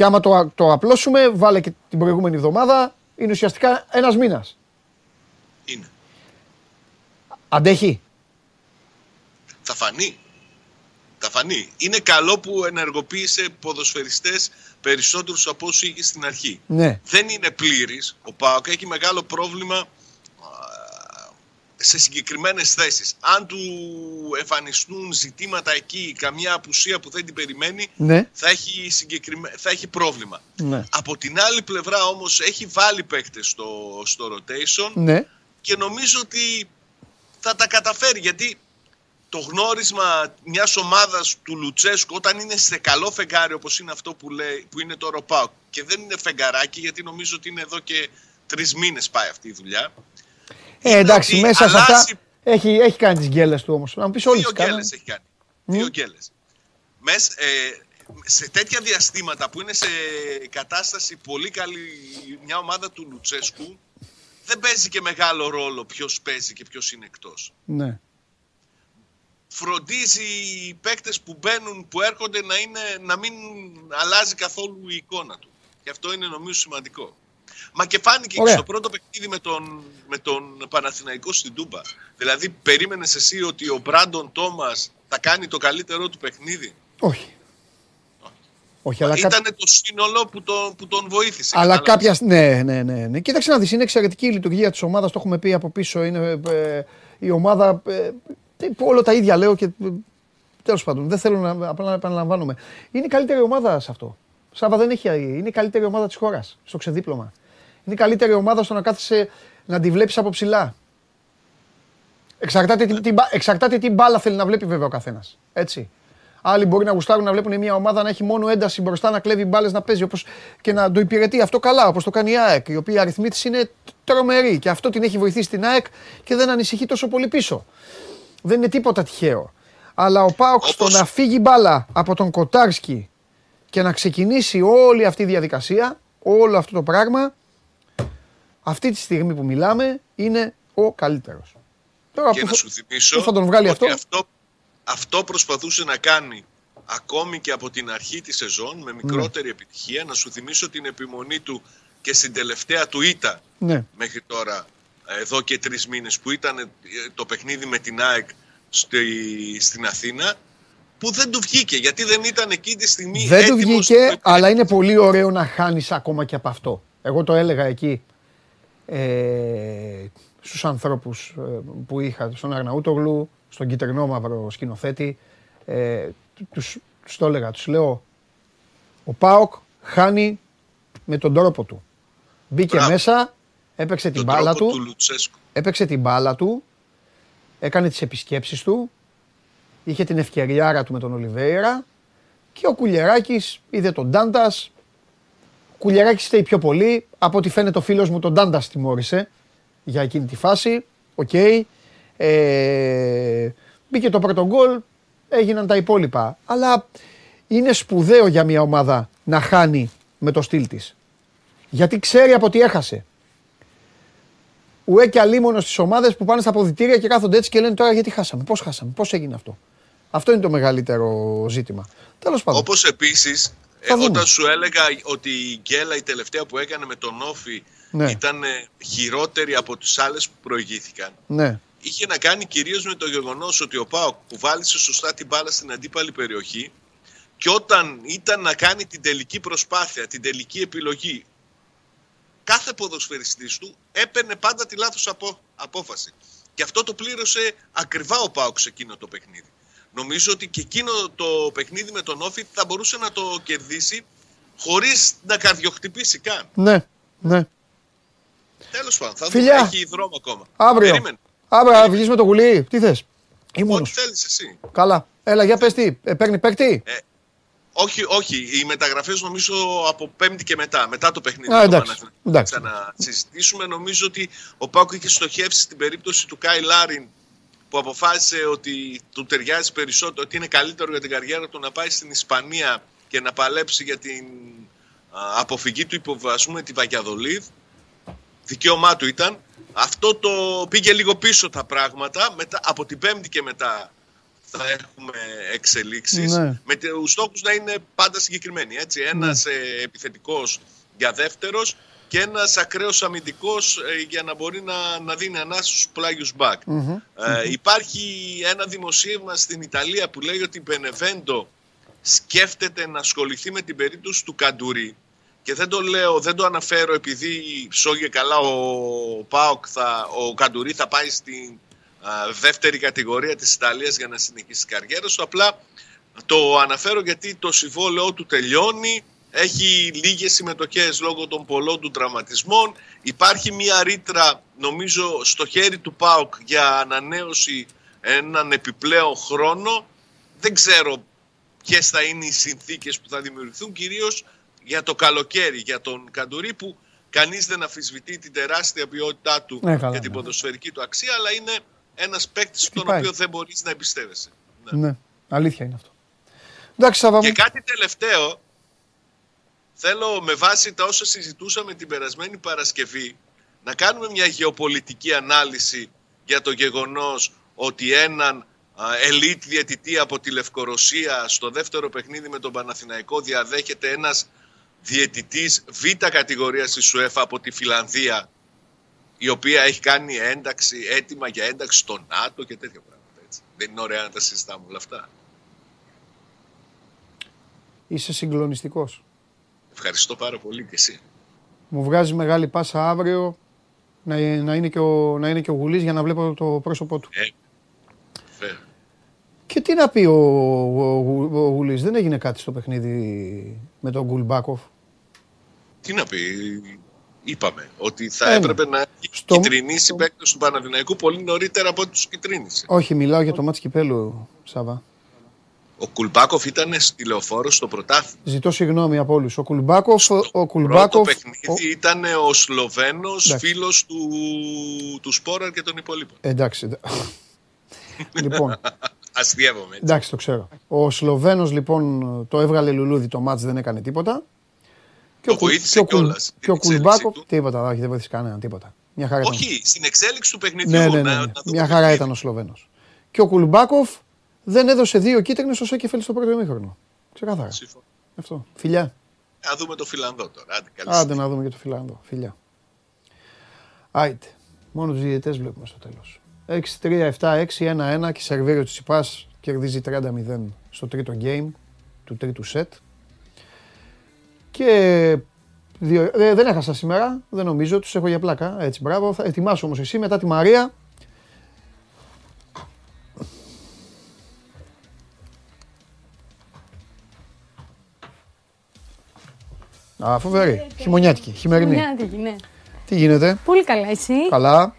Ναι. Και άμα το, το απλώσουμε, βάλε και την προηγούμενη εβδομάδα, είναι ουσιαστικά ένας μήνας. Είναι. Αντέχει; Θα φανεί. Θα φανεί. Είναι καλό που ενεργοποίησε ποδοσφαιριστές περισσότερους από όσους είχε στην αρχή. Ναι. Δεν είναι πλήρης. Ο ΠΑΟΚ έχει μεγάλο πρόβλημα α, σε συγκεκριμένες θέσεις. Αν του εμφανιστούν ζητήματα εκεί, καμιά απουσία που δεν την περιμένει, Ναι. θα έχει, συγκεκριμέ... θα έχει πρόβλημα. Ναι. Από την άλλη πλευρά όμως έχει βάλει παίκτες στο, στο rotation Ναι. και νομίζω ότι θα τα καταφέρει γιατί το γνώρισμα μιας ομάδας του Λουτσέσκου όταν είναι σε καλό φεγγάρι όπως είναι αυτό που, λέει, που είναι το Ροπάου και δεν είναι φεγγαράκι γιατί νομίζω ότι είναι εδώ και τρεις μήνες πάει αυτή η δουλειά. Ε, εντάξει, ότι μέσα σε αλλάζει- αυτά έχει, έχει κάνει τις γκέλες του όμως. Να μου πεις όλες Δύο τις κάνανε. γκέλες έχει κάνει. Δύο γκέλες. Μες, ε, σε τέτοια διαστήματα που είναι σε κατάσταση πολύ καλή μια ομάδα του Λουτσέσκου δεν παίζει και μεγάλο ρόλο ποιος παίζει και ποιος είναι εκτός. Ναι. φροντίζει οι παίκτες που μπαίνουν, που έρχονται να, είναι, να μην αλλάζει καθόλου η εικόνα του. Και αυτό είναι νομίζω σημαντικό. Μα και φάνηκε και Ωραία. στο πρώτο παιχνίδι με τον, με τον Παναθηναϊκό στην Τούμπα. Δηλαδή, περίμενες εσύ ότι ο Μπράντον Τόμας θα κάνει το καλύτερό του παιχνίδι; Όχι. Όχι, αλλά, Ήταν κά... το σύνολο που τον, που τον βοήθησε. αλλά κατάλαβες; κάποια. Ναι, ναι, ναι, ναι. Κοίταξε να δεις, είναι εξαιρετική η λειτουργία της ομάδας. Το έχουμε πει από πίσω. Είναι ε, η ομάδα. Ε, τι- όλο τα ίδια λέω και. Ε, Τέλος πάντων, δεν θέλω να, απλά να επαναλαμβάνομαι. Είναι η καλύτερη ομάδα σε αυτό. Σάβα δεν έχει. Είναι η καλύτερη ομάδα της χώρας στο ξεδίπλωμα. Είναι η καλύτερη ομάδα στο να κάθεσαι να τη βλέπεις από ψηλά. Εξαρτάται τι, τι, μπα- εξαρτάται τι μπάλα θέλει να βλέπει βέβαια ο καθένας. Έτσι. Άλλοι μπορεί να γουστάρουν να βλέπουν μια ομάδα να έχει μόνο ένταση μπροστά, να κλέβει μπάλες να παίζει όπως και να το υπηρετεί αυτό καλά, όπως το κάνει η ΑΕΚ, η οποία αριθμή τη είναι τρομερή και αυτό την έχει βοηθήσει την ΑΕΚ και δεν ανησυχεί τόσο πολύ πίσω. Δεν είναι τίποτα τυχαίο. Αλλά ο Πάοκ στο Όπως- να φύγει μπάλα από τον Κοτάρσκι και να ξεκινήσει όλη αυτή η διαδικασία, όλο αυτό το πράγμα, αυτή τη στιγμή που μιλάμε είναι ο καλύτερος. Τώρα Και που να θα- σου θυμίσω πού θα τον βγάλει ότι αυτό; αυτό, αυτό προσπαθούσε να κάνει ακόμη και από την αρχή της σεζόν με μικρότερη Ναι. επιτυχία. Να σου θυμίσω την επιμονή του και στην τελευταία του ήττα Ναι. μέχρι τώρα, εδώ και τρεις μήνες, που ήταν ε, το παιχνίδι με την ΑΕΚ στη, στην Αθήνα, που δεν του βγήκε, γιατί δεν ήταν εκεί τη στιγμή Δεν του έτοιμος βγήκε, στο αλλά είναι πολύ ωραίο να χάνεις ακόμα και από αυτό. Εγώ το έλεγα εκεί ε, στους ανθρώπους ε, που είχα, στον Αρναούτογλου, στον κυτρινό μαύρο σκηνοθέτη, ε, τους, τους το έλεγα, τους λέω, ο ΠΑΟΚ χάνει με τον τρόπο του. Μπήκε Μπράβο. μέσα, έπαιξε την τον μπάλα τρόπο του, του Λουτσέσκου. έπαιξε την μπάλα του, έκανε τις επισκέψεις του, είχε την ευκαιριάρα του με τον Ολιβέηρα και ο Κουλιεράκης είδε τον Ντάντας. Ο Κουλιεράκης φταίει πιο πολύ, από ό,τι φαίνεται ο φίλος μου ο Νταντάς τιμωρήθηκε για εκείνη τη φάση. Οκ. Ε, μπήκε το πρώτο γκολ, έγιναν τα υπόλοιπα. Αλλά είναι σπουδαίο για μια ομάδα να χάνει με το στυλ της. Γιατί ξέρει από τι έχασε ουέ και αλίμονο στις ομάδες που πάνε στα αποδυτήρια και κάθονται έτσι και λένε τώρα γιατί χάσαμε, πώς χάσαμε, πώς έγινε αυτό. Αυτό είναι το μεγαλύτερο ζήτημα. Τέλος πάντων. Όπως επίσης, Θα ε, δούμε. όταν σου έλεγα ότι η γκέλα η τελευταία που έκανε με τον Όφη Ναι. ήταν ε, χειρότερη από τις άλλες που προηγήθηκαν, Ναι, είχε να κάνει κυρίως με το γεγονός ότι ο Πάοκ που βάλισε σωστά την μπάλα στην αντίπαλη περιοχή και όταν ήταν να κάνει την τελική προσπάθεια, την τελική επιλογή, κάθε ποδοσφαιριστής του έπαιρνε πάντα τη λάθος απο, απόφαση. Και αυτό το πλήρωσε ακριβά ο Πάοκ σε εκείνο το παιχνίδι. Νομίζω ότι και εκείνο το παιχνίδι με τον Όφη θα μπορούσε να το κερδίσει χωρίς να καρδιοχτυπήσει καν. Ναι, ναι. Τέλος πάντων, θα Φιλιά. δούμε, έχει δρόμο ακόμα. Αύριο. Περίμενε. Αύριο θα βγεις με το γουλί. Τι θες; Ή Ό,τι μόνος. θέλεις εσύ. Καλά. Έλα, για πες τι. Ε, παίρνει παίκτη; Όχι, όχι. Οι μεταγραφές νομίζω από Πέμπτη και μετά. Μετά το παιχνίδι. Α, του εντάξει, Παναθηναϊκού. εντάξει. Θα συζητήσουμε. Νομίζω ότι ο Πάκο είχε στοχεύσει στην περίπτωση του Κάι Λάριν που αποφάσισε ότι του ταιριάζει περισσότερο, ότι είναι καλύτερο για την καριέρα του να πάει στην Ισπανία και να παλέψει για την α, αποφυγή του υποβασμού με τη Βαγιαδολίδ. Δικαίωμά του ήταν. Αυτό το πήγε λίγο πίσω τα πράγματα. Μετά, από την Πέμπτη και μετά θα έχουμε εξελίξεις Ναι. με τους στόχους να είναι πάντα συγκεκριμένοι. Έτσι. Ένας Ναι. ε, επιθετικός για δεύτερος και ένας ακραίος αμυντικός ε, για να μπορεί να, να δίνει ανάσα στους πλάγιους μπακ. Μμμ. Ε, υπάρχει ένα δημοσίευμα στην Ιταλία που λέει ότι η Μπενεβέντο σκέφτεται να ασχοληθεί με την περίπτωση του Καντουρί και δεν το λέω, δεν το αναφέρω επειδή ψόγε καλά ο Πάοκ, θα, ο Καντουρί θα πάει στην α, δεύτερη κατηγορία της Ιταλίας για να συνεχίσει την καριέρα σου. Απλά το αναφέρω γιατί το συμβόλαιό του τελειώνει, έχει λίγες συμμετοχές λόγω των πολλών του τραυματισμών. Υπάρχει μια ρήτρα νομίζω στο χέρι του ΠΑΟΚ για ανανέωση έναν επιπλέον χρόνο. Δεν ξέρω ποιες θα είναι οι συνθήκες που θα δημιουργηθούν κυρίως για το καλοκαίρι, για τον Καντουρί που κανείς δεν αφισβητεί την τεράστια ποιότητά του Ναι, καλά, και την ναι. ποδοσφαιρική του αξία αλλά είναι ένας παίκτης στον Χτυπάει. οποίο δεν μπορείς να εμπιστεύεσαι. Ναι. Αλήθεια είναι αυτό. Εντάξει, Σάβα μου. Και κάτι τελευταίο, θέλω με βάση τα όσα συζητούσαμε την περασμένη Παρασκευή να κάνουμε μια γεωπολιτική ανάλυση για το γεγονός ότι έναν α, ελίτ διαιτητή από τη Λευκορωσία στο δεύτερο παιχνίδι με τον Παναθηναϊκό διαδέχεται ένας διαιτητής β' κατηγορίας της ΣΟΕΦΑ από τη Φιλανδία η οποία έχει κάνει ένταξη, έτοιμα για ένταξη στο ΝΑΤΟ και τέτοια πράγματα. Έτσι. Δεν είναι ωραία να τα συζητάμε όλα αυτά. Είσαι συγκλονιστικός. Ευχαριστώ πάρα πολύ και εσύ. Μου βγάζει μεγάλη πάσα αύριο να, να, είναι, και ο, να είναι και ο Γουλής για να βλέπω το πρόσωπό του. Ε, βέβαια. Και τι να πει ο, ο, ο, Γουλής, δεν έγινε κάτι στο παιχνίδι με τον Γκουλμπάκοφ. Τι να πει, είπαμε ότι θα Ένα. έπρεπε να έχει Στο- κυτρινήσει παίκτες του Παναδημαϊκού πολύ νωρίτερα από ό,τι τους κυτρίνησε. Όχι, μιλάω για το μάτς κυπέλου, Σάβα. Ο Κουλμπάκοφ ήταν στη λεωφόρο στο πρωτάθλημα. Ζητώ συγγνώμη από όλους. Ο Κουλμπάκοφ, ο, ο Πρώτο Κουλμπάκοφ, παιχνίδι ήταν ο Σλοβαίνος Εντάξει. φίλος του, του Σπόραρ και των υπολείπων. εντάξει. εντά- λοιπόν, [laughs] Αστείευομαι έτσι. εντάξει το ξέρω. Ο Σλοβαίνος λοιπόν το έβγαλε λουλούδι το μάτς, δεν έκανε τίποτα. Το ο Κου- βοήθησε και ο Κουλ- κιόλας Και ο στην εξέλιξη Κουλμπάκοφ, του. τίποτα, όχι δεν βοήθησε κανέναν, τίποτα. Μια χαρά ήταν. Όχι, στην εξέλιξη του παιχνιδιού. Ναι, ναι, ναι, να, ναι. να δούμε Μια το χαρά παιχνίδι. ήταν ο Σλοβαίνος. Και ο Κουλμπάκοφ δεν έδωσε δύο κίτρινες στο Σέκεφελ στο πρώτο ημίχρονο. Ξεκάθαρα. Συμφωνώ. Αυτό. Φιλιά. Να δούμε το Φιλανδό τώρα. Άντε, καλή Άντε να δούμε και το Φιλάνδο. Φιλιά. Άιτε. Μόνο τους διαιτητές βλέπουμε στο τέλος. 6-3-7-6-1-1 και Σερβέριο Τσιπάς κερδίζει 30-0 στο τρίτο game του τρίτου σετ. Και δύο, ε, δεν έχασα σήμερα, δεν νομίζω, τους έχω για πλάκα. Έτσι, μπράβο. Θα ετοιμάσου όμως εσύ μετά τη Μαρία. Α, φοβερή. Χειμωνιάτικη, χειμερινή. Χειμωνιάτικη, ναι. Τι γίνεται, Πολύ καλά, εσύ; καλά.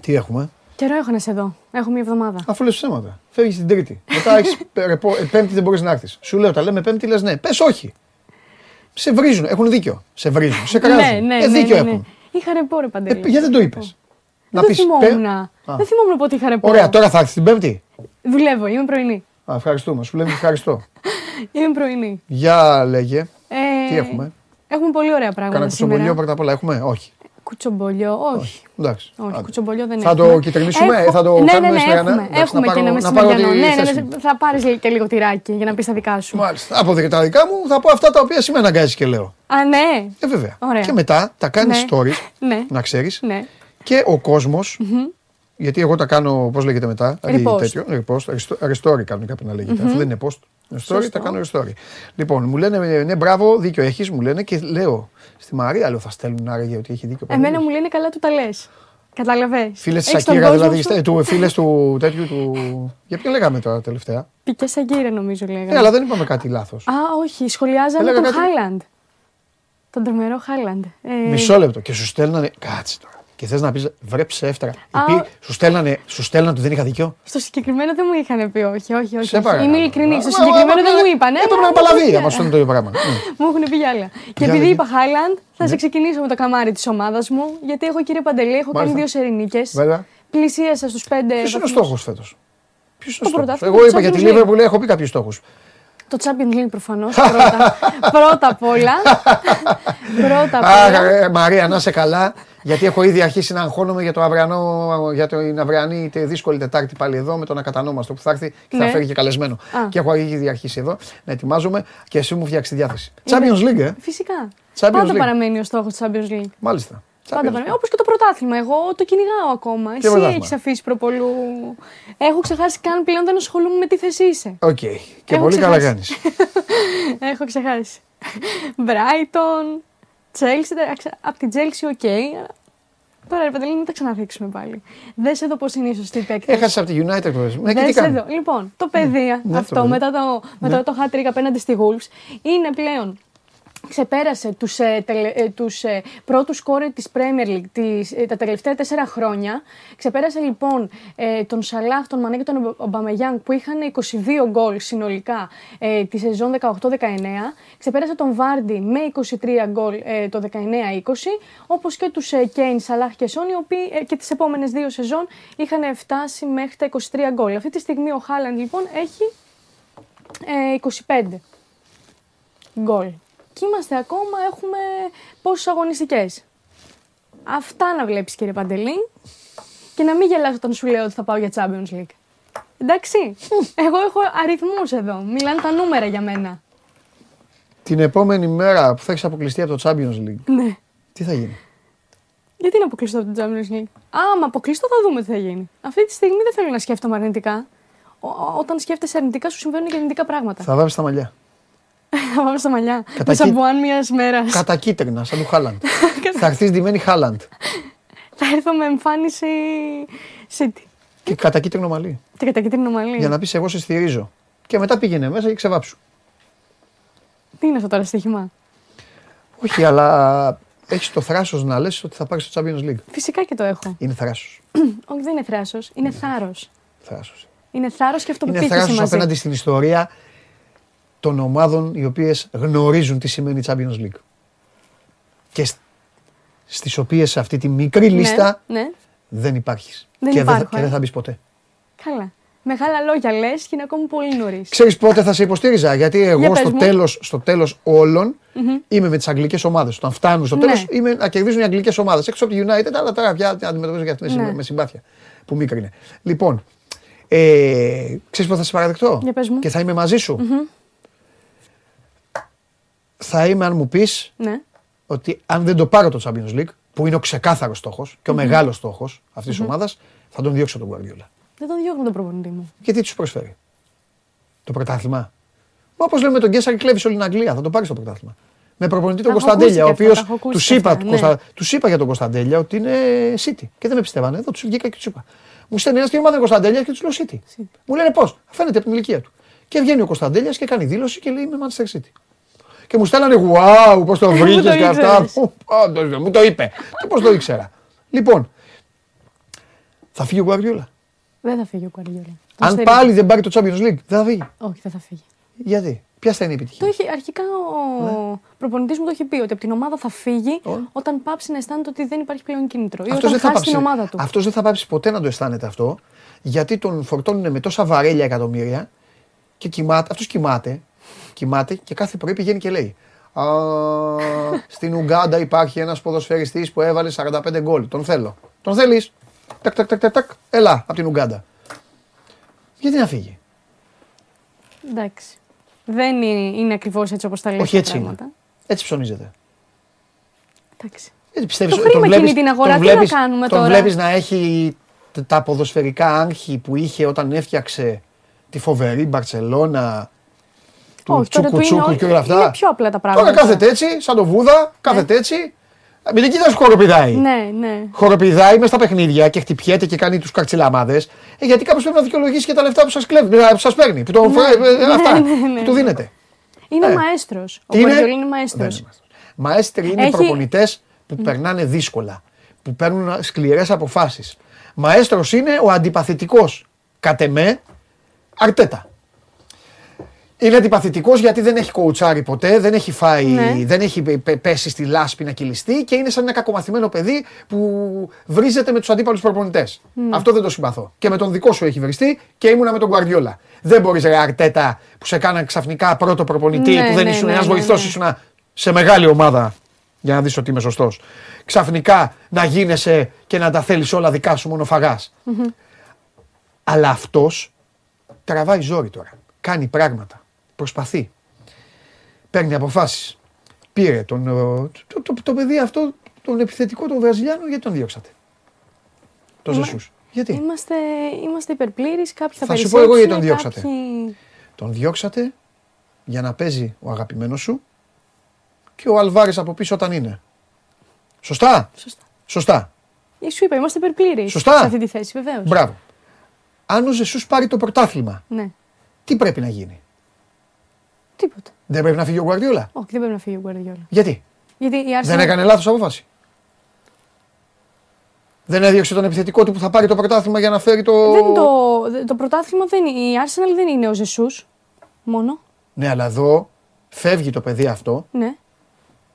Τι έχουμε, Καιρό έχω να σε δω. Έχω μια εβδομάδα. αφού λες ψέματα. Φεύγεις την Τρίτη. Μετά έχεις [laughs] ρεπό, ε, Πέμπτη δεν μπορείς να έρθεις. Σου λέω, τα λέμε Πέμπτη, λες ναι. Πες όχι. Σε βρίζουν, έχουν δίκιο. Σε βρίζουν, σε κράζουν. ναι, ναι, ε, ναι, δίκιο ναι, ναι. έχουν. Είχα ρεπό, ρε Ε, Παντελή. γιατί δεν το είπες; Να Δεν πεις, θυμόμουν. «Πέ- Δεν θυμόμουν πότε είχα ρεπό. Ωραία, τώρα θα έρθεις την Πέμπτη; Δουλεύω, είμαι πρωινή. Α, ευχαριστούμε, σου λέμε ευχαριστώ. [laughs] Είμαι πρωινή. Για λέγε, Ε, τι έχουμε; Έχουμε πολύ ωραία πράγματα Κάνα κουτσομπολιό σήμερα. πρώτα απ' όλα έχουμε, όχι. Κουτσομπολιό, όχι. Εντάξει. Όχι, άντε. κουτσομπολιό δεν Θα έχουμε. το κυτρινίσουμε, Έχω- θα το ναι, κάνουμε ναι, ναι, μεσημεριανά. Έχουμε, Εντάξει, έχουμε να και πάρω- ένα να πάρω τη μεσημεριανό. Ναι, θέση ναι, μου. ναι, θα πάρεις και λίγο τυράκι για να πεις τα δικά σου. Μάλιστα. Από δε- τα δικά μου θα πω αυτά τα οποία σήμερα αναγκάζει και λέω. Α, ναι. Ε, βέβαια. Ωραία. Και μετά τα κάνεις Ναι. stories, Ναι. να ξέρεις. Ναι. Και ο κόσμος Γιατί εγώ τα κάνω, πώς λέγεται μετά. Repost. Τέτοιο, repost, restore- restore κανονικά πρέπει να λέγεται. Αυτό δεν είναι post. Restore, Σωστό. τα κάνω restore. Λοιπόν, μου λένε, ναι, μπράβο, δίκιο έχεις, μου λένε και λέω στη Μαρία, λέω, θα στέλνουν άραγε ότι έχει δίκιο. Εμένα Παναγιώτης. μου λένε καλά του τα λες. Καταλαβέ. Φίλες της Σακύρα, δηλαδή, στε- του, φίλες του τέτοιου του. Για ποιον λέγαμε τώρα τελευταία; Πικέ Σακύρα νομίζω λέγανε. Ναι, αλλά δεν είπαμε κάτι λάθος. Α, όχι, σχολιάζαμε Έλεγα τον κάτι- Χάιλαντ. Τον τρομερό Χάιλαντ. Ε, Μισό λεπτό. Και σου στέλνανε. Κάτσε τώρα. Και θες να πεις βρε ψεύτρα. Α. Υπή- Σου στέλνανε, σου στέλνανε ότι δεν είχα δίκιο. Στο συγκεκριμένο δεν μου είχαν πει, όχι, όχι. όχι, Σε όχι. παρακαλώ. Είμαι ειλικρινή. Στο Μα, συγκεκριμένο μα, δεν μα, μου είπαν. Έπρεπε να παλαβεί άμα σου στέλνουν το ίδιο πράγμα. Ναι. Μου έχουν πει για άλλα. Και Για επειδή λέγε. είπα Χάιλαντ, θα Ναι. σε ξεκινήσω με το καμάρι της ομάδας μου. Γιατί έχω κύριε Παντελή, έχω κάνει Μάλιστα. δύο σερηνίκες. Βέβαια. Πλησίασα στους πέντε. Ποιος είναι ο βαθμούς. στόχος φέτος; Ποιος είναι ο Το στόχος; πρωτάθλημα Εγώ του είπα για τη Champions League. Λίβερπουλ, έχω πει κάποιους στόχους. Το Champions League προφανώς. πρώτα, [laughs] πρώτα απ' όλα. [laughs] πρώτα απ' Αχ, όλα. ε, Μαρία, να είσαι καλά. Γιατί έχω ήδη αρχίσει να αγχώνομαι για, το αυριανό, για την αυριανή τε- δύσκολη Τετάρτη πάλι εδώ με τον ακατανόμαστο που θα έρθει και θα Ναι. φέρει και καλεσμένο. Α. Και έχω ήδη αρχίσει εδώ να ετοιμάζομαι και εσύ μου φτιάξεις τη διάθεση. Champions League, ε. Φυσικά. Champions Πάντα League. παραμένει ο στόχος του Champions League. Μάλιστα. Πάντα Champions παραμένει. Όπως και το πρωτάθλημα. Εγώ το κυνηγάω ακόμα. Εσύ πρωτάθλημα; έχεις αφήσει προπολού. Έχω ξεχάσει καν πλέον δεν ασχολούμαι με τι θέση είσαι. Οκ. Και Έχω πολύ καλά ξεχάσει. κάνεις. [laughs] Έχω ξεχάσει. Brighton, Chelsea. Από την Chelsea, ok. Τώρα ρε Παντελή, μην τα ξαναδείξουμε πάλι. Δες εδώ πώς είναι οι σωστοί παίκτες. Έχασε από τη United προχθές. Ναι, και τι Δες κάνει. εδώ. Λοιπόν, το παιδί Ναι, το αυτό παιδί. μετά το, μετά Ναι. το hat-trick απέναντι στη Wolves είναι πλέον ξεπέρασε τους, ε, τελε, ε, τους ε, πρώτους σκόρερ της Premier League τις, ε, τα τελευταία τέσσερα χρόνια. Ξεπέρασε λοιπόν ε, τον Σαλάχ, τον Μανέ και τον Ομπαμεγιάνγκ που είχαν 22 γκολ συνολικά ε, τη σεζόν 18-19. Ξεπέρασε τον Βάρντι με 23 γκολ ε, το 19-20, όπως και τους ε, Κέιν, Σαλάχ και Σόν, οι οποίοι ε, και τις επόμενες δύο σεζόν είχαν φτάσει μέχρι τα 23 γκολ. Αυτή τη στιγμή ο Χάλαντ λοιπόν έχει ε, 25 γκολ. Και είμαστε ακόμα, έχουμε πόσες αγωνιστικές. Αυτά να βλέπεις κύριε Παντελή και να μην γελάς όταν σου λέω ότι θα πάω για Champions League. Εντάξει, εγώ έχω αριθμούς εδώ, μιλάνε τα νούμερα για μένα. Την επόμενη μέρα που θα έχεις αποκλειστεί από το Champions League, Ναι. τι θα γίνει; Γιατί να αποκλειστώ από το Champions League; Άμα αποκλειστώ θα δούμε τι θα γίνει. Αυτή τη στιγμή δεν θέλω να σκέφτομαι αρνητικά. Ο- ο- όταν σκέφτεσαι αρνητικά σου συμβαίνουν και αρνητικά πράγματα. Θα βάβεις τα μαλλιά. Θα πάμε στα μαλλιά. Κατά Με κοι- σαμπουάν μιας μέρας. Κατά κίτρινα, σαν του Χάλαντ. [laughs] θα έρθεις ντυμένη Χάλαντ. Θα έρθω με εμφάνιση City. Και κατά κίτρινο μαλλί. Και κατά κίτρινο μαλλί. Για να πεις εγώ σε στηρίζω. Και μετά πήγαινε μέσα και ξεβάψου. Τι είναι αυτό τώρα στοίχημα; Όχι, αλλά έχεις το θράσος να λες ότι θα πάρεις το Champions League. Φυσικά και το έχω. Είναι θράσος. [clears throat] Όχι, δεν είναι θράσος. Είναι θάρρος. Θράσος. Είναι θάρρος και Είναι αυτοπεποίθηση θράσος μαζί. απέναντι στην ιστορία των ομάδων οι οποίες γνωρίζουν τι σημαίνει Champions League. Και σ- στις οποίες σε αυτή τη μικρή λίστα Ναι, ναι. δεν υπάρχεις. Δεν και, δεν, υπάρχω, θα- και ε. δεν θα μπεις ποτέ. Καλά. Μεγάλα λόγια λες και είναι ακόμη πολύ νωρίς. Ξέρεις πότε θα σε υποστήριζα, γιατί εγώ πες στο μου. τέλος, στο τέλος όλων είμαι με τις αγγλικές ομάδες. Όταν φτάνουν στο Ναι. τέλος είμαι να κερδίζουν οι αγγλικές ομάδες. Έξω από τη United, αλλά τώρα πια αντιμετωπίζω και αυτές με, Ναι. συμπα- με συμπάθεια που μίκρινε. Λοιπόν, ε, ξέρεις πότε θα σε παραδεχτώ; Για πες μου. και θα είμαι μαζί σου. Θα είμαι αν μου πεις Ναι. ότι αν δεν το πάρω το Champions League, που είναι ο ξεκάθαρος στόχος και ο μεγάλος στόχος αυτής της ομάδας, θα τον διώξω τον Guardiola. Δεν τον διώχνω τον προπονητή μου. Γιατί τι σου προσφέρει; Το πρωτάθλημα; Μα όπως λέμε τον Γκέσσαρ, κλέβεις όλη την Αγγλία. Θα το πάρεις το πρωτάθλημα. Με προπονητή τον Τα έχω Κωνσταντέλια, ο ακούσει και οποίος αυτά, τα έχω ακούσει τους και είπα, αυτά, τους ναι. Κωνστα- τους είπα για τον Κωνσταντέλια ότι είναι City. Και δεν με πιστεύανε. Εδώ τους βγήκα και τους είπα. Μου στέλνει ένας και ομάδα Κωνσταντέλια και τους λέω City. Μου λένε πώς; Φαίνεται από την ηλικία του. Και βγαίνει ο Κωνσταντέλιας και κάνει δήλωση και λέει Είμαι Manchester City. Και μου στέλνανε Wow, πώς το Πού βρήκε το και αυτά. ήξερες; Πού, όντως, Μου το είπε. Και πώς το ήξερα. Λοιπόν, θα φύγει ο Guardiola; Δεν θα φύγει ο Κουαριόλα. Αν πάλι δεν πάρει το Champions League, δεν θα φύγει; Όχι, δεν θα φύγει. Γιατί, ποια θα είναι η Το επιτυχία. έχει, αρχικά ο Ναι. προπονητής μου το έχει πει ότι από την ομάδα θα φύγει όταν πάψει να αισθάνεται ότι δεν υπάρχει πλέον κίνητρο. Ή Αυτός όταν δεν, θα χάσει την πάψει, ομάδα του. αυτός δεν θα πάψει ποτέ να το αισθάνεται αυτό, γιατί τον φορτώνουν με τόσα βαρέλια εκατομμύρια και κοιμάται, αυτός κοιμάται, κοιμάται και κάθε πρωί πηγαίνει και λέει Α, στην Ουγκάντα υπάρχει ένας ποδοσφαιριστής που έβαλε 45 γκολ. Τον θέλω. Τον θέλεις; Τακ, τακ, τακ, τακ, τακ. Έλα, από την Ουγκάντα. Γιατί να φύγει; Εντάξει. Δεν είναι, είναι ακριβώς έτσι όπως τα λέει. Όχι έτσι είναι. Έτσι ψωνίζεται. Εντάξει. Γιατί πιστεύεις, Το χρήμα τον βλέπεις- κινεί την αγορά, τον τι να βλέπεις- κάνουμε τον τώρα; βλέπεις να έχει τ- τα ποδοσφαιρικά άγχη που είχε όταν έφτιαξε τη φοβερή Μπαρσελόνα του Όχι, τώρα του Τσούκου είναι, και όλα αυτά. είναι πιο απλά τα πράγματα. Τώρα κάθεται έτσι, σαν το Βούδα, κάθεται έτσι. Μην την κοιτάς χοροπηδάει. Ναι, ναι. Χοροπηδάει μες στα παιχνίδια και χτυπιέται και κάνει τους καρτσιλαμάδε. Ε, γιατί κάποιος πρέπει να δικαιολογήσει και τα λεφτά που σας κλέβει, ε, που σας παίρνει, που, το, φρέ- ε, ε, αυτά, ναι, ναι, που του ναι. δίνετε. Είναι Ε. μαέστρος. Ο Τι είναι; Γκουαρδιόλα είναι Δεν μαέστρος. είναι μαέστρος. Μαέστροι είναι οι Έχει- προπονητές που περνάνε δύσκολα, που παίρνουν σκληρές αποφάσεις. Μαέστρος είναι ο αντιπαθητικός, κατ' εμέ, Αρτέτα. Είναι αντιπαθητικός γιατί δεν έχει κοουτσάρει ποτέ, δεν έχει φάει, Ναι. δεν έχει πε- πε- πέσει στη λάσπη να κυλιστεί και είναι σαν ένα κακομαθημένο παιδί που βρίζεται με τους αντίπαλους προπονητές. Ναι. Αυτό δεν το συμπαθώ. Και με τον δικό σου έχει βριστεί και ήμουνα με τον Γκουαρδιόλα. Δεν μπορείς, ρε Αρτέτα, που σε κάναν ξαφνικά πρώτο προπονητή, Ναι, που δεν ναι, ήσουν ναι, ένας ναι, βοηθός, ναι. ήσουν σε μεγάλη ομάδα. Για να δεις ότι είμαι σωστός. Ξαφνικά να γίνεσαι και να τα θέλεις όλα δικά σου μονοφαγά. Αλλά αυτός τραβάει ζόρι τώρα. Κάνει πράγματα. Προσπαθεί. Παίρνει αποφάσεις. Πήρε τον, ε, το, το, το, παιδί αυτό, τον επιθετικό τον Βραζιλιάνο, γιατί τον διώξατε; Το Είμα- Ζεσούς. Γιατί; Είμαστε, είμαστε υπερπλήρεις, κάποιοι θα, Θα σου πω εγώ γιατί τον περισσέψουν, διώξατε. κάποιοι- Τον διώξατε για να παίζει ο αγαπημένος σου και ο Αλβάρης από πίσω όταν είναι. Σωστά; Σωστά. Σωστά. Ή σου είπα, είμαστε υπερπλήρεις Σωστά. σε αυτή τη θέση, βεβαίως. Μπράβο. Αν ο Ζεσούς πάρει το πρωτάθλημα, Ναι, τι πρέπει να γίνει; Τίποτα. Δεν πρέπει να φύγει ο Γουαρδιόλα. Όχι, δεν πρέπει να φύγει ο Γκουαρδιόλα. Γιατί; Γιατί η Arsenal... Δεν έκανε λάθος απόφαση. Δεν έδιωξε τον επιθετικό του που θα πάρει το πρωτάθλημα για να φέρει το. Δεν το, το πρωτάθλημα δεν είναι. Η Arsenal δεν είναι ο Ζεσούς μόνο. Ναι, αλλά εδώ φεύγει το παιδί αυτό. Ναι.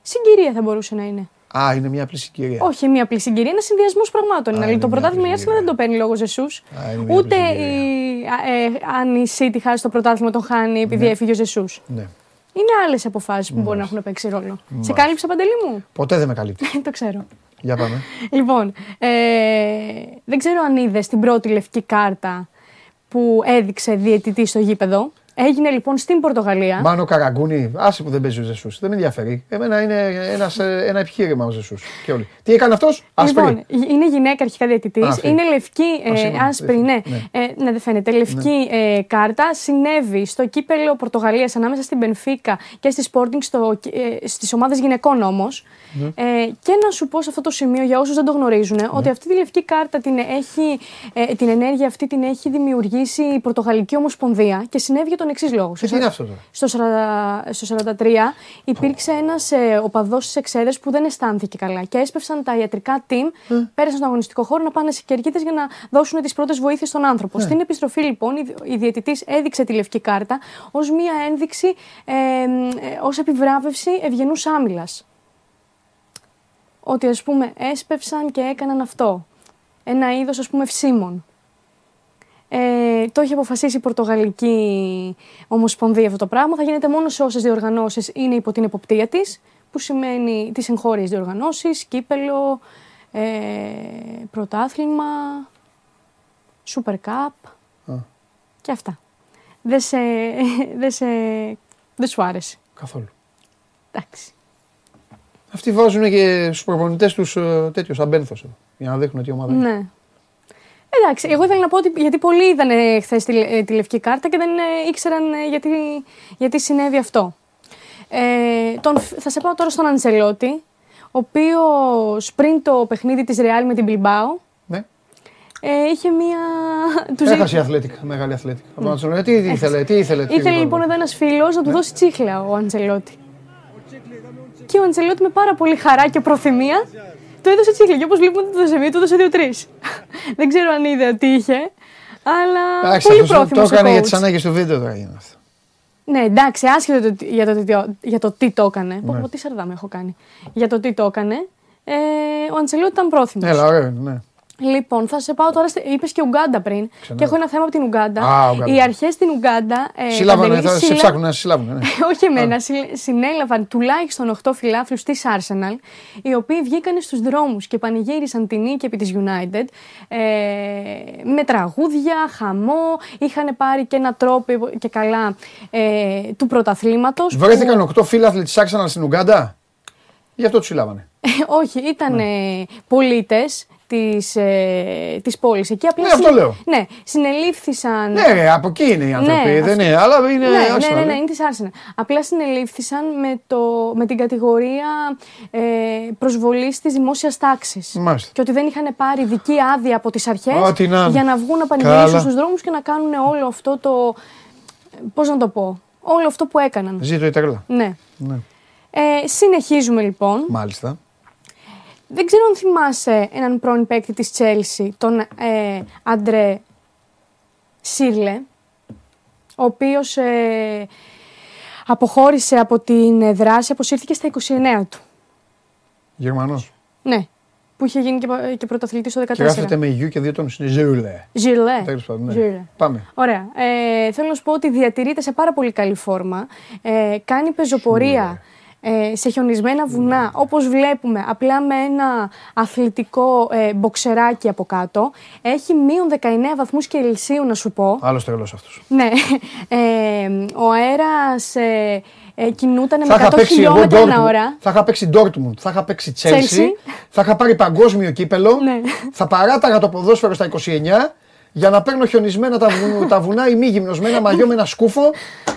Συγκυρία θα μπορούσε να είναι. Α, είναι μια απλή συγκυρία. Όχι μια απλή συγκυρία, ένα συνδυασμός πραγμάτων. Α, είναι. είναι το μια πρωτάθλημα η απλή Arsenal δεν το παίρνει λόγω Ζεσούς. Α, είναι μια Ούτε απλή η, α, ε, αν η City χάσει το πρωτάθλημα τον χάνει επειδή έφυγε ο Ζεσούς. Ναι. Είναι άλλες αποφάσεις που μπορεί να έχουν παίξει ρόλο. Σε κάλυψε παντελή μου; Ποτέ δεν με καλύπτει. [laughs] το ξέρω. Για πάμε. Λοιπόν, ε, δεν ξέρω αν είδες την πρώτη λευκή κάρτα που έδειξε διαιτητή στο γήπεδο. Έγινε λοιπόν στην Πορτογαλία. Μάνο Καραγκούνι, άσε που δεν παίζει ο Ζεσούς. Δεν με ενδιαφέρει. Εμένα είναι ένας, ε, ένα επιχείρημα ο Ζεσούς. Και όλοι. Τι έκανε αυτός, άσπρη. Λοιπόν, είναι γυναίκα αρχικά διαιτητής. Α, αυτή. Είναι λευκή, ε, συγγνώμη, άσπρη, δεν- ναι. ναι. Ε, ναι, δεν φαίνεται. Λευκή ε, κάρτα. Συνέβη στο κύπελο Πορτογαλίας ανάμεσα στην Μπενφίκα και στη Sporting στο, ε, στις ομάδες γυναικών όμως. Ναι. Ε, και να σου πω σε αυτό το σημείο για όσους δεν το γνωρίζουν Ναι. ότι αυτή τη λευκή κάρτα την, έχει, ε, την ενέργεια αυτή την έχει δημιουργήσει η Πορτογαλική Ομοσπονδία και συνέβη για τον εξής λόγο. Και τι είναι αυτό τώρα; Στο, 40, στο 43 υπήρξε ένας ε, οπαδός της Εξέδε που δεν αισθάνθηκε καλά και έσπευσαν τα ιατρικά team, πέρασαν στον αγωνιστικό χώρο να πάνε σε κερκίδες για να δώσουν τις πρώτες βοήθειες στον άνθρωπο. Στην επιστροφή, λοιπόν, η, η διαιτητής έδειξε τη λευκή κάρτα ως μία ένδειξη, ε, ε, ως επιβράβευση ευγενούς άμυλας. Ότι ας πούμε έσπευσαν και έκαναν αυτό. Ένα είδος ας πούμε ευσύμων. Ε, το έχει αποφασίσει η Πορτογαλική Ομοσπονδία αυτό το πράγμα. Θα γίνεται μόνο σε όσες διοργανώσεις είναι υπό την εποπτεία της, που σημαίνει τις εγχώριες διοργανώσεις, κύπελο, ε, πρωτάθλημα, Super Cup και αυτά. Δεν σε, [laughs] δεν σε, δεν σου άρεσε. Καθόλου. Εντάξει. Αυτοί βάζουν και στους προπονητές τους τέτοιου αμπένθο για να δείχνουν τι ομάδα είναι. Ναι. Εντάξει, εγώ ήθελα να πω ότι γιατί πολλοί είδαν χθες τη, ε, τη λευκή κάρτα και δεν ε, ήξεραν ε, γιατί, γιατί συνέβη αυτό. Ε, τον, θα σε πάω τώρα στον Αντσελότη, ο οποίος πριν το παιχνίδι της Ρεάλ με την Bilbao Ναι. ε, είχε μία. Του Έχασε η Αθλέτικα, μεγάλη Αθλέτικα. Από να του λέω, Τι ήθελε, τι ήθελε. τι Ήθελε ήθελε. λοιπόν εδώ ένας φίλος να του δώσει τσίχλα ο Αντσελότη. Και ο Αντσελότη με πάρα πολύ χαρά και προθυμία του έδωσε τσίχλα. Και όπως βλέπουμε το έδωσε μία, του έδωσε δύο-τρεις. Δεν ξέρω αν είδε τι είχε. Αλλά Εντάξει, πολύ αυτός πρόθυμος. Το έκανε για τις ανάγκες του βίντεο τώρα γίνει αυτό. Ναι, εντάξει, άσχετο το- για το, τι- για το τι το έκανε. Ναι. Πω, πω, τι σαρδάμ έχω κάνει. Για το τι το έκανε. Ε, ο Αντσελότη ήταν πρόθυμος. Έλα, ωραίο είναι, ναι. Λοιπόν, θα σε πάω τώρα. Είπες και Ουγγάντα πριν. Και έχω ένα θέμα από την Ουγγάντα. Α, Ουγγάντα. Οι αρχές στην Ουγγάντα. Ε, Συλλάβανε, Παντελή, θα σε συλλα- ψάχνουν να σε συλλάβουν. Ναι. [laughs] όχι εμένα, συ- συνέλαβαν τουλάχιστον 8 φιλάθλους της Arsenal, οι οποίοι βγήκαν στους δρόμους και πανηγύρισαν την νίκη επί της United ε, με τραγούδια, χαμό, είχαν πάρει και ένα τρόπο και καλά ε, του πρωταθλήματος. που- Βρέθηκαν 8 φίλαθλοι της Arsenal στην Ουγγάντα; Γι' αυτό τους συλλάβανε. όχι, ήταν Ναι. ε, πολίτες της, ε, της πόλης. Εκεί απλά Ναι, αυτό λέω. Ναι, συνελήφθησαν... Ναι, ρε, από εκεί είναι οι άνθρωποι. Ναι, δεν αυτό- είναι, αλλά είναι. ναι, άστα, ναι, ναι, ρε. ναι, είναι της Arsenal. Απλά συνελήφθησαν με, το, με την κατηγορία ε, προσβολής της δημόσιας τάξης. Μάλιστα. Και ότι δεν είχαν πάρει δική άδεια από τις αρχές Ό,τι να είναι. για να βγουν να πανηγυρίσουν Καλά. στους δρόμους και να κάνουν όλο αυτό το... Πώς να το πω... Όλο αυτό που έκαναν. Ζήτω η τρέλα. Ναι. Ναι. Ε, συνεχίζουμε λοιπόν. Μάλιστα. Δεν ξέρω αν θυμάσαι έναν πρώην παίκτη της Chelsea, τον ε, Αντρέ Σίρλε, ο οποίος ε, αποχώρησε από την ε, δράση, αποσύρθηκε στα 29 του. Γερμανός. Ναι, που είχε γίνει και, πα- και πρωταθλητής το 14. Και γράφεται με γιου και δύο τόνους. Είναι ζούλε. Ζιρλέ. Τέλος πάντων. ναι. Ζιρλέ. Πάμε. Ωραία. Ε, θέλω να σου πω ότι διατηρείται σε πάρα πολύ καλή φόρμα. Ε, κάνει πεζοπορία ε, σε χιονισμένα βουνά, όπως βλέπουμε, απλά με ένα αθλητικό ε, μποξεράκι από κάτω. Έχει μείον 19 βαθμούς Κελσίου, να σου πω. Άλλος τρελός αυτός. Ναι. [laughs] Ε, ο αέρας ε, ε, κινούταν με Θα είχα 100 παίξει εγώ χιλιόμετρα ανά Dortmund, ώρα. θα είχα παίξει Dortmund, θα είχα παίξει Chelsea, Chelsea. θα είχα πάρει παγκόσμιο κύπελο, Ναι. θα παράταγα το ποδόσφαιρο στα 29 για να παίρνω χιονισμένα τα, βουνού, τα βουνά ή μη γυμνοσμένα μαγιό με ένα σκούφο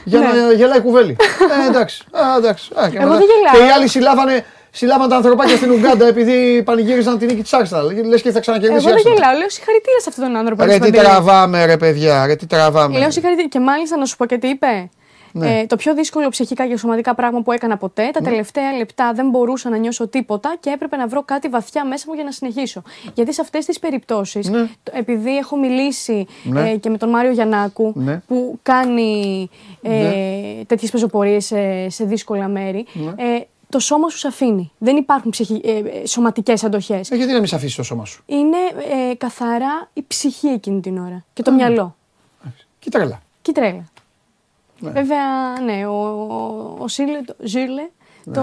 για να Ναι. γελάει κουβέλη. ε, εντάξει. Α, εντάξει. Α, και Εγώ μετά- δεν γελάω. Και οι άλλοι συλλάβανε, συλλάβανε τα ανθρωπάκια στην Ουγγάντα επειδή πανηγύριζαν την νίκη της Arsenal. Λες και θα ξανακερδίσει Εγώ η δεν Arsenal. γελάω. Λέω συγχαρητήρια σε αυτόν τον άνθρωπο. Ρε Άλης τι Παντελή. τραβάμε ρε παιδιά, ρε τι τραβάμε. Λέω συγχαρητήρια. Και μάλιστα να σου πω και τι είπε. Ναι. Ε, το πιο δύσκολο ψυχικά και σωματικά πράγμα που έκανα ποτέ. Τα τελευταία λεπτά δεν μπορούσα να νιώσω τίποτα και έπρεπε να βρω κάτι βαθιά μέσα μου για να συνεχίσω. Γιατί σε αυτές τις περιπτώσεις, Ναι. επειδή έχω μιλήσει Ναι. ε, και με τον Μάριο Γιαννάκου Ναι. που κάνει ε, Ναι. τέτοιες πεζοπορίες σε, σε δύσκολα μέρη, Ναι. ε, το σώμα σου σε αφήνει. Δεν υπάρχουν ψυχι... ε, ε, σωματικές αντοχές. Ε, γιατί να μην σε αφήσει το σώμα σου; Είναι ε, καθαρά η ψυχή εκείνη την ώρα και το μυαλό. Και τρέλα. Και η τρέλα. Ναι. Βέβαια, ναι, ο, ο, ο Σίρλε, το, Ζίρλε το,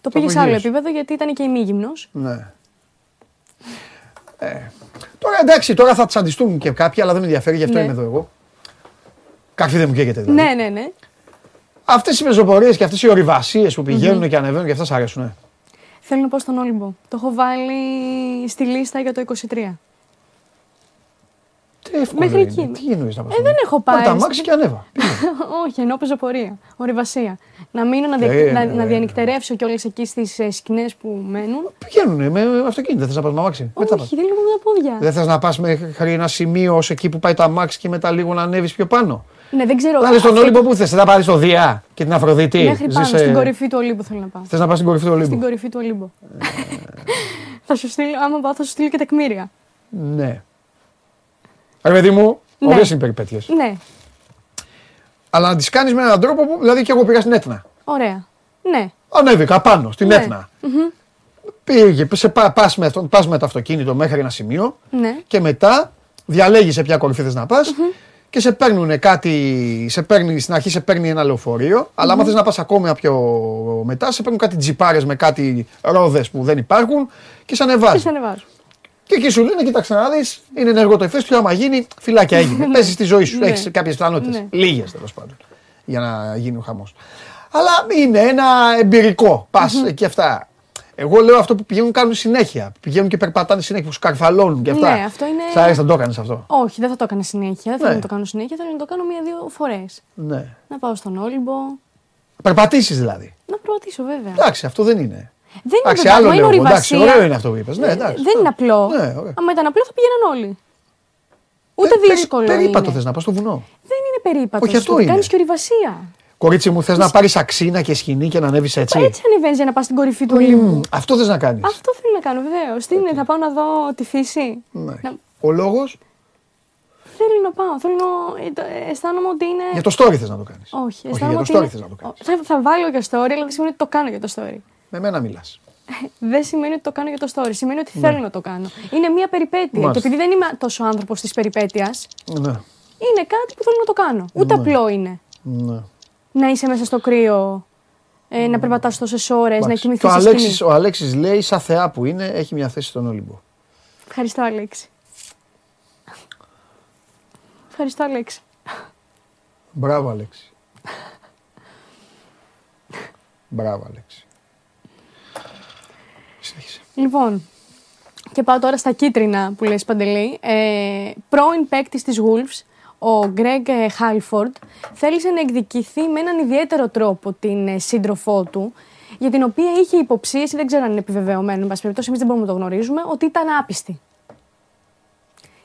το πήγε σε άλλο απογείωσε. επίπεδο γιατί ήταν και ημίγυμνος. Ναι. Ε, τώρα εντάξει, τώρα θα τσαντιστούν και κάποιοι, αλλά δεν με ενδιαφέρει, γι' αυτό Ναι. είμαι εδώ εγώ. Καρφί δεν μου καίγεται δηλαδή. Ναι, ναι, ναι. Αυτές οι πεζοπορίε και αυτές οι ορειβασίες που πηγαίνουν και ανεβαίνουν και αυτά σ' αρέσουν. Ε. Θέλω να πάω στον Όλυμπο. Το έχω βάλει στη λίστα για το 23. Τι εύκολο Μέχρι είναι. εκεί. Τι εννοείς να πα. Ε, δεν έχω πάει. τα μάξι και ανέβα. [laughs] Όχι, εννοώ πεζοπορία. Ορειβασία. Να μείνω να, δια... Ε, να, ε, να ε. διανυκτερεύσω κιόλας εκεί στις ε, σκηνές που μένουν. Πηγαίνουν με αυτοκίνητα. Δεν θες να πας με αμάξι; Δεν θα πας. Όχι, δεν λίγο με τα πόδια. Δεν θες να πας μέχρι ένα σημείο ως εκεί που πάει το αμάξι και μετά λίγο να ανέβεις πιο πάνω; Ναι, δεν ξέρω. Να δει τον αυτή- Όλυμπο που θες. Θα πάρεις το Δία και την Αφροδίτη. Μέχρι πάνω, στην κορυφή του Ολύμπου θέλω να πάω. Θες να πας στην κορυφή του Ολύμπου; Στην κορυφή του Ολύμπου. [laughs] θα σου στείλω, άμα πάω, θα σου στείλω και τεκμήρια. Ναι. Ρε παιδί μου, Ναι. ωραίες είναι οι περιπέτειες. Ναι, Αλλά να τις κάνεις με έναν τρόπο που. Δηλαδή και εγώ πήγα στην Έτνα. ωραία. Ναι. Ανέβηκα πάνω στην Ναι. Έτνα. Πήγε, σε, πα, πας, με, αυτό- πας με το αυτοκίνητο μέχρι ένα σημείο Ναι. και μετά διαλέγεις σε ποια κορυφή θες να πας και σε παίρνουν κάτι, σε παίρνει, στην αρχή σε παίρνει ένα λεωφορείο, αλλά άμα θες να πας ακόμα πιο μετά, σε παίρνουν κάτι τζιπάρες με κάτι ρόδες που δεν υπάρχουν και σε Και ανεβάζουν. σε ανεβάζω. Και εκεί σου λένε, κοίταξε να δεις, είναι ενεργό το ηφαίστειο. Άμα γίνει, φυλάκια έγινε. [laughs] Παίζει τη ζωή σου. Ναι. Έχεις κάποιες πιθανότητες. Ναι. Λίγες τέλος πάντων. Για να γίνει ο χαμός. Αλλά είναι ένα εμπειρικό. Πας και αυτά. Εγώ λέω αυτό που πηγαίνουν κάνουν συνέχεια. Πηγαίνουν και περπατάνε συνέχεια, που σκαρφαλώνουν και αυτά. Ναι, αυτό είναι- Σ' αρέσει να το έκανες αυτό; Όχι, δεν θα το έκανα συνέχεια. Δεν θέλω Ναι. να το κάνω συνέχεια. Θέλω να το κάνω μία-δύο φορές. Ναι. Να πάω στον Όλυμπο. Περπατήσεις δηλαδή. Να προωθήσω βέβαια. Εντάξει, αυτό δεν είναι. Δεν είναι Εντάξει, βέβαια, άλλο μα είναι λέω. εγώ. Εντάξει, ορειβασία. ωραίο είναι αυτό που είπες. Ναι, Ε, εντάξει. δεν είναι απλό. Ναι, ωραία. Άμα ήταν απλό θα πήγαιναν όλοι. Ούτε Πε- περί- δύσκολο Περίπατο είναι. θες να πας στο βουνό. Δεν είναι περίπατο. Όχι, αυτό είναι. Κάνεις και ορειβασία. Κορίτσι μου, θες να πάρεις αξίνα και σκηνή και να ανέβεις έτσι; Έτσι ανεβαίνεις για να πας στην κορυφή του Ολύμπου. Μμμ, Αυτό θες να κάνεις. Αυτό θέλω να κάνω βεβαίως. Τι είναι, θα πάω να δω τη φύση; Ναι. Να- Ο λόγος; Θέλω να πάω. Θέλω να... ε, το- ε, Αισθάνομαι ότι είναι. για το story θες να το κάνεις. Όχι, για αισθάνομαι το ότι story είναι- θες να το κάνεις. Θα, θα βάλω για story, αλλά δεν σημαίνει ότι το κάνω για το story. Με μένα μιλάς. Δεν σημαίνει ότι το κάνω για το story. Σημαίνει ότι θέλω να το κάνω. Είναι μια περιπέτεια. Ναι. Μάλιστα. Και επειδή δεν είμαι τόσο άνθρωπος της περιπέτειας, Ναι. είναι κάτι που θέλω να το κάνω. Ούτε απλό είναι ναι. να είσαι μέσα στο κρύο, ε, να περπατάς τόσες ώρες, να Εντάξει. κοιμηθείς Το σε Αλέξης, σκηνή. ο Αλέξης λέει, σαν θεά που είναι, έχει μια θέση στον Όλυμπο. Ευχαριστώ, Αλέξη. Ευχαριστώ, Αλέξη. Μπράβο, Αλέξη. Μπράβο, Αλέξη. Συνέχισε. Λοιπόν, Και πάω τώρα στα κίτρινα που λες Παντελή. Ε, πρώην παίκτης της Wolves, ο Γκρέγκ Χάλφορντ, θέλησε να εκδικηθεί με έναν ιδιαίτερο τρόπο την ε, σύντροφό του, για την οποία είχε υποψίες, δεν ξέρω αν είναι επιβεβαιωμένο, εν πάση περιπτώσει, εμείς δεν μπορούμε να το γνωρίζουμε, ότι ήταν άπιστη.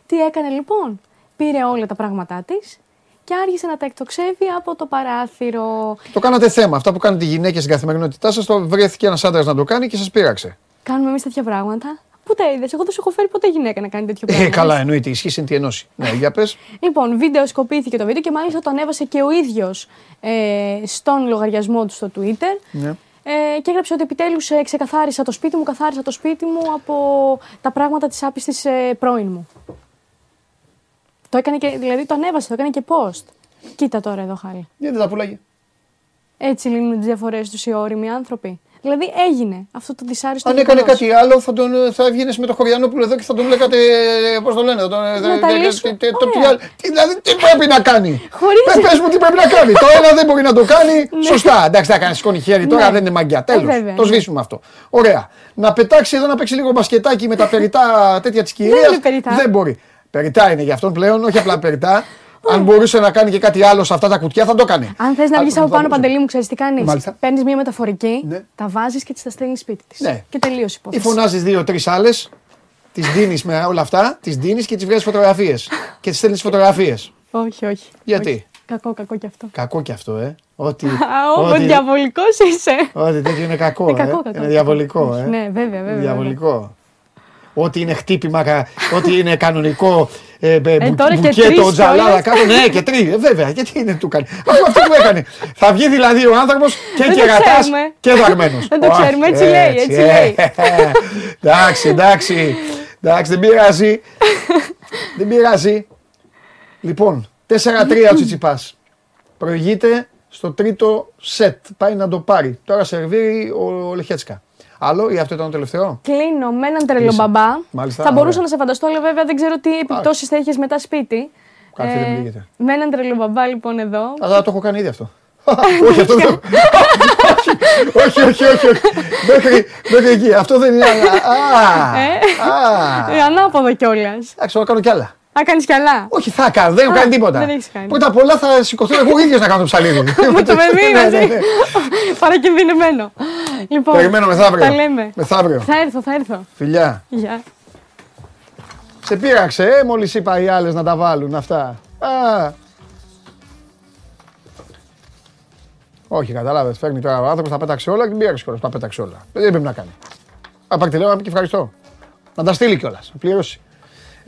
Τι έκανε λοιπόν, πήρε όλα τα πράγματά της και άρχισε να τα εκτοξεύει από το παράθυρο. Το κάνατε θέμα. Αυτά που κάνετε οι γυναίκε στην καθημερινότητά σας, το βρέθηκε ένας άντρας να το κάνει και σας πείραξε. Κάνουμε εμείς τέτοια πράγματα. Ποτέ είδες; Εγώ δεν σου έχω φέρει ποτέ γυναίκα να κάνει τέτοιο πράγμα. Ε, καλά, εννοείται. Ισχύει συν τη ενώση. ναι, για πες. Λοιπόν, βίντεο σκοπήθηκε το βίντεο και μάλιστα το ανέβασε και ο ίδιος ε, στον λογαριασμό του στο Twitter. Ναι. Ε, και έγραψε ότι επιτέλους ε, ξεκαθάρισα το σπίτι μου, καθάρισα το σπίτι μου από τα πράγματα της άπιστης ε, πρώην μου. Το έκανε και, δηλαδή το ανέβασε, το έκανε και post. Κοίτα τώρα εδώ χάρη. Γιατί δεν τα πουλάγε. Έτσι λύνουν τις διαφορές τους οι όριμοι άνθρωποι. Δηλαδή έγινε αυτό το δυσάρεστο. Αν έκανε γεγονός. κάτι άλλο, θα, τον, θα έβγαινε με το Χωριανόπουλο εδώ και θα τον λέγατε. Πώς το λένε, θα τον, Να τα λύσουμε. τι- το- τι Ωραία. άλλο- τι- Δηλαδή, τι πρέπει να κάνει; Χωρίς- Πες, πες μου τι πρέπει να κάνει. Το ένα δεν μπορεί να το κάνει. [laughs] Σωστά. Εντάξει, θα κάνει σηκώνει χέρι τώρα, Ναι. δεν είναι μαγκιά. Ε, Τέλος. βέβαια, το ναι. σβήσουμε αυτό. Ωραία. Να πετάξει εδώ να παίξει λίγο μπασκετάκι με τα περιτά τέτοια της κυρίας. είναι περιτά. Δεν μπορεί. Περιτά είναι για αυτόν πλέον, όχι απλά περιτά. Αν μπορούσε να κάνει και κάτι άλλο σε αυτά τα κουτιά θα το έκανε. Αν θες να Α, βγει θα από πάνω, μπορούσε. παντελή μου, ξέρεις τι κάνεις; Μάλιστα. Παίρνεις μια μεταφορική, Ναι. τα βάζεις και τη τα στέλνεις σπίτι της. Ναι. Και τελείωσε η Ή υπόθεση. φωνάζει δύο-τρει άλλες, τις δίνεις με όλα αυτά, τις δίνεις και τις βγάζεις φωτογραφίες. [laughs] και τις στέλνεις φωτογραφίες. Όχι, όχι. Γιατί; όχι. Κακό, κακό κι αυτό. Κακό κι αυτό, ε. Ότι, [laughs] Α, ο ότι, διαβολικός είσαι. ότι τέτοιο είναι κακό, Είναι ε. κακό, κακό. είναι διαβολικό, Όχι, ε. Ναι, βέβαια, βέβαια. Διαβολικό. Ό,τι είναι χτύπημα, κα- ό,τι είναι κανονικό ε, ε, μπου- τώρα και μπουκέτο, τρεις τζαλάδα κιόλας. κάτω. Ναι, και τρεις. Ε, βέβαια, γιατί είναι του κάνει. Αυτό αυτό που έκανε. Θα βγει δηλαδή ο άνθρωπος και Δεν το κερατάς ξέρουμε. και δαρμένος. Δεν το ξέρουμε, έτσι λέει, έτσι λέει. Εντάξει, εντάξει. Εντάξει, δεν πειράζει. Δεν πειράζει. Λοιπόν, 4-3 ο Τσιτσιπάς. Προηγείται στο τρίτο σετ. Πάει να το πάρει. Τώρα σερβίρει ο Λεχέτσκα. Άλλο ή αυτό ήταν το τελευταίο; Κλείνω με έναν τρελό Κλείσε. μπαμπά. Μάλιστα, θα μπορούσα ωραία. να σε φανταστώ, αλλά βέβαια δεν ξέρω τι επιπτώσεις θα έχει μετά σπίτι. Κάτι δεν πλήγεται. με έναν τρελό μπαμπά λοιπόν εδώ. Αλλά το έχω κάνει ήδη αυτό. [laughs] όχι, αυτό δεν. όχι, όχι, όχι, όχι. Μέχρι, μέχρι εκεί. Αυτό δεν είναι. Α, Ε. α. Ε, ανάποδο κιόλας. Εντάξει, θα κάνω κι άλλα. Α, κάνεις κι άλλα; Όχι, θα κάνω, δεν έχω Α, κάνει τίποτα. δεν έχεις κάνει. Πρώτα απ' όλα θα σηκωθώ εγώ ίδιος να κάνω το ψαλίδι. [laughs] Με το παιδί Ναι, μαζί. ναι, ναι. Παρακινδυνεμένο. Λοιπόν, Περιμένω μεθαύριο. Τα λέμε. Μεθαύριο. Θα έρθω, θα έρθω. Φιλιά. Γεια. Σε πείραξε, ε, μόλις είπα οι άλλες να τα βάλουν αυτά. Α. Όχι, κατάλαβες, φέρνει τώρα ο άνθρωπος, τα πέταξε όλα και την πείραξε κιόλας, τα πέταξε όλα. Δεν πρέπει να κάνει. Να πάρει τηλέφωνο να πει και ευχαριστώ. Να τα στείλει κιόλας, να πληρώσει.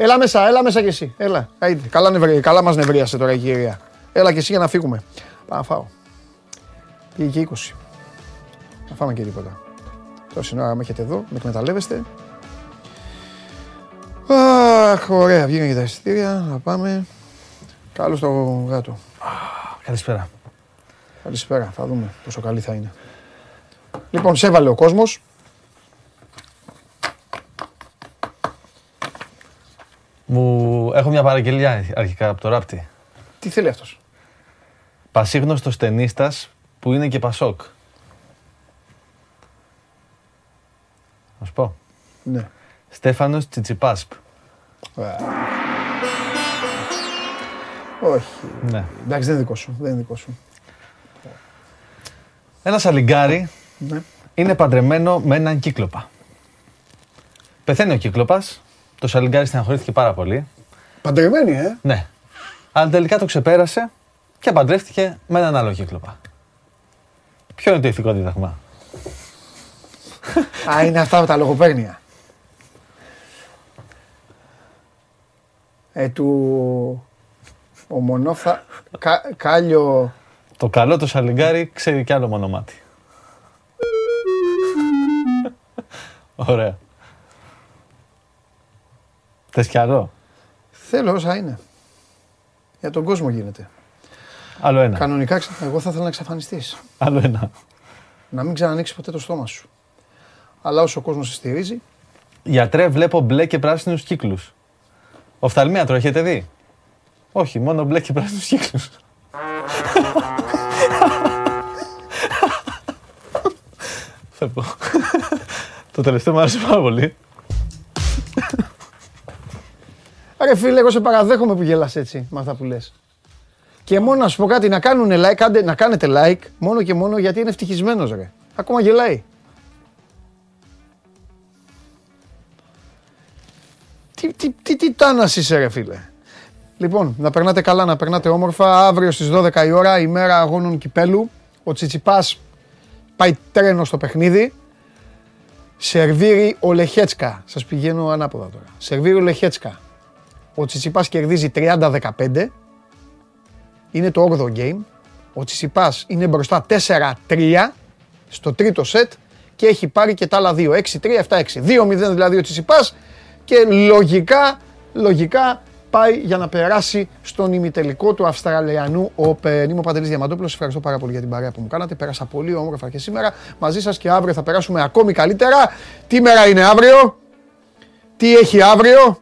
Έλα μέσα, έλα μέσα κι εσύ. Έλα. Άιντε. Καλά, νευρί, καλά μας νευρίασε τώρα η κυρία. Έλα κι εσύ για να φύγουμε. Πάω να φάω. Πήγε και 20. Να φάμε και τίποτα. Τόση ώρα με έχετε εδώ, με εκμεταλλεύεστε. Αχ, ωραία, βγήκαν και τα εισιτήρια. Να πάμε. Καλώς στο γάτο. Καλησπέρα. Καλησπέρα, θα δούμε πόσο καλή θα είναι. Λοιπόν, σε έβαλε ο κόσμος. Μου έχω μια παραγγελιά αρχικά από το ράπτη. Τι θέλει αυτός; Πασίγνωστος ταινίστας που είναι και Πασόκ. Να σου πω. Ναι. Στέφανος Τσιτσιπάσπ. Όχι. Ναι. Εντάξει, δεν είναι δικό σου. Δεν είναι δικό σου. Ένας σαλιγκάρι Ναι. είναι παντρεμένο με έναν κύκλοπα. Πεθαίνει ο κύκλοπας, το σαλιγκάρι στεναχωρήθηκε πάρα πολύ. Παντρεμένη, ε. Ναι. Αλλά τελικά το ξεπέρασε και παντρεύτηκε με έναν άλλο κύκλοπα. Ποιο είναι το ηθικό δίδαγμα; Α, είναι αυτά τα λογοπαίγνια. Ε, του... Ο μονόφθα... Κα... Κάλιο... Το καλό το σαλιγκάρι ξέρει κι άλλο μονομάτι. Ωραία. Θες κι άλλο; Θέλω όσα είναι. Για τον κόσμο γίνεται. Άλλο ένα. Κανονικά, ξα- εγώ θα ήθελα να εξαφανιστείς. Άλλο ένα. Να μην ξανανοίξεις ποτέ το στόμα σου. Αλλά όσο ο κόσμος σε στηρίζει, Γιατρέ, βλέπω μπλε και πράσινους κύκλους. Οφθαλμίατρο, έχετε δει; Όχι, μόνο μπλε και πράσινους κύκλους. Θα πω. Το τελευταίο μου άρεσε πάρα πολύ. Ρε φίλε, εγώ σε παραδέχομαι που γελάς έτσι με αυτά που λες. Και μόνο να σου πω κάτι, να, κάνουν like, κάντε, να κάνετε like, μόνο και μόνο γιατί είναι ευτυχισμένος ρε. Ακόμα γελάει. Τι, τι, τι, τι τάνας είσαι ρε φίλε. Λοιπόν, να περνάτε καλά, να περνάτε όμορφα. Αύριο στις 12 η ώρα, ημέρα αγώνων κυπέλου. Ο Τσιτσιπάς πάει τρένο στο παιχνίδι. Σερβίρι ο Λεχέτσκα. Σας πηγαίνω ανάποδα τώρα. Σερβίρι ο Λεχέτσκα. Ο Τσιτσιπάς κερδίζει 30-15. Είναι το 8ο game. Ο Τσιτσιπάς είναι μπροστά 4-3 στο τρίτο σετ και έχει πάρει και τα άλλα δύο. 6-3, 7-6. 2-0 δηλαδή ο Τσιτσιπάς και λογικά, λογικά πάει για να περάσει στον ημιτελικό του Αυστραλιανού Open. Είμαι ο Παντελής Διαμαντόπουλος, ευχαριστώ πάρα πολύ για την παρέα που μου κάνατε. Πέρασα πολύ όμορφα και σήμερα μαζί σας και αύριο θα περάσουμε ακόμη καλύτερα. Τι μέρα είναι αύριο, τι έχει αύριο,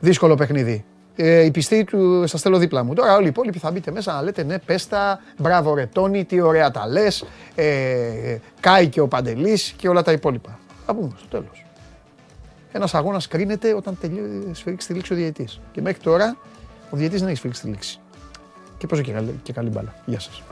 δύσκολο παιχνίδι. Ε, η πιστή του σας στέλνω δίπλα μου. Τώρα όλοι οι υπόλοιποι θα μπείτε μέσα να λέτε ναι, πέστα, μπράβο ρε Τόνι, τι ωραία τα λες. Ε, κάει και ο Παντελής και όλα τα υπόλοιπα. Θα πούμε στο τέλος. Ένας αγώνας κρίνεται όταν τελειώσει, σφυρίξει τη λήξη ο διαιτή. Και μέχρι τώρα ο διαιτή δεν έχει σφυρίξει τη λήξη. Και πόσο και καλή, και καλή μπάλα. Γεια σας.